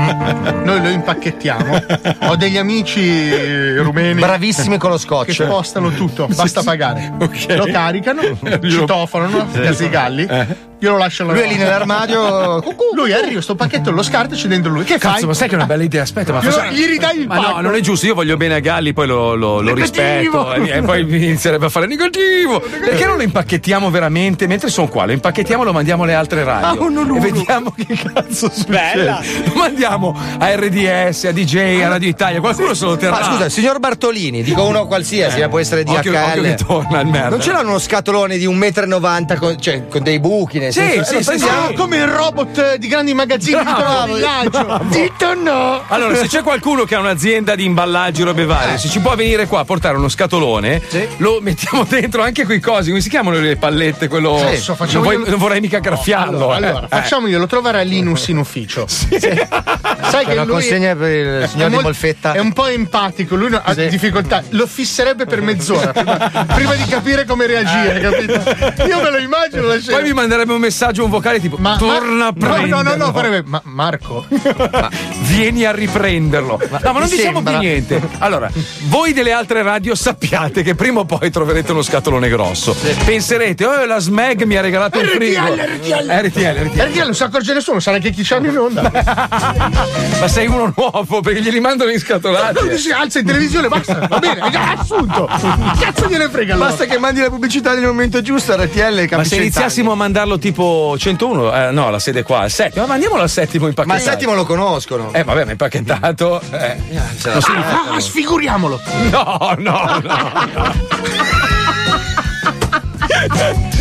S5: Noi lo impacchettiamo. Ho degli amici rumeni.
S4: Bravissimi con lo scotch.
S5: Che spostano tutto, basta pagare. Lo caricano, citofonano di Galli. Io lo lascio
S4: Lui è lì nell'armadio.
S5: Lui arriva, sto pacchetto lo scarta e c'è dentro lui. Che
S3: Cazzo,
S5: fai?
S3: ma sai che è una bella idea? Aspetta, ma facciamo-
S5: gli ridai il
S3: Ma no,
S5: pacco.
S3: non è giusto, io voglio bene a Galli, poi lo, lo- lo rispetto e, e poi mi inizierebbe a fare negativo. Perché non lo impacchettiamo veramente? Mentre sono qua, lo impacchettiamo e lo mandiamo alle altre radio.
S5: Ah, uno, uno.
S3: E vediamo che cazzo succede.
S23: Bella.
S3: Lo mandiamo a RDS, a DJ, a Radio Italia, qualcuno se lo terrà.
S4: Ma scusa, signor Bartolini, dico uno qualsiasi,
S3: Eh.
S4: eh, può essere
S3: Occhio- occhio
S4: DHL.
S3: che torna il merda.
S4: Non ce l'hanno uno scatolone di 1,90 m con, cioè, con dei buchi nel
S3: Sì,
S4: senso,
S3: sì,
S4: eh, lo
S3: sì,
S4: prendiamo.
S5: Ah, come il robot di grandi magazzini di
S3: Bravo,
S5: villaggio.
S3: bravo.
S5: Dito no.
S3: Allora, se c'è qualcuno che ha un'azienda di imballaggi e robe varie, se ci può venire qua a portare uno scatolone, lo mettiamo dentro anche quei cosi, come si chiamano le pallette? Quello.
S5: Sì, so,
S3: non, vuoi-
S5: io-
S3: non vorrei mica graffiarlo.
S5: Allora,
S3: eh.
S5: allora,
S3: Eh.
S5: facciamoglielo trovare a Linus in ufficio. Sai
S4: Per
S5: che
S4: la
S5: lui
S4: consegna per il signor di
S5: mol-
S4: Molfetta.
S5: È un po' empatico, lui no- ha difficoltà. Lo fisserebbe per mezz'ora prima, prima di capire come reagire, capito? Io me lo immagino la scena.
S3: Poi mi manderebbe un messaggio, un vocale tipo:
S5: Ma-
S3: Torna a
S5: ma- no,
S3: prenderlo.
S5: no, no, no, farebbe. Ma Marco,
S3: Vieni a riprenderlo. No, ma non diciamo
S5: sembra.
S3: più niente. Allora, voi delle altre radio sappiate che prima o poi troverete uno scatolone grosso. Penserete, oh, la Smeg mi ha regalato un frigo.
S5: RTL, RTL.
S3: RTL, RTL.
S5: non si accorge nessuno, sarà che chi c'hanno in onda.
S3: Ma sei uno nuovo perché glieli mandano in scatolati.
S5: Lui si alza in televisione, basta, va bene, assunto. Cazzo gliene frega allora.
S4: Basta che mandi la pubblicità nel momento giusto, RTL
S3: Ma se iniziassimo a mandarlo tipo 101, eh, no, la sede qua, al settimo, ma mandiamolo al settimo
S4: Ma
S3: impacchettato.
S4: il settimo lo conoscono.
S3: Eh, vabbè, ma impacchettato. Eh. Si-
S5: Ah, sfiguriamolo.
S3: No, no, no.
S5: Mica Yeah.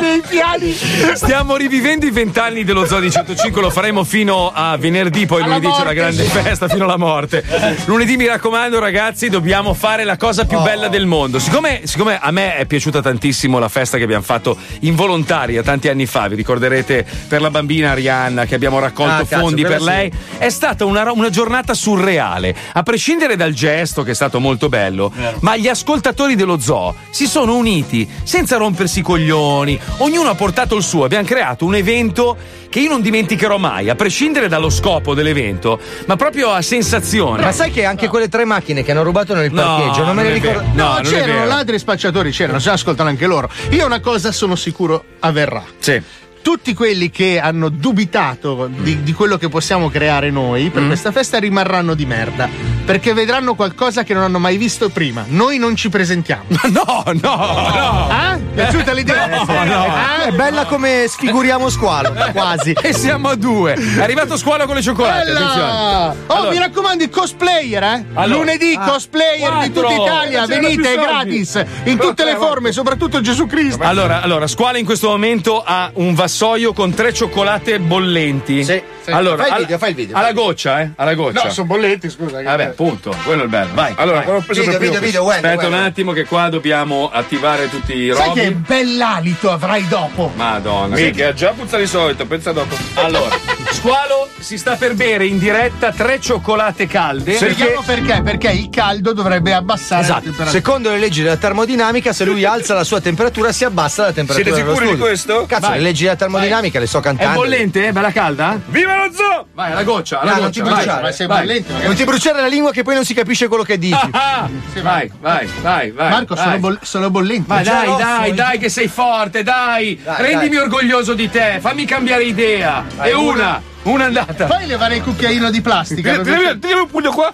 S5: Dei piani.
S3: Stiamo rivivendo i vent'anni dello Zoo di 105, lo faremo fino a venerdì, poi
S5: Alla
S3: lunedì c'è la
S5: morte,
S3: grande
S5: sì.
S3: festa fino alla morte. Lunedì mi raccomando ragazzi, dobbiamo fare la cosa
S5: Oh.
S3: più bella del mondo. Siccome, siccome a me è piaciuta tantissimo la festa che abbiamo fatto involontaria tanti anni fa, vi ricorderete per la bambina Arianna che abbiamo raccolto
S4: Ah, cazzo,
S3: fondi per
S4: quella sì.
S3: lei, è stata una, una giornata surreale, a prescindere dal gesto che è stato molto bello, ma gli ascoltatori dello zoo si sono uniti senza rompersi i coglioni, ognuno ha portato il suo, abbiamo creato un evento che io non dimenticherò mai, a prescindere dallo scopo dell'evento, ma proprio a sensazione.
S4: Ma sai che anche quelle tre macchine che hanno rubato nel
S3: No,
S4: parcheggio, non me le ricordo.
S3: No,
S5: No, c'erano ladri e spacciatori, c'erano, se ascoltano anche loro. Io una cosa sono sicuro avverrà.
S3: Sì.
S5: Tutti quelli che hanno dubitato di, di quello che possiamo creare noi
S3: Mm.
S5: per questa festa rimarranno di merda. Perché vedranno qualcosa che non hanno mai visto prima. Noi non ci presentiamo.
S3: No, no, no.
S5: Ah? Piaciuta l'idea?
S3: No, no.
S5: Ah?
S4: È bella come sfiguriamo squalo, quasi.
S3: E siamo a due. È arrivato squalo con le cioccolate,
S5: Bella! Oh,
S3: Allora-
S5: mi raccomando, i cosplayer, eh?
S3: Allora.
S5: Lunedì,
S3: Ah,
S5: cosplayer di
S3: quattro.
S5: tutta Italia. Venite, è gratis. In tutte le forme, soprattutto Gesù Cristo.
S3: Allora, allora, Squalo in questo momento ha un vassoio con tre cioccolate bollenti.
S4: Sì, sì.
S3: Allora,
S4: Fai il
S3: al-
S4: video, fai il video.
S3: Alla goccia, eh? Alla goccia.
S5: No, sono bolletti, scusa.
S3: Vabbè, appunto, quello è il bello. Vai.
S11: Allora,
S3: vai.
S4: Video, video, video, Wender,
S3: Aspetta un
S4: Wender.
S3: attimo che qua dobbiamo attivare tutti i
S5: Sai
S3: robi.
S5: che bell'alito avrai dopo?
S3: Madonna.
S11: Mica, già puzza di solito, pensa dopo.
S3: Allora, Squalo si sta per bere in diretta tre cioccolate calde.
S5: Spieghiamo perché? Perché il caldo dovrebbe abbassare la
S4: Esatto.
S5: temperatura.
S4: Secondo le leggi della termodinamica, se lui alza la sua temperatura, si abbassa la temperatura.
S11: Siete
S4: dello
S11: sicuri di questo?
S4: Cazzo,
S3: Vai.
S4: le leggi della termodinamica le sto
S3: È
S4: cantando.
S3: bollente? È bella calda?
S11: Viva lo zoo!
S3: Vai, alla goccia, alla
S4: Ah, non ti
S3: goccia.
S4: bruciare,
S3: vai,
S5: sei
S3: vai.
S5: bollente,
S4: Non ti bruciare la lingua che poi non si capisce quello che dici.
S3: Ah, vai, vai, vai, vai.
S5: Marco,
S3: vai.
S5: sono, boll- sono bollenti.
S3: Ma
S5: Già
S3: dai, dai,
S5: eh.
S3: dai, che sei forte, dai!
S4: Dai,
S3: Rendimi
S4: dai.
S3: orgoglioso di te, fammi cambiare idea. e una, una andata.
S5: Fai levare il cucchiaino di plastica.
S11: Tira- Tira un pugno qua.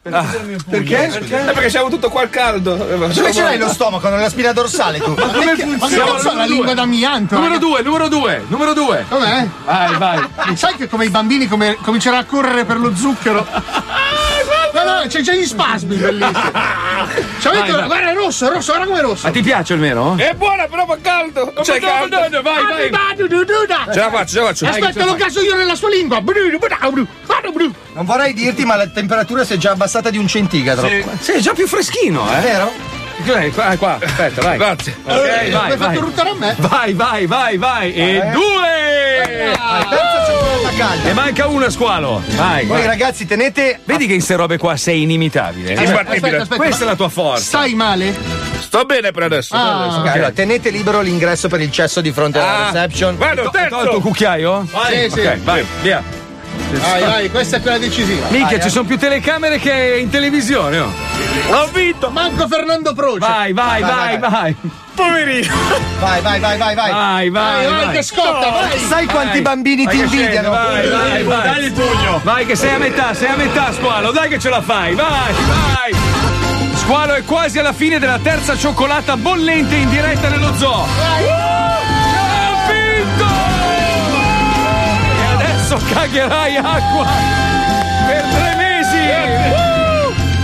S4: Perché?
S11: Eh, perché siamo tutto qua al caldo.
S4: Dove ce l'hai lo stomaco? Nella spina dorsale tu?
S5: Ma come funziona? Ma cazzo ha la lingua d'amianto?
S3: Numero
S5: raga?
S3: due, numero due, numero due.
S5: Com'è?
S3: Vai, vai.
S5: Sai che come i bambini come cominceranno a correre per lo zucchero? No, c'è già gli spasmi, bellissimo. Ci avete-
S3: Vai, vai.
S5: guarda, è rosso, è rosso, guarda com'è rosso.
S3: Ma ti piace almeno?
S11: È buona, però fa caldo. C'è caldo.
S3: vai, vai.
S11: Ce la faccio, ce la faccio.
S5: Aspetta, lo caso io nella sua lingua.
S4: Non vorrei dirti, ma la temperatura si è già abbassata di un centimetro.
S3: Sì, è già più freschino, eh.
S4: Vero?
S3: Dai, qua, qua, aspetta, vai.
S11: Grazie.
S3: Ok, vai,
S5: Mi hai
S3: vai.
S5: fatto ruttare a me.
S3: Vai, vai, vai, vai. E due!
S4: Terza cioccolata calda.
S3: Ne manca una, squalo. Vai,
S4: Voi
S3: vai.
S4: ragazzi tenete.
S3: Vedi che in ste robe qua sei inimitabile.
S11: Imbattibile.
S5: Aspetta, aspetta.
S3: Questa è la tua forza.
S5: Stai male?
S12: Sto bene per adesso.
S4: Ah,
S12: adesso.
S4: ok, allora, tenete libero l'ingresso per il cesso di fronte alla
S12: Ah,
S4: reception.
S12: vado,
S3: Hai to- tolto il cucchiaio?
S5: Vai. Sì, sì.
S3: Ok, vai, via.
S5: Vai, vai, questa è quella decisiva.
S3: Minchia,
S5: Vai,
S3: ci
S5: eh.
S3: sono più telecamere che in televisione. Oh.
S12: Ho vinto!
S5: Manco Fernando Proce.
S3: Vai, vai, vai, vai.
S23: Poverino.
S4: Vai, vai, vai, vai, vai.
S3: Vai, vai,
S5: Vai, vai,
S3: vai.
S5: che scotta, vai.
S4: Sai quanti
S3: Vai.
S4: bambini
S3: Vai
S4: ti invidiano?
S3: Vai, vai, vai.
S23: Dagli il pugno.
S3: Vai che sei a metà, sei a metà, Squalo. Dai che ce la fai. Vai, vai. Squalo è quasi alla fine della terza cioccolata bollente in diretta nello zoo. Ha vinto! E adesso cagherai acqua per tre.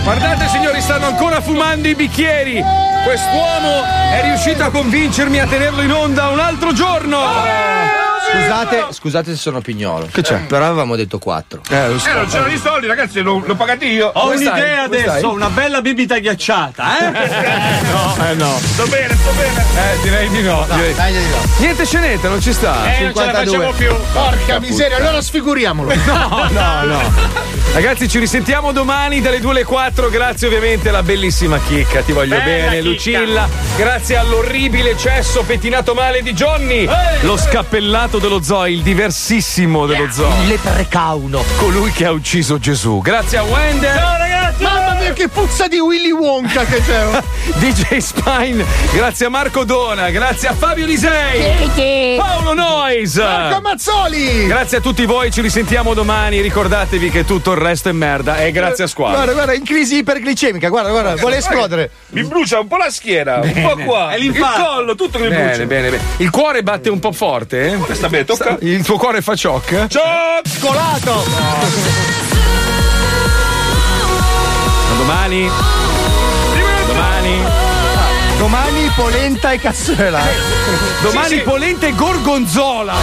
S3: Guardate signori, stanno ancora fumando i bicchieri. Quest'uomo è riuscito a convincermi a tenerlo in onda un altro giorno.
S4: Scusate, scusate se sono pignolo.
S3: Che c'è?
S4: Però avevamo detto 4.
S3: Eh, lo
S12: Eh, non c'erano i soldi, ragazzi, l'ho, l'ho pagati io.
S23: Ho
S4: Come stai?
S23: un'idea
S4: Come
S23: adesso,
S4: stai?
S23: una bella bibita ghiacciata, eh?
S3: Eh no.
S12: Sto bene, sto bene.
S3: Eh, direi di no. direi-
S4: Dai, dai, no.
S3: Niente scenetta, non ci sta.
S23: Eh, non ce la
S4: 52.
S23: facciamo più.
S5: Porca miseria, allora sfiguriamolo.
S3: No, no, no. Ragazzi, ci risentiamo domani dalle 2 alle 4. Grazie ovviamente alla bellissima chicca. Ti voglio
S23: Bella
S3: bene,
S23: chicca.
S3: Lucilla. Grazie all'orribile cesso pettinato male di Johnny. Lo scappellato dello zoo, il diversissimo dello zoo.
S4: Il leprecauno.
S3: Colui che ha ucciso Gesù. Grazie a Wender.
S23: Ciao ragazzi!
S5: Mamma mia, che puzza di Willy Wonka che c'è.
S3: DJ Spine, grazie a Marco Dona, grazie a Fabio Lisei, Paolo Nois.
S5: Marco Mazzoli.
S3: Grazie a tutti voi, ci risentiamo domani. Ricordatevi che tutto il resto è merda. E grazie a squadra.
S4: Guarda, guarda, in crisi iperglicemica, guarda, guarda, vuole esplodere.
S12: Mi brucia un po' la schiena, un po' qua.
S23: È
S12: Il
S23: l'infarto.
S12: collo, tutto che mi
S3: Bene,
S12: brucia.
S3: bene, bene. Il cuore batte un po' forte, eh?
S12: Sta bene, tocca.
S3: Il tuo cuore fa ciocca?
S12: Ciao!
S4: Scolato!
S3: Domani. Domani.
S4: Domani polenta e cassola.
S3: Domani polenta e gorgonzola.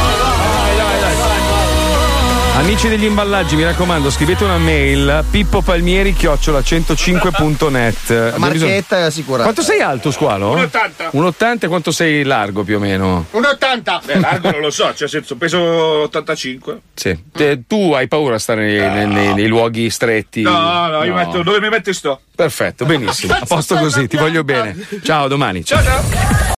S3: Amici degli imballaggi, mi raccomando, scrivete una mail pippopalmieri chiocciola 105.net.
S4: La marchetta è assicurata.
S3: Quanto sei alto, squalo?
S12: 1,80.
S3: 1,80 e quanto sei largo più o meno?
S5: Un 80.
S12: Beh, largo non lo so, cioè, senso, peso 85.
S3: Sì. Te- tu hai paura a stare nei, nei- nei- nei luoghi stretti?
S12: No, no, io metto dove mi metti sto.
S3: Perfetto, benissimo. A posto così, ti voglio bene. Ciao, domani.
S12: Ciao, ciao.